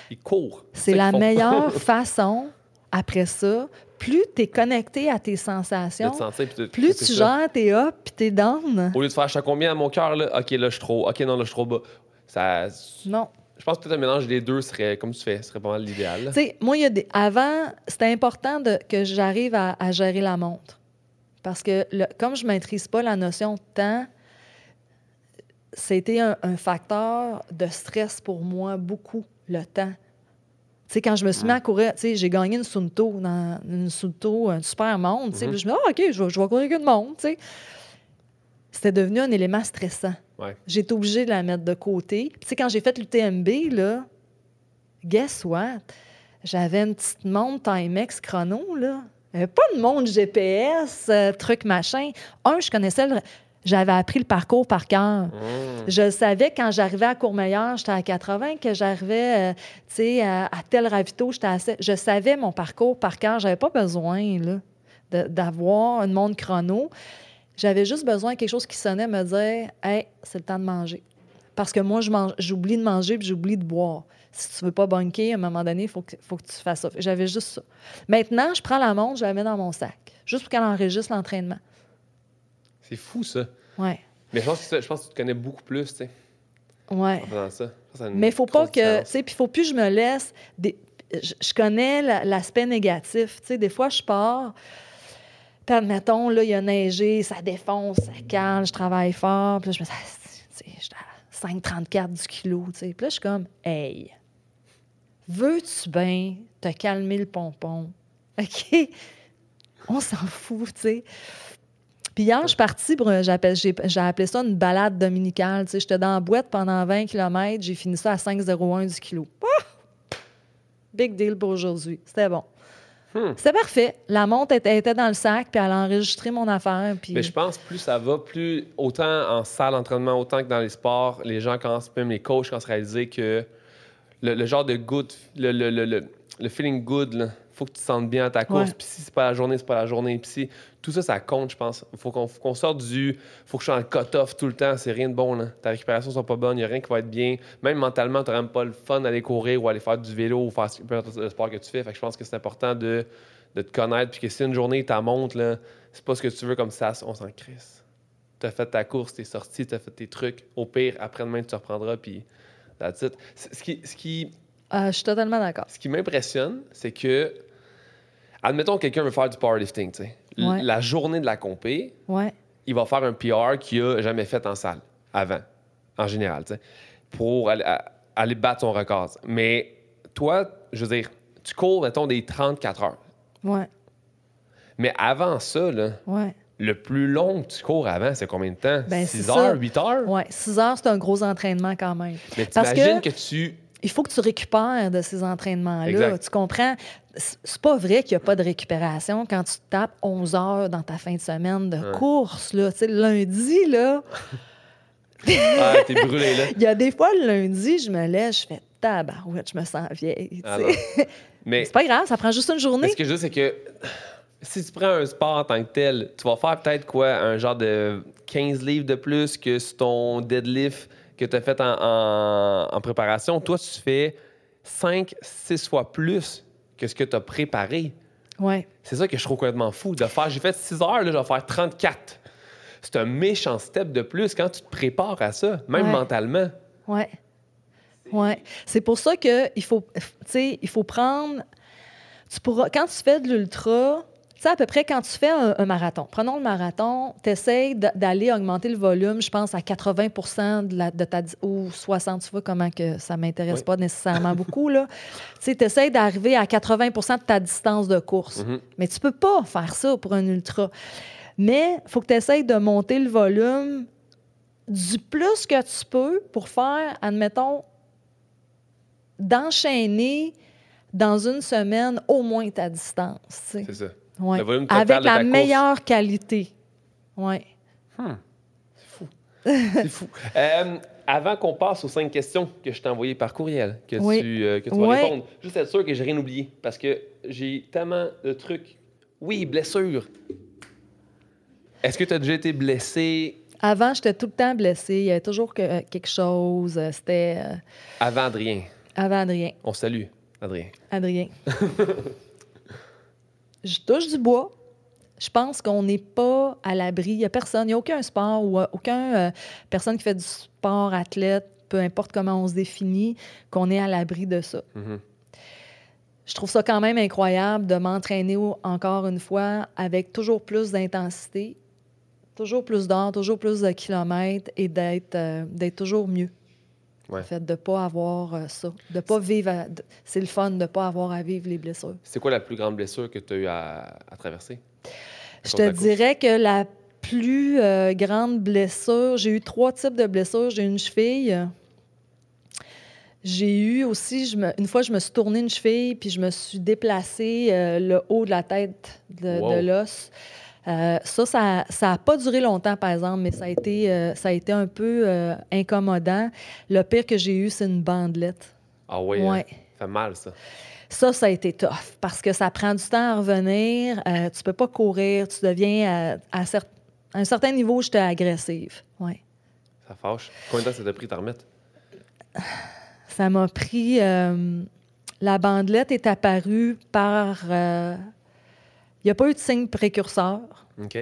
Ils courent. C'est la meilleure façon, après ça, plus tu es connecté à tes sensations, sentir, plus tu gères tes up puis tes down. Au lieu de faire, je combien à mon cœur, là? OK, là, je suis trop. OK, non, là, je suis trop bas. Ça, Non. Je pense que peut-être un mélange des deux serait, comme tu fais, serait pas mal l'idéal. Tu sais, moi, il y a des... avant, c'était important de... que j'arrive à... à gérer la montre. Parce que le- comme je ne maîtrise pas la notion de temps, c'était un, un facteur de stress pour moi, beaucoup, le temps. Tu sais, quand je me suis mis à courir, tu sais, j'ai gagné une Sunto, dans une Sunto, un super monde, tu sais, Mhm. puis je me dis, ah, OK, je vais, je vais courir avec une montre, tu sais. C'était devenu un élément stressant. Ouais. J'ai été obligée de la mettre de côté. Tu sais, quand j'ai fait l'UTMB, là, guess what? J'avais une petite montre Timex chrono, là. Pas de montre GPS, euh, truc machin. Un, je connaissais le... J'avais appris le parcours par cœur. Mmh. Je savais quand j'arrivais à Courmayeur, j'étais à 80, que j'arrivais, euh, tu sais, à, à tel ravito, j'étais à 7. Je savais mon parcours par cœur. J'avais pas besoin, là, d'avoir une montre chrono. J'avais juste besoin de quelque chose qui sonnait me dire Hey, c'est le temps de manger. Parce que moi, je mange- j'oublie de manger puis j'oublie de boire. Si tu veux pas bunker, à un moment donné, il faut que, faut que tu fasses ça. J'avais juste ça. Maintenant, je prends la montre, je la mets dans mon sac, juste pour qu'elle enregistre l'entraînement. C'est fou, ça. Ouais. Mais je pense que, je pense que tu te connais beaucoup plus, tu sais, Ouais. en faisant ça. Ça, ça a une Mais il faut pas que. Tu sais, puis il faut plus que je me laisse. Des, je, je connais la- l'aspect négatif. Tu sais, des fois, je pars. Puis, admettons, là, il a neigé, ça défonce, ça calme, je travaille fort. Puis là, je me dis, ah, j'étais à 5,34 du kilo. Tu sais. Puis là, je suis comme, hey, veux-tu bien te calmer le pompon? OK? On s'en fout, tu sais. Puis hier, je suis partie j'appelle- j'ai appelé ça une balade dominicale. Tu sais, j'étais dans la boîte pendant 20 km, j'ai fini ça à 5,01 du kilo. Big deal pour aujourd'hui. C'était bon. Hmm. C'était parfait. La montre était, était dans le sac, puis elle a enregistré mon affaire. Puis... Mais je pense plus ça va, plus autant en salle d'entraînement, autant que dans les sports, les gens commencent, même les coachs commencent à réaliser que le, le genre de good, le, le, le, le- le feeling good, là, faut que tu te sentes bien à ta course. Ouais. Puis si c'est pas la journée, c'est pas la journée. Puis si, tout ça, ça compte, je pense. Faut qu'on faut qu'on sorte du. Faut que je sois en cut-off tout le temps. C'est rien de bon, là. Ta récupération sera pas bonne. Il n'y a rien qui va être bien. Même mentalement, tu même pas le fun d'aller courir ou aller faire du vélo ou faire le sport que tu fais. Fait que je pense que c'est important de, de te connaître. Puis que si une journée, ta montre, là, c'est pas ce que tu veux comme ça, on s'en crisse. Tu as fait ta course, tu es sorti, tu as fait tes trucs. Au pire, après-demain, tu te reprendras. Puis, Ce qui, ce qui, Ah, je suis totalement d'accord. ce qui m'impressionne, c'est que, admettons que quelqu'un veut faire du powerlifting, tu sais. Ouais. La journée de la compé, Ouais. il va faire un PR qu'il a jamais fait en salle, avant, en général, tu sais, pour aller, à- aller battre son record. Mais toi, je veux dire, tu cours, mettons, des 34 heures. Ouais. Mais avant ça, là, Ouais. le plus long que tu cours avant, c'est combien de temps? Ben, 6 c'est heures, ça. 8 heures? Ouais. 6 heures, c'est un gros entraînement quand même. Mais t'imagines que- que... tu... il faut que tu récupères de ces entraînements-là. Tu comprends? C'est pas vrai qu'il n'y a pas de récupération quand tu tapes 11 heures dans ta fin de semaine de Ouais. course. Là. Tu sais, le lundi, là, Ah, t'es brûlé, là. il y a des fois, le lundi, je me lève, je fais tabarouette, je me sens vieille. Ah. Mais c'est pas grave, ça prend juste une journée. ce que je veux, c'est que si tu prends un sport en tant que tel, tu vas faire peut-être quoi, un genre de 15 livres de plus que ton deadlift que tu as fait en, en- en préparation. Toi, tu fais 5, 6 fois plus que ce que tu as préparé. Ouais. C'est ça que je trouve complètement fou. De faire, j'ai fait 6 heures, là, je vais faire 34. C'est un méchant step de plus quand tu te prépares à ça, même Ouais. mentalement. Ouais. Ouais. C'est pour ça que il faut, il faut prendre. Tu pourras, quand tu fais de l'ultra, sais, à peu près quand tu fais un, un marathon, prenons le marathon, tu essaies d'aller augmenter le volume, je pense, à 80 de, la, de ta. ou 60, tu vois comment que ça m'intéresse Oui. pas nécessairement beaucoup, là. Tu sais, tu essaies d'arriver à 80 de ta distance de course. Mhm. Mais tu peux pas faire ça pour un ultra. Mais il faut que tu essaies de monter le volume du plus que tu peux pour faire, admettons, d'enchaîner dans une semaine au moins ta distance. C'est ça. Ouais. Le volume total Avec de ta la course. meilleure qualité. Ouais. C'est fou. C'est fou. Euh, avant qu'on passe aux cinq questions que je t'ai envoyées par courriel, que Oui. tu, euh, que tu vas répondre, juste être sûr que j'ai rien oublié parce que j'ai tellement de trucs. Oui, blessure. Est-ce que tu as déjà été blessé? Avant, j'étais tout le temps blessée. Il y avait toujours que- euh, quelque chose. C'était avant Adrien? avant Adrien. On salue, Adrien. Adrien. je touche du bois. Je pense qu'on n'est pas à l'abri. Il n'y a personne, il n'y a aucun sport ou euh, aucun euh, personne qui fait du sport, athlète, peu importe comment on se définit, qu'on est à l'abri de ça. Mhm. Je trouve ça quand même incroyable de m'entraîner encore une fois avec toujours plus d'intensité, toujours plus d'heures, toujours plus de kilomètres et d'être euh, d'être toujours mieux. Ouais. En fait, de ne pas avoir euh, ça. De pas vivre. à- C'est le fun de ne pas avoir à vivre les blessures. C'est quoi la plus grande blessure que tu as eu à, à traverser? Je te dirais que la plus euh, grande blessure, j'ai eu trois types de blessures. J'ai eu une cheville. J'ai eu aussi, je me- une fois, je me suis tournée une cheville, puis je me suis déplacé euh, le haut de la tête de, Wow. de l'os. Euh, ça, ça n'a pas duré longtemps, par exemple, mais ça a été, euh, ça a été un peu euh, incommodant. Le pire que j'ai eu, c'est une bandelette. Ah oui, Ouais. hein? ça fait mal, ça. Ça, ça a été tough parce que ça prend du temps à revenir. Tu peux pas courir. Tu deviens à, à cer- À un certain niveau, j'étais agressive. Ouais. Ça fâche. Combien de temps ça t'a pris de t'en remettre? Ça m'a pris. la bandelette est apparue par. Il n'y a pas eu de signe précurseur. OK.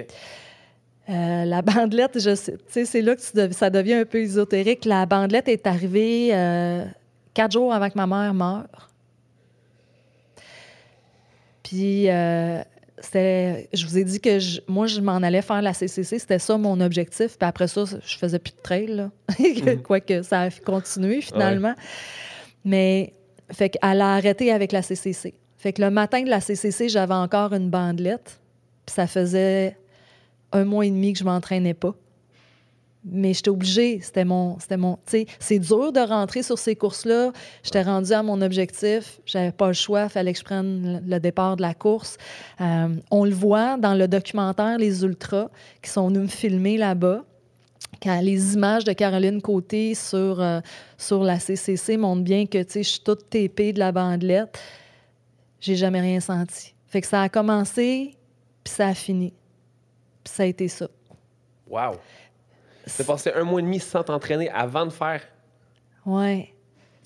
Euh, la bandelette, je sais, tu sais, c'est là que tu dev- ça devient un peu ésotérique. La bandelette est arrivée euh, quatre jours avant que ma mère meure. Puis, euh, je vous ai dit que je- moi, je m'en allais faire la CCC. C'était ça mon objectif. Puis après ça, je faisais plus de trail. Là. Quoique ça a continué finalement. Mais, fait qu'elle a arrêté avec la CCC. Fait que le matin de la CCC, j'avais encore une bandelette. Puis ça faisait un mois et demi que je m'entraînais pas. Mais j'étais obligée. C'était mon. C'était mon. Tu sais, c'est dur de rentrer sur ces courses-là. J'étais rendue à mon objectif. J'avais pas le choix. Il fallait que je prenne le départ de la course. Euh, on le voit dans le documentaire Les Ultras qui sont venus me filmer là-bas. Quand les images de Caroline Côté sur, euh, sur la CCC montrent bien que tu sais, je suis toute TP de la bandelette. J'ai jamais rien senti. Fait que ça a commencé, puis ça a fini. Puis ça a été ça. Wow. T'as passé un mois et demi sans t'entraîner avant de faire? Ouais.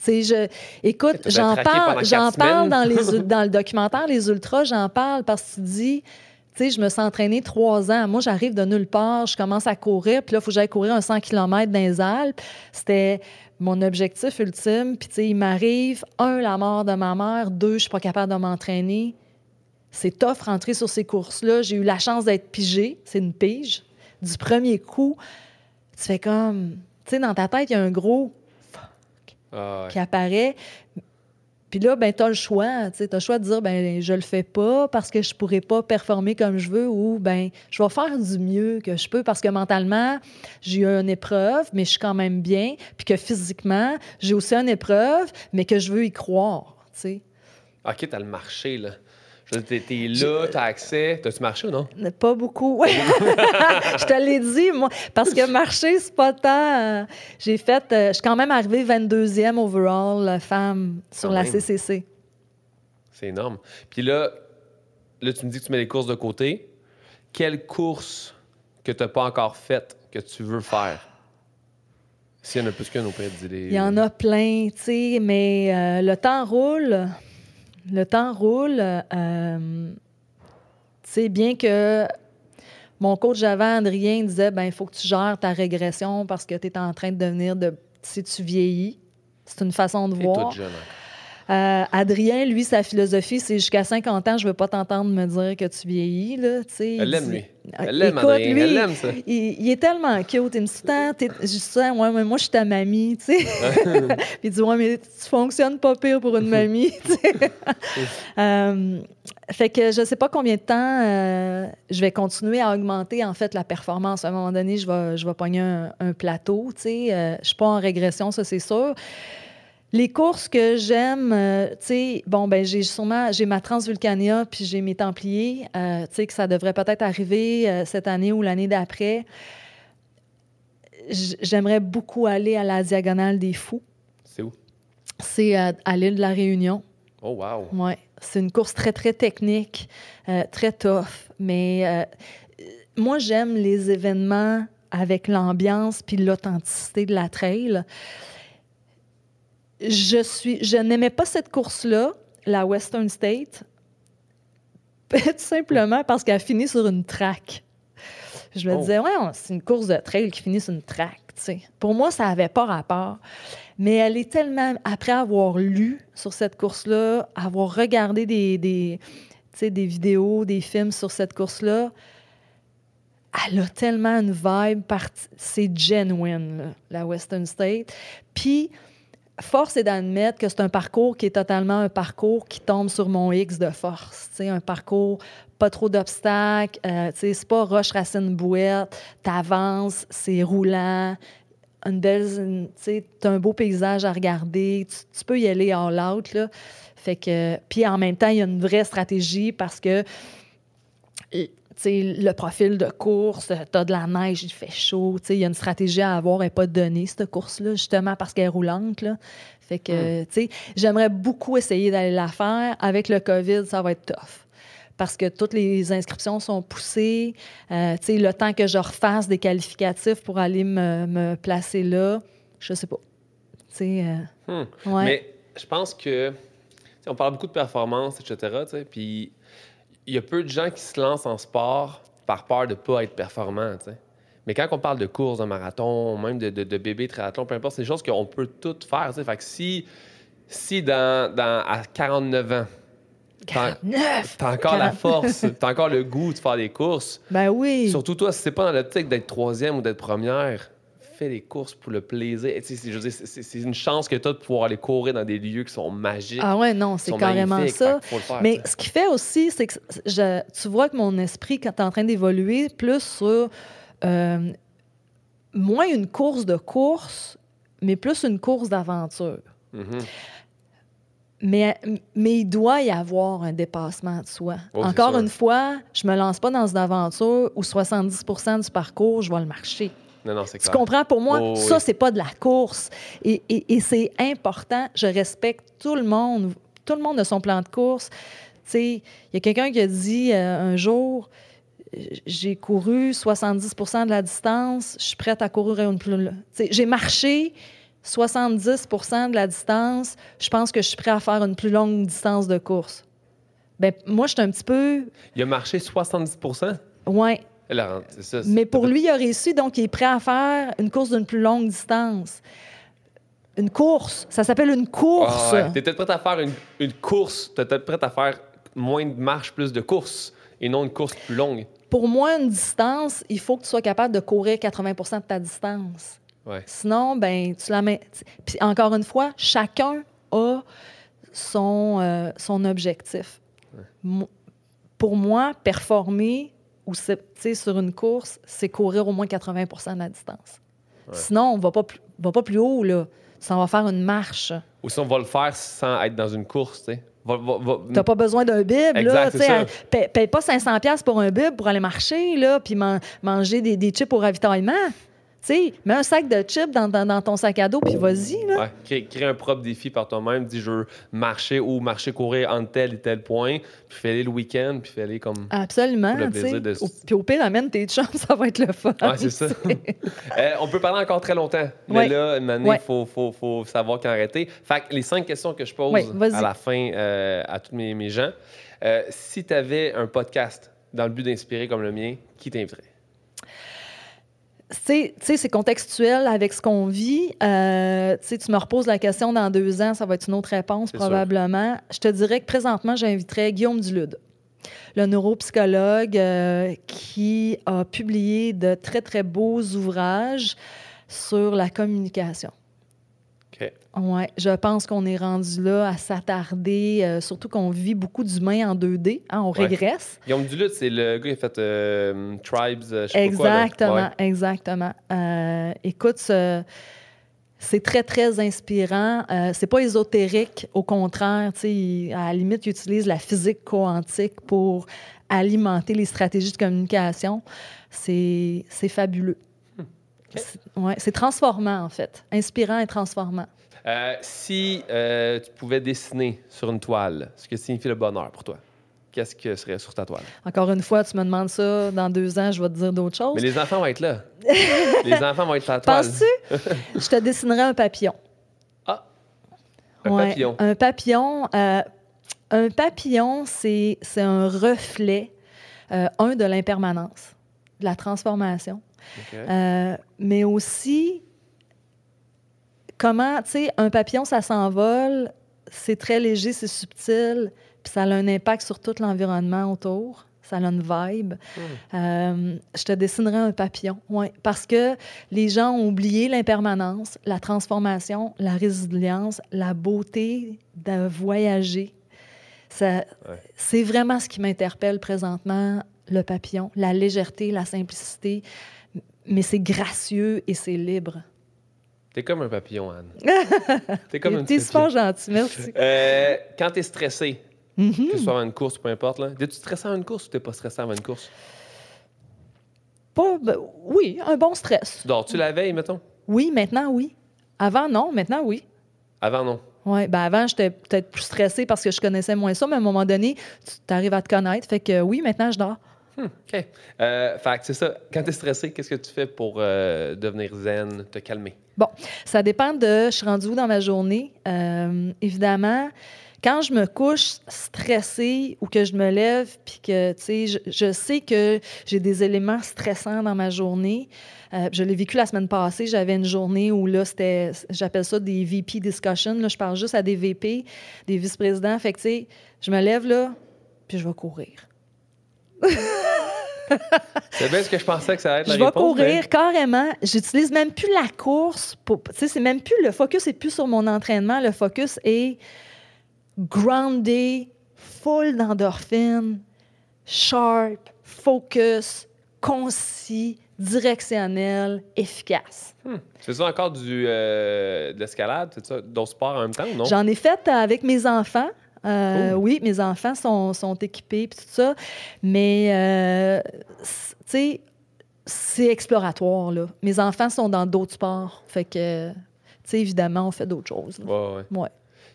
Je... Écoute, j'en parle, j'en parle dans, les, dans le documentaire Les Ultras, j'en parle parce que tu dis, tu sais, je me suis entraînée trois ans. Moi, j'arrive de nulle part, je commence à courir, puis là, il faut que j'aille courir un 100 km dans les Alpes. C'était mon objectif ultime. Puis, tu sais, il m'arrive, un, la mort de ma mère, deux, je suis pas capable de m'entraîner. C'est tough rentrer sur ces courses-là. J'ai eu la chance d'être pigée, c'est une pige. Du premier coup, tu fais comme, tu sais, dans ta tête, il y a un gros Ah, ouais. qui apparaît. Puis là, ben, tu as le choix. Tu as le choix de dire, ben, je le fais pas parce que je pourrais pas performer comme je veux ou, ben, je vais faire du mieux que je peux parce que mentalement, j'ai eu une épreuve, mais je suis quand même bien. Puis que physiquement, j'ai aussi une épreuve, mais que je veux y croire. Tu sais. OK, t'as le marché, là. T'es- là, t'as accès. T'as-tu marché ou non? Pas beaucoup. Je te l'ai dit, moi. Parce que marcher, c'est pas tant. euh, J'ai fait. euh, je suis quand même arrivée 22e overall femme sur Quand la même. CCC. C'est énorme. Puis là, là, tu me dis que tu mets les courses de côté. Quelle course que t'as pas encore faite que tu veux faire? S'il y en a plus qu'une auprès de Il y en a plein, tu sais, mais euh, le temps roule. Le temps roule. euh, tu sais, bien que mon coach avant, Adrien, disait ben il faut que tu gères ta régression parce que tu es en train de devenir de. Si tu vieillis, c'est une façon de voir. toute jeune. encore. Euh, Adrien, lui, sa philosophie, c'est jusqu'à 50 ans, je veux pas t'entendre me dire que tu vieillis. Là, Elle l'aime, lui. Euh, Elle l'aime, Adrien. lui, Elle l'aime, ça. il, il est tellement cute. Il me dit, Tant, je dis ouais, mais moi, je suis ta mamie, tu sais. Puis il dit, ouais, mais tu fonctionnes pas pire pour une mamie. Euh, fait que je sais pas combien de temps euh, je vais continuer à augmenter, en fait, la performance. À un moment donné, je vais, je vais pogner un, un plateau, tu sais. Euh, je suis pas en régression, ça, c'est sûr. Les courses que j'aime, euh, tu sais, bon, ben j'ai sûrement, j'ai ma Transvulcania, puis j'ai mes Templiers, euh, tu sais, que ça devrait peut-être arriver euh, cette année ou l'année d'après. J'aimerais beaucoup aller à la Diagonale des Fous. C'est où? C'est à l'île de la Réunion. Oh, wow. Ouais, c'est une course très, très technique, très tough. Mais moi, j'aime les événements avec l'ambiance puis l'authenticité de la trail. Je suis, je n'aimais pas cette course-là, la Western State, tout simplement parce qu'elle finit sur une track. Je me Oh. disais, ouais, c'est une course de trail qui finit sur une sais. Pour moi, ça n'avait pas rapport. Mais elle est tellement, après avoir lu sur cette course-là, avoir regardé des, des, des vidéos, des films sur cette course-là, elle a tellement une vibe, c'est genuine, là, la Western State. Puis, force est d'admettre que c'est un parcours qui est totalement un parcours qui tombe sur mon X de force. Un parcours pas trop d'obstacles. euh, c'est pas roche, racine, bouette. T'avances, c'est roulant. Une belle, t'as un beau paysage à regarder. Tu, peux y aller all out, là. Fait que, puis en même temps, il y a une vraie stratégie parce que le profil de course, tu as de la neige, il fait chaud. Il y a une stratégie à avoir et pas donnée, cette course-là, justement parce qu'elle est roulante. Là. Fait que, tu sais, j'aimerais beaucoup essayer d'aller la faire. Avec le COVID, ça va être tough. parce que toutes les inscriptions sont poussées. Euh, tu sais, le temps que je refasse des qualificatifs pour aller me, me placer là, je sais pas. Tu sais, euh, Hmm. ouais. Mais je pense que, on parle beaucoup de performance, etc. Puis il y a peu de gens qui se lancent en sport par peur de ne pas être performant. Mais quand on parle de course, de marathon, même de, de, de bébé triathlon, peu importe, c'est des choses qu'on peut toutes faire. Fait que si, si dans, dans, à 49 ans, t'as 49! t'as encore la 40. force, t'as encore le goût de faire des courses, Ben oui. surtout toi, si c'est pas dans l'optique d'être troisième ou d'être première, fais les courses pour le plaisir. C'est- une chance que tu as de pouvoir aller courir dans des lieux qui sont magiques. Ah ouais, non, c'est carrément ça. Fait faire, Mais ce qui fait aussi, c'est que je- tu vois que mon esprit, quand tu es en train d'évoluer, plus sur euh, moins une course de course, mais plus une course d'aventure. Mhm. Mais, mais il doit y avoir un dépassement de soi. Oh, Encore une fois, je me lance pas dans une aventure où 70% du parcours, je vais le marcher. Non, non, c'est Tu clair. comprends? Pour moi, Oh, ça, oui. c'est pas de la course. Et, et- et c'est important. Je respecte tout le monde. Tout le monde a son plan de course. Tu sais, il y a quelqu'un qui a dit euh, un jour j'ai couru 70% de la distance, je suis prête à courir une plus. tu sais, J'ai marché 70% de la distance, je pense que je suis prêt à faire une plus longue distance de course. Ben, moi, je suis un petit peu. Il a marché 70% Ouais. Ça. Mais pour lui, il a réussi, donc il est prêt à faire une course d'une plus longue distance. Une course. Ça s'appelle une course. Ah ouais. T'es peut-être prête à faire une, une course. T'es peut-être prête à faire moins de marches, plus de courses, et non une course plus longue. Pour moi, une distance, il faut que tu sois capable de courir 80% de ta distance. Ouais. Sinon, ben, tu la mets. Puis encore une fois, chacun a son, euh, son objectif. Pour moi, performer ou sur une course, c'est courir au moins 80% de la distance. Ouais. Sinon, on ne va pas plus- va pas plus haut. Là. Ça va faire une marche. Ou si on va le faire sans être dans une course, tu sais. N'as pas besoin d'un bib. Là, à- paye, paye pas 500$ piastres pour un bib pour aller marcher, là, puis man- manger des, des chips au ravitaillement. Tu sais, mets un sac de chips dans, dans- dans ton sac à dos, puis vas-y. Là. Ouais, crée, crée un propre défi par toi-même. Dis, je veux marcher ou marcher, courir entre tel et tel point. Puis fais-les le week-end, puis fais-les comme. Absolument. Pour le plaisir de- Au- Puis au pire, amène tes chums, ça va être le fun. Ouais, c'est ça. Euh, on peut parler encore très longtemps. Mais Ouais. là, une année, il Ouais. faut, faut, faut savoir quand arrêter. Fait que les cinq questions que je pose à la fin euh, à tous mes, mes gens. Euh, si tu avais un podcast dans le but d'inspirer comme le mien, qui t'inviterait? Sais, c'est contextuel avec ce qu'on vit. Euh, tu me reposes la question dans deux ans, ça va être une autre réponse C'est sûr. probablement. Je te dirais que présentement, j'inviterais Guillaume Dulude, le neuropsychologue euh, qui a publié de très, très beaux ouvrages sur la communication. OK. Ouais, je pense qu'on est rendu là à s'attarder, euh, surtout qu'on vit beaucoup d'humains en 2D, hein, on Ouais. régresse. Guillaume Duluth, c'est le gars qui a fait euh, Tribes, euh, je sais pas quoi. là. Exactement, Ouais. exactement. Euh, écoute, ce- c'est très, très inspirant. C'est pas ésotérique, au contraire. il- À la limite, il utilise la physique quantique pour alimenter les stratégies de communication. C'est fabuleux. C'est ouais, c'est transformant, en fait. Inspirant et transformant. Euh, si euh, tu pouvais dessiner sur une toile ce que signifie le bonheur pour toi, qu'est-ce que serait sur ta toile? Encore une fois, tu me demandes ça, dans deux ans, je vais te dire d'autres choses. Mais les enfants vont être là. les enfants vont être sur la toile. Penses-tu? je te dessinerai un papillon. Ah! Un Ouais, papillon. Un papillon, euh, un papillon, c'est c'est un reflet, un, de l'impermanence, de la transformation, Euh, mais aussi comment, tu sais, un papillon, ça s'envole, c'est très léger, c'est subtil, puis ça a un impact sur tout l'environnement autour. Ça a une vibe. Hmm. Euh, je te dessinerai un papillon, oui. Parce que les gens ont oublié l'impermanence, la transformation, la résilience, la beauté de voyager. Ouais. C'est vraiment ce qui m'interpelle présentement, le papillon, la légèreté, la simplicité, mais c'est gracieux et c'est libre. T'es comme un papillon, Anne. T'es comme un T'es super gentil, merci. Euh, quand t'es stressé, Mhm. que ce soit avant une course, peu importe, là, es-tu stressé avant une course ou t'es pas stressé avant une course? Pas, ben, oui, un bon stress. Tu dors-tu la veille, mettons? Oui, maintenant, oui. Avant, non. Maintenant, oui. Avant, non. Oui, ben avant, j'étais peut-être plus stressée parce que je connaissais moins ça, mais à un moment donné, tu arrives à te connaître. Fait que oui, maintenant, je dors. Hmm, OK. Euh, fait c'est ça. Quand tu es stressé, qu'est-ce que tu fais pour euh, devenir zen, te calmer? Bon, ça dépend de je suis rendue où dans ma journée. Euh, évidemment, quand je me couche stressée ou que je me lève, puis que, tu sais, je, je sais que j'ai des éléments stressants dans ma journée, euh, je l'ai vécu la semaine passée. J'avais une journée où là, c'était, j'appelle ça des VP discussions. Là, je parle juste à des VP, des vice-présidents. Fait que, tu sais, je me lève là, puis je vais courir. c'est bien ce que je pensais que ça allait être la Je vais réponse, courir mais- carrément. J'utilise même plus la course. Pour, tu sais, c'est même plus le focus est plus sur mon entraînement. Le focus est groundé, full d'endorphines, sharp, focus, concis, directionnel, efficace. Hmm. Fais ça encore du, euh, de l'escalade, d'autres sports en même temps non? J'en ai fait avec mes enfants. Euh. Oui, mes enfants sont, sont équipés puis tout ça. Mais, euh, tu sais, c'est exploratoire, là. Mes enfants sont dans d'autres sports. Fait que, tu sais, évidemment, on fait d'autres choses. là. Ouais, ouais. Ouais.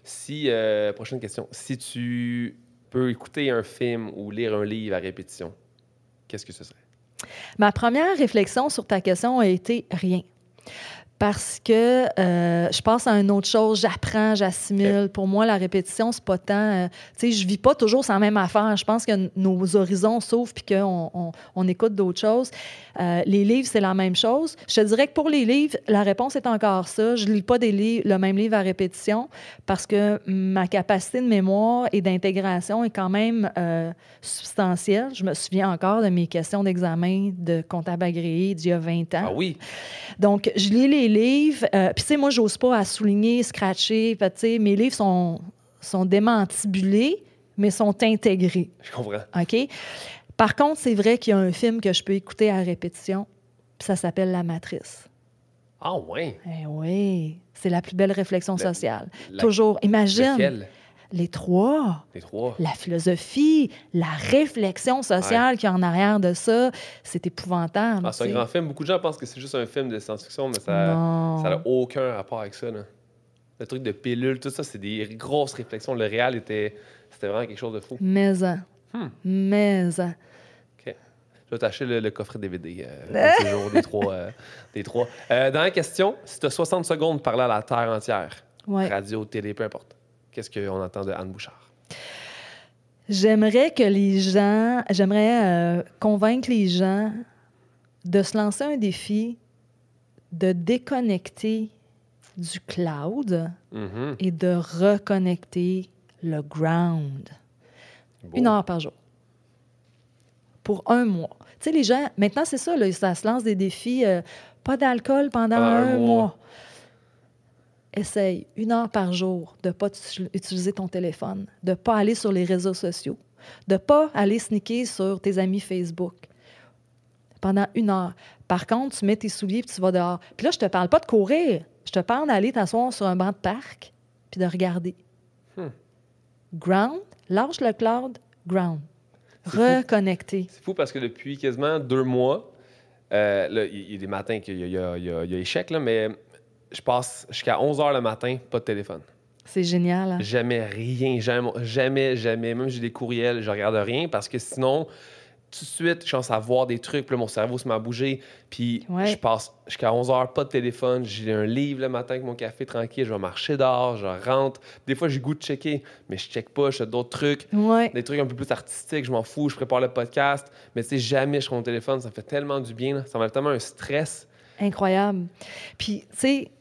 Si, euh, prochaine question. Si tu peux écouter un film ou lire un livre à répétition, qu'est-ce que ce serait? Ma première réflexion sur ta question a été rien. Parce que euh, je passe à une autre chose, j'apprends, j'assimile. Pour moi, la répétition, c'est pas tant. euh, tu sais, je vis pas toujours sans même affaire. Je pense que nos horizons s'ouvrent puis qu'on on, on écoute d'autres choses. Euh, les livres, c'est la même chose. Je te dirais que pour les livres, la réponse est encore ça. Je lis pas des livres, le même livre à répétition parce que ma capacité de mémoire et d'intégration est quand même euh, substantielle. Je me souviens encore de mes questions d'examen de comptable agréé d'il y a 20 ans. Ah oui? Donc, je lis les livres. euh, Puis, tu sais, moi, j'ose pas à souligner, scratcher. Tu sais, mes livres sont, sont démantibulés, mais sont intégrés. Je comprends. OK? Par contre, c'est vrai qu'il y a un film que je peux écouter à répétition, puis ça s'appelle La Matrice. Ah ouais? Eh oui, c'est la plus belle réflexion sociale. La- Toujours, imagine Lequel? Les trois, Les trois. la philosophie, la réflexion sociale qui est en arrière de ça, c'est épouvantable. Ah, c'est un grand film. Beaucoup de gens pensent que c'est juste un film de science-fiction, mais ça n'a aucun rapport avec ça. Là. Le truc de pilule, tout ça, c'est des grosses réflexions. Le réel était, c'était vraiment quelque chose de fou. Mais, en. Hmm. mais, en. Je vais t'acheter le, le coffret DVD euh, de des trois. euh, des trois. Euh, dernière question. Si tu as 60 secondes pour parler à la Terre entière, Ouais. radio, télé, peu importe, qu'est-ce qu'on entend de Anne Bouchard? J'aimerais que les gens, j'aimerais euh, convaincre les gens de se lancer un défi de déconnecter du cloud Mhm. et de reconnecter le ground. Une heure par jour. Pour un mois. Tu sais, les gens, maintenant, c'est ça, là, ça se lance des défis. euh, pas d'alcool pendant Pendant un un, mois. mois. Essaye une heure par jour de ne pas utiliser ton téléphone, de ne pas aller sur les réseaux sociaux, de ne pas aller sneaker sur tes amis Facebook pendant une heure. Par contre, tu mets tes souliers et tu vas dehors. Puis là, je te parle pas de courir. Je te parle d'aller t'asseoir sur un banc de parc puis de regarder. Hmm. Ground, lâche le cloud, ground. Reconnecter. C'est fou parce que depuis quasiment deux mois, euh, là, il y a des matins qu'il y y a échec, là, mais je passe jusqu'à 11 h le matin, pas de téléphone. C'est génial. hein? Jamais rien, jamais, jamais, jamais. Même j'ai des courriels, je regarde rien parce que sinon, tout de suite, je commence à voir des trucs, puis là, mon cerveau se met à bouger. Puis Ouais. je passe jusqu'à 11 h pas de téléphone. J'ai un livre le matin avec mon café tranquille, je vais marcher dehors, je rentre. Des fois, j'ai goût de checker, mais je check pas, je fais d'autres trucs. Ouais. Des trucs un peu plus artistiques, je m'en fous, je prépare le podcast. Mais tu sais, jamais je prends mon téléphone, ça me fait tellement du bien. là. Ça m'a tellement un stress. Incroyable. Puis, tu sais,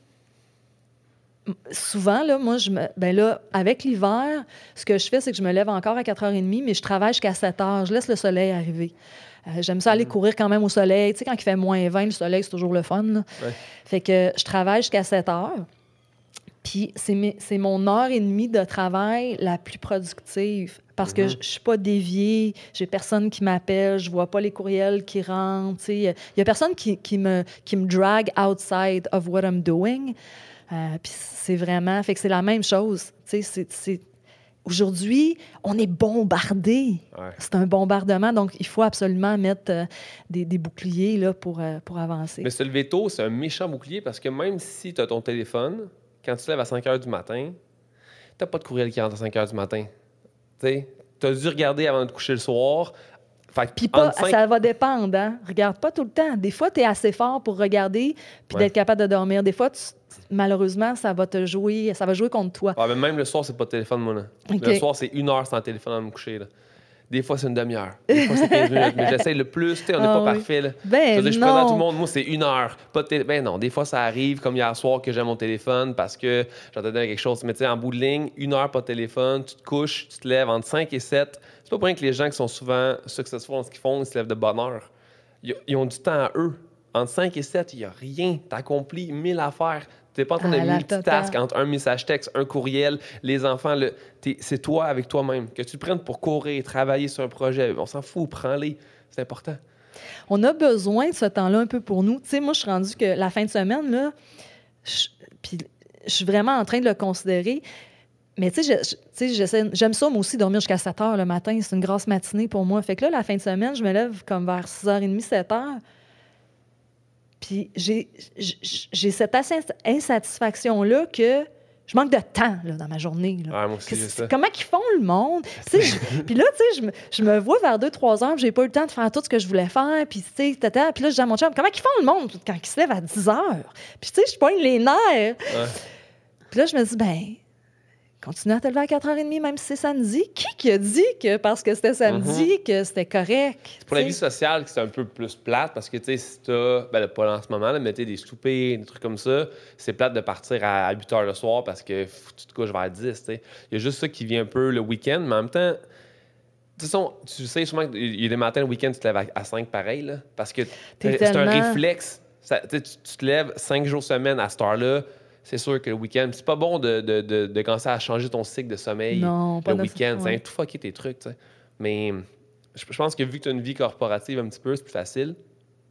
souvent, là, moi, je me. Ben là, avec l'hiver, ce que je fais, c'est que je me lève encore à 4h30, mais je travaille jusqu'à 7h. Je laisse le soleil arriver. Euh, J'aime ça aller Mm. courir quand même au soleil. Tu sais, quand il fait moins 20, le soleil, c'est toujours le fun. là. Ouais. Fait que je travaille jusqu'à 7 heures. Puis c'est mon heure et demie de travail la plus productive parce que Mhm. je je suis pas déviée, j'ai personne qui m'appelle, je vois pas les courriels qui rentrent. Il y a personne qui, qui me, qui me drag outside of what I'm doing. Euh, Puis c'est vraiment... Fait que c'est la même chose. tu sais, c'est- c'est- Aujourd'hui, on est bombardé. Ouais. C'est un bombardement, donc il faut absolument mettre euh, des, des boucliers là, pour, euh, pour avancer. Mais se lever tôt, c'est un méchant bouclier parce que même si tu as ton téléphone, quand tu te lèves à 5 h du matin, t'as pas de courriel qui rentre à 5 h du matin. Tu as dû regarder avant de te coucher le soir. Fait Puis pas, cinq- ça va dépendre, hein? Regarde pas tout le temps. Des fois, tu es assez fort pour regarder puis Ouais. d'être capable de dormir. Des fois, tu- malheureusement, ça va te jouer, ça va jouer contre toi. Ouais, mais même le soir, c'est pas de téléphone, moi. Là. Le soir, c'est une heure sans téléphone avant de me coucher. Là. Des fois, c'est une demi-heure. Des fois, c'est 15 minutes. Mais j'essaie le plus. On n'est Ah pas oui. parfait. Là. Ben je présente tout le monde. Moi, c'est une heure. Pas de télé- Ben non, des fois, ça arrive, comme hier soir, que j'ai mon téléphone parce que j'entendais quelque chose. Mais tu sais, en bout de ligne, une heure pas de téléphone, tu te couches, tu te lèves entre 5 et 7. C'est pas pour rien que les gens qui sont souvent successful dans ce qu'ils font, ils se lèvent de bonne heure. Ils, ils ont du temps à eux. Entre 5 et 7, il n'y a rien. Tu accomplis mille affaires. Tu n'es pas en train de multitask entre un message texte, un courriel, les enfants. le- C'est toi avec toi-même. Que tu te prennes pour courir, travailler sur un projet, on s'en fout, prends-les. C'est important. On a besoin de ce temps-là un peu pour nous. Tu sais, moi, je suis rendue que la fin de semaine, là, je, puis je suis vraiment en train de le considérer. Mais tu sais, j'aime ça, moi aussi, dormir jusqu'à 7 heures le matin. C'est une grosse matinée pour moi. Fait que là, la fin de semaine, je me lève comme vers 6h30, 7 heures. Puis j'ai cette ins- insatisfaction-là que je manque de temps là, dans ma journée. là. Moi aussi, ça. Comment qu'ils font le monde? Puis là, tu sais, je me, je me vois vers 2-3 heures, puis j'ai pas eu le temps de faire tout ce que je voulais faire. Puis, tu sais, là, je dis à mon chum, comment ils font le monde quand ils se lèvent à 10 heures? Puis, tu sais, je pogne les nerfs. Ouais. Puis là, je me dis, ben, continue à te lever à 4h30, même si c'est samedi. Qui qui a dit que parce que c'était samedi, que c'était correct? Pour la vie sociale, c'est un peu plus plate parce que, tu sais, si t'as, ben pas en ce moment, là, mais des soupers, des trucs comme ça, c'est plate de partir à 8 h le soir parce que pff, tu te couches vers 10, tu sais. Il y a juste ça qui vient un peu le week-end, mais en même temps, façon, tu sais sûrement qu'il y a des matins, le week-end, tu te lèves à, à 5 pareil, là, parce que c'est un réflexe. Ça- tu- tu te lèves 5 jours semaine à cette heure-là, c'est sûr que le week-end, c'est pas bon de, de, de, de commencer à changer ton cycle de sommeil Non, pas le week-end. Ouais. tout fucker tes trucs, tu sais. Mais je, je pense que vu que tu as une vie corporative un petit peu, c'est plus facile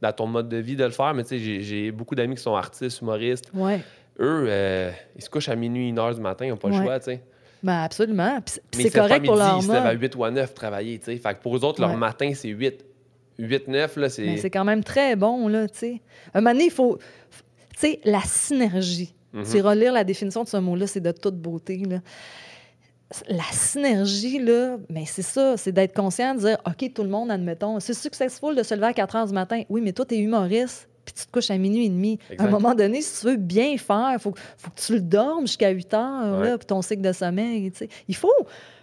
dans ton mode de vie de le faire. Mais tu sais, j'ai- beaucoup d'amis qui sont artistes, humoristes. Ouais, Eux, euh, ils se couchent à minuit, une heure du matin, ils n'ont pas le choix, tu sais. ben absolument. C'est- correct pour leur Ils se lèvent à mode. 8 ou à 9 travailler, tu sais. Fait que pour eux autres, leur matin, c'est 8. 8-9, là, c'est... Mais c'est quand même très bon, là, tu sais. Un moment donné, il faut... Tu sais, la synergie. Tu iras lire la définition de ce mot-là, c'est de toute beauté, là. La synergie, là, mais c'est ça, c'est d'être conscient de dire, OK, tout le monde, admettons, c'est successful de se lever à 4 heures du matin. Oui, mais toi, t'es humoriste, puis tu te couches à minuit et demi. À un moment donné, si tu veux bien faire, il faut, faut que tu le dormes jusqu'à 8 heures, Ouais. là, puis ton cycle de sommeil, tu sais. Il faut,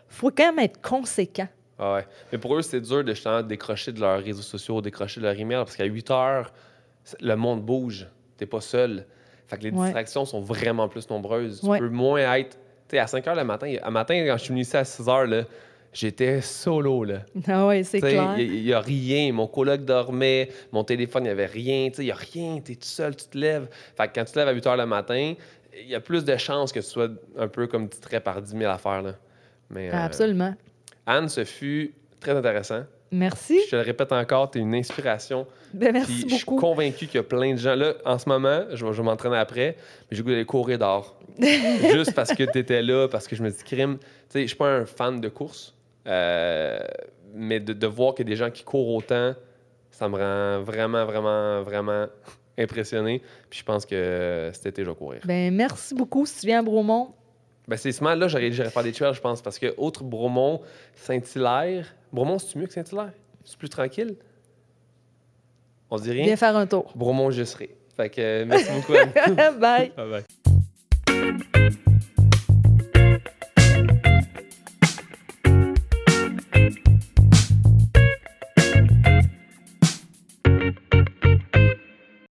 faut quand même être conséquent. Ah ouais. Mais pour eux, c'est dur de justement décrocher de leurs réseaux sociaux, décrocher de leur email, parce qu'à 8 heures, le monde bouge. T'es pas seul. Fait que les Ouais. distractions sont vraiment plus nombreuses. Ouais. Tu peux moins être. Tu sais, à 5 heures le matin, à matin, quand je suis venu ici à 6 heures, là, j'étais solo. Là. Ah oui, c'est clair. Il n'y a, rien. Mon coloc dormait, mon téléphone, il n'y avait rien. Il n'y a rien. Tu es tout seul, tu te lèves. Fait que quand tu te lèves à 8 heures le matin, il y a plus de chances que tu sois un peu comme distrait par 10 000 affaires. Là. Mais, euh, Absolument. Anne, ce fut très intéressant. Merci. Je te le répète encore, tu es une inspiration. Ben, merci je suis beaucoup. convaincu qu'il y a plein de gens. Là, en ce moment, je vais, je m'entraîner après, mais j'ai goût d'aller courir dehors. Juste parce que tu étais là, parce que je me dis, crime. Tu sais, je suis pas un fan de course, euh, mais de, de voir qu'il y a des gens qui courent autant, ça me rend vraiment, vraiment, vraiment impressionné. Puis je pense que cet été, je vais courir. Ben, merci beaucoup. Si tu viens à Bromont, Ben, c'est ce là j'aurais j'irais faire des trails, je pense, parce que autre Bromont, Saint-Hilaire. Bromont, c'est mieux que Saint-Hilaire? C'est plus tranquille? On se dit rien? viens faire un tour. Bromont, je serai. Fait que euh, merci beaucoup. Bye. Bye bye.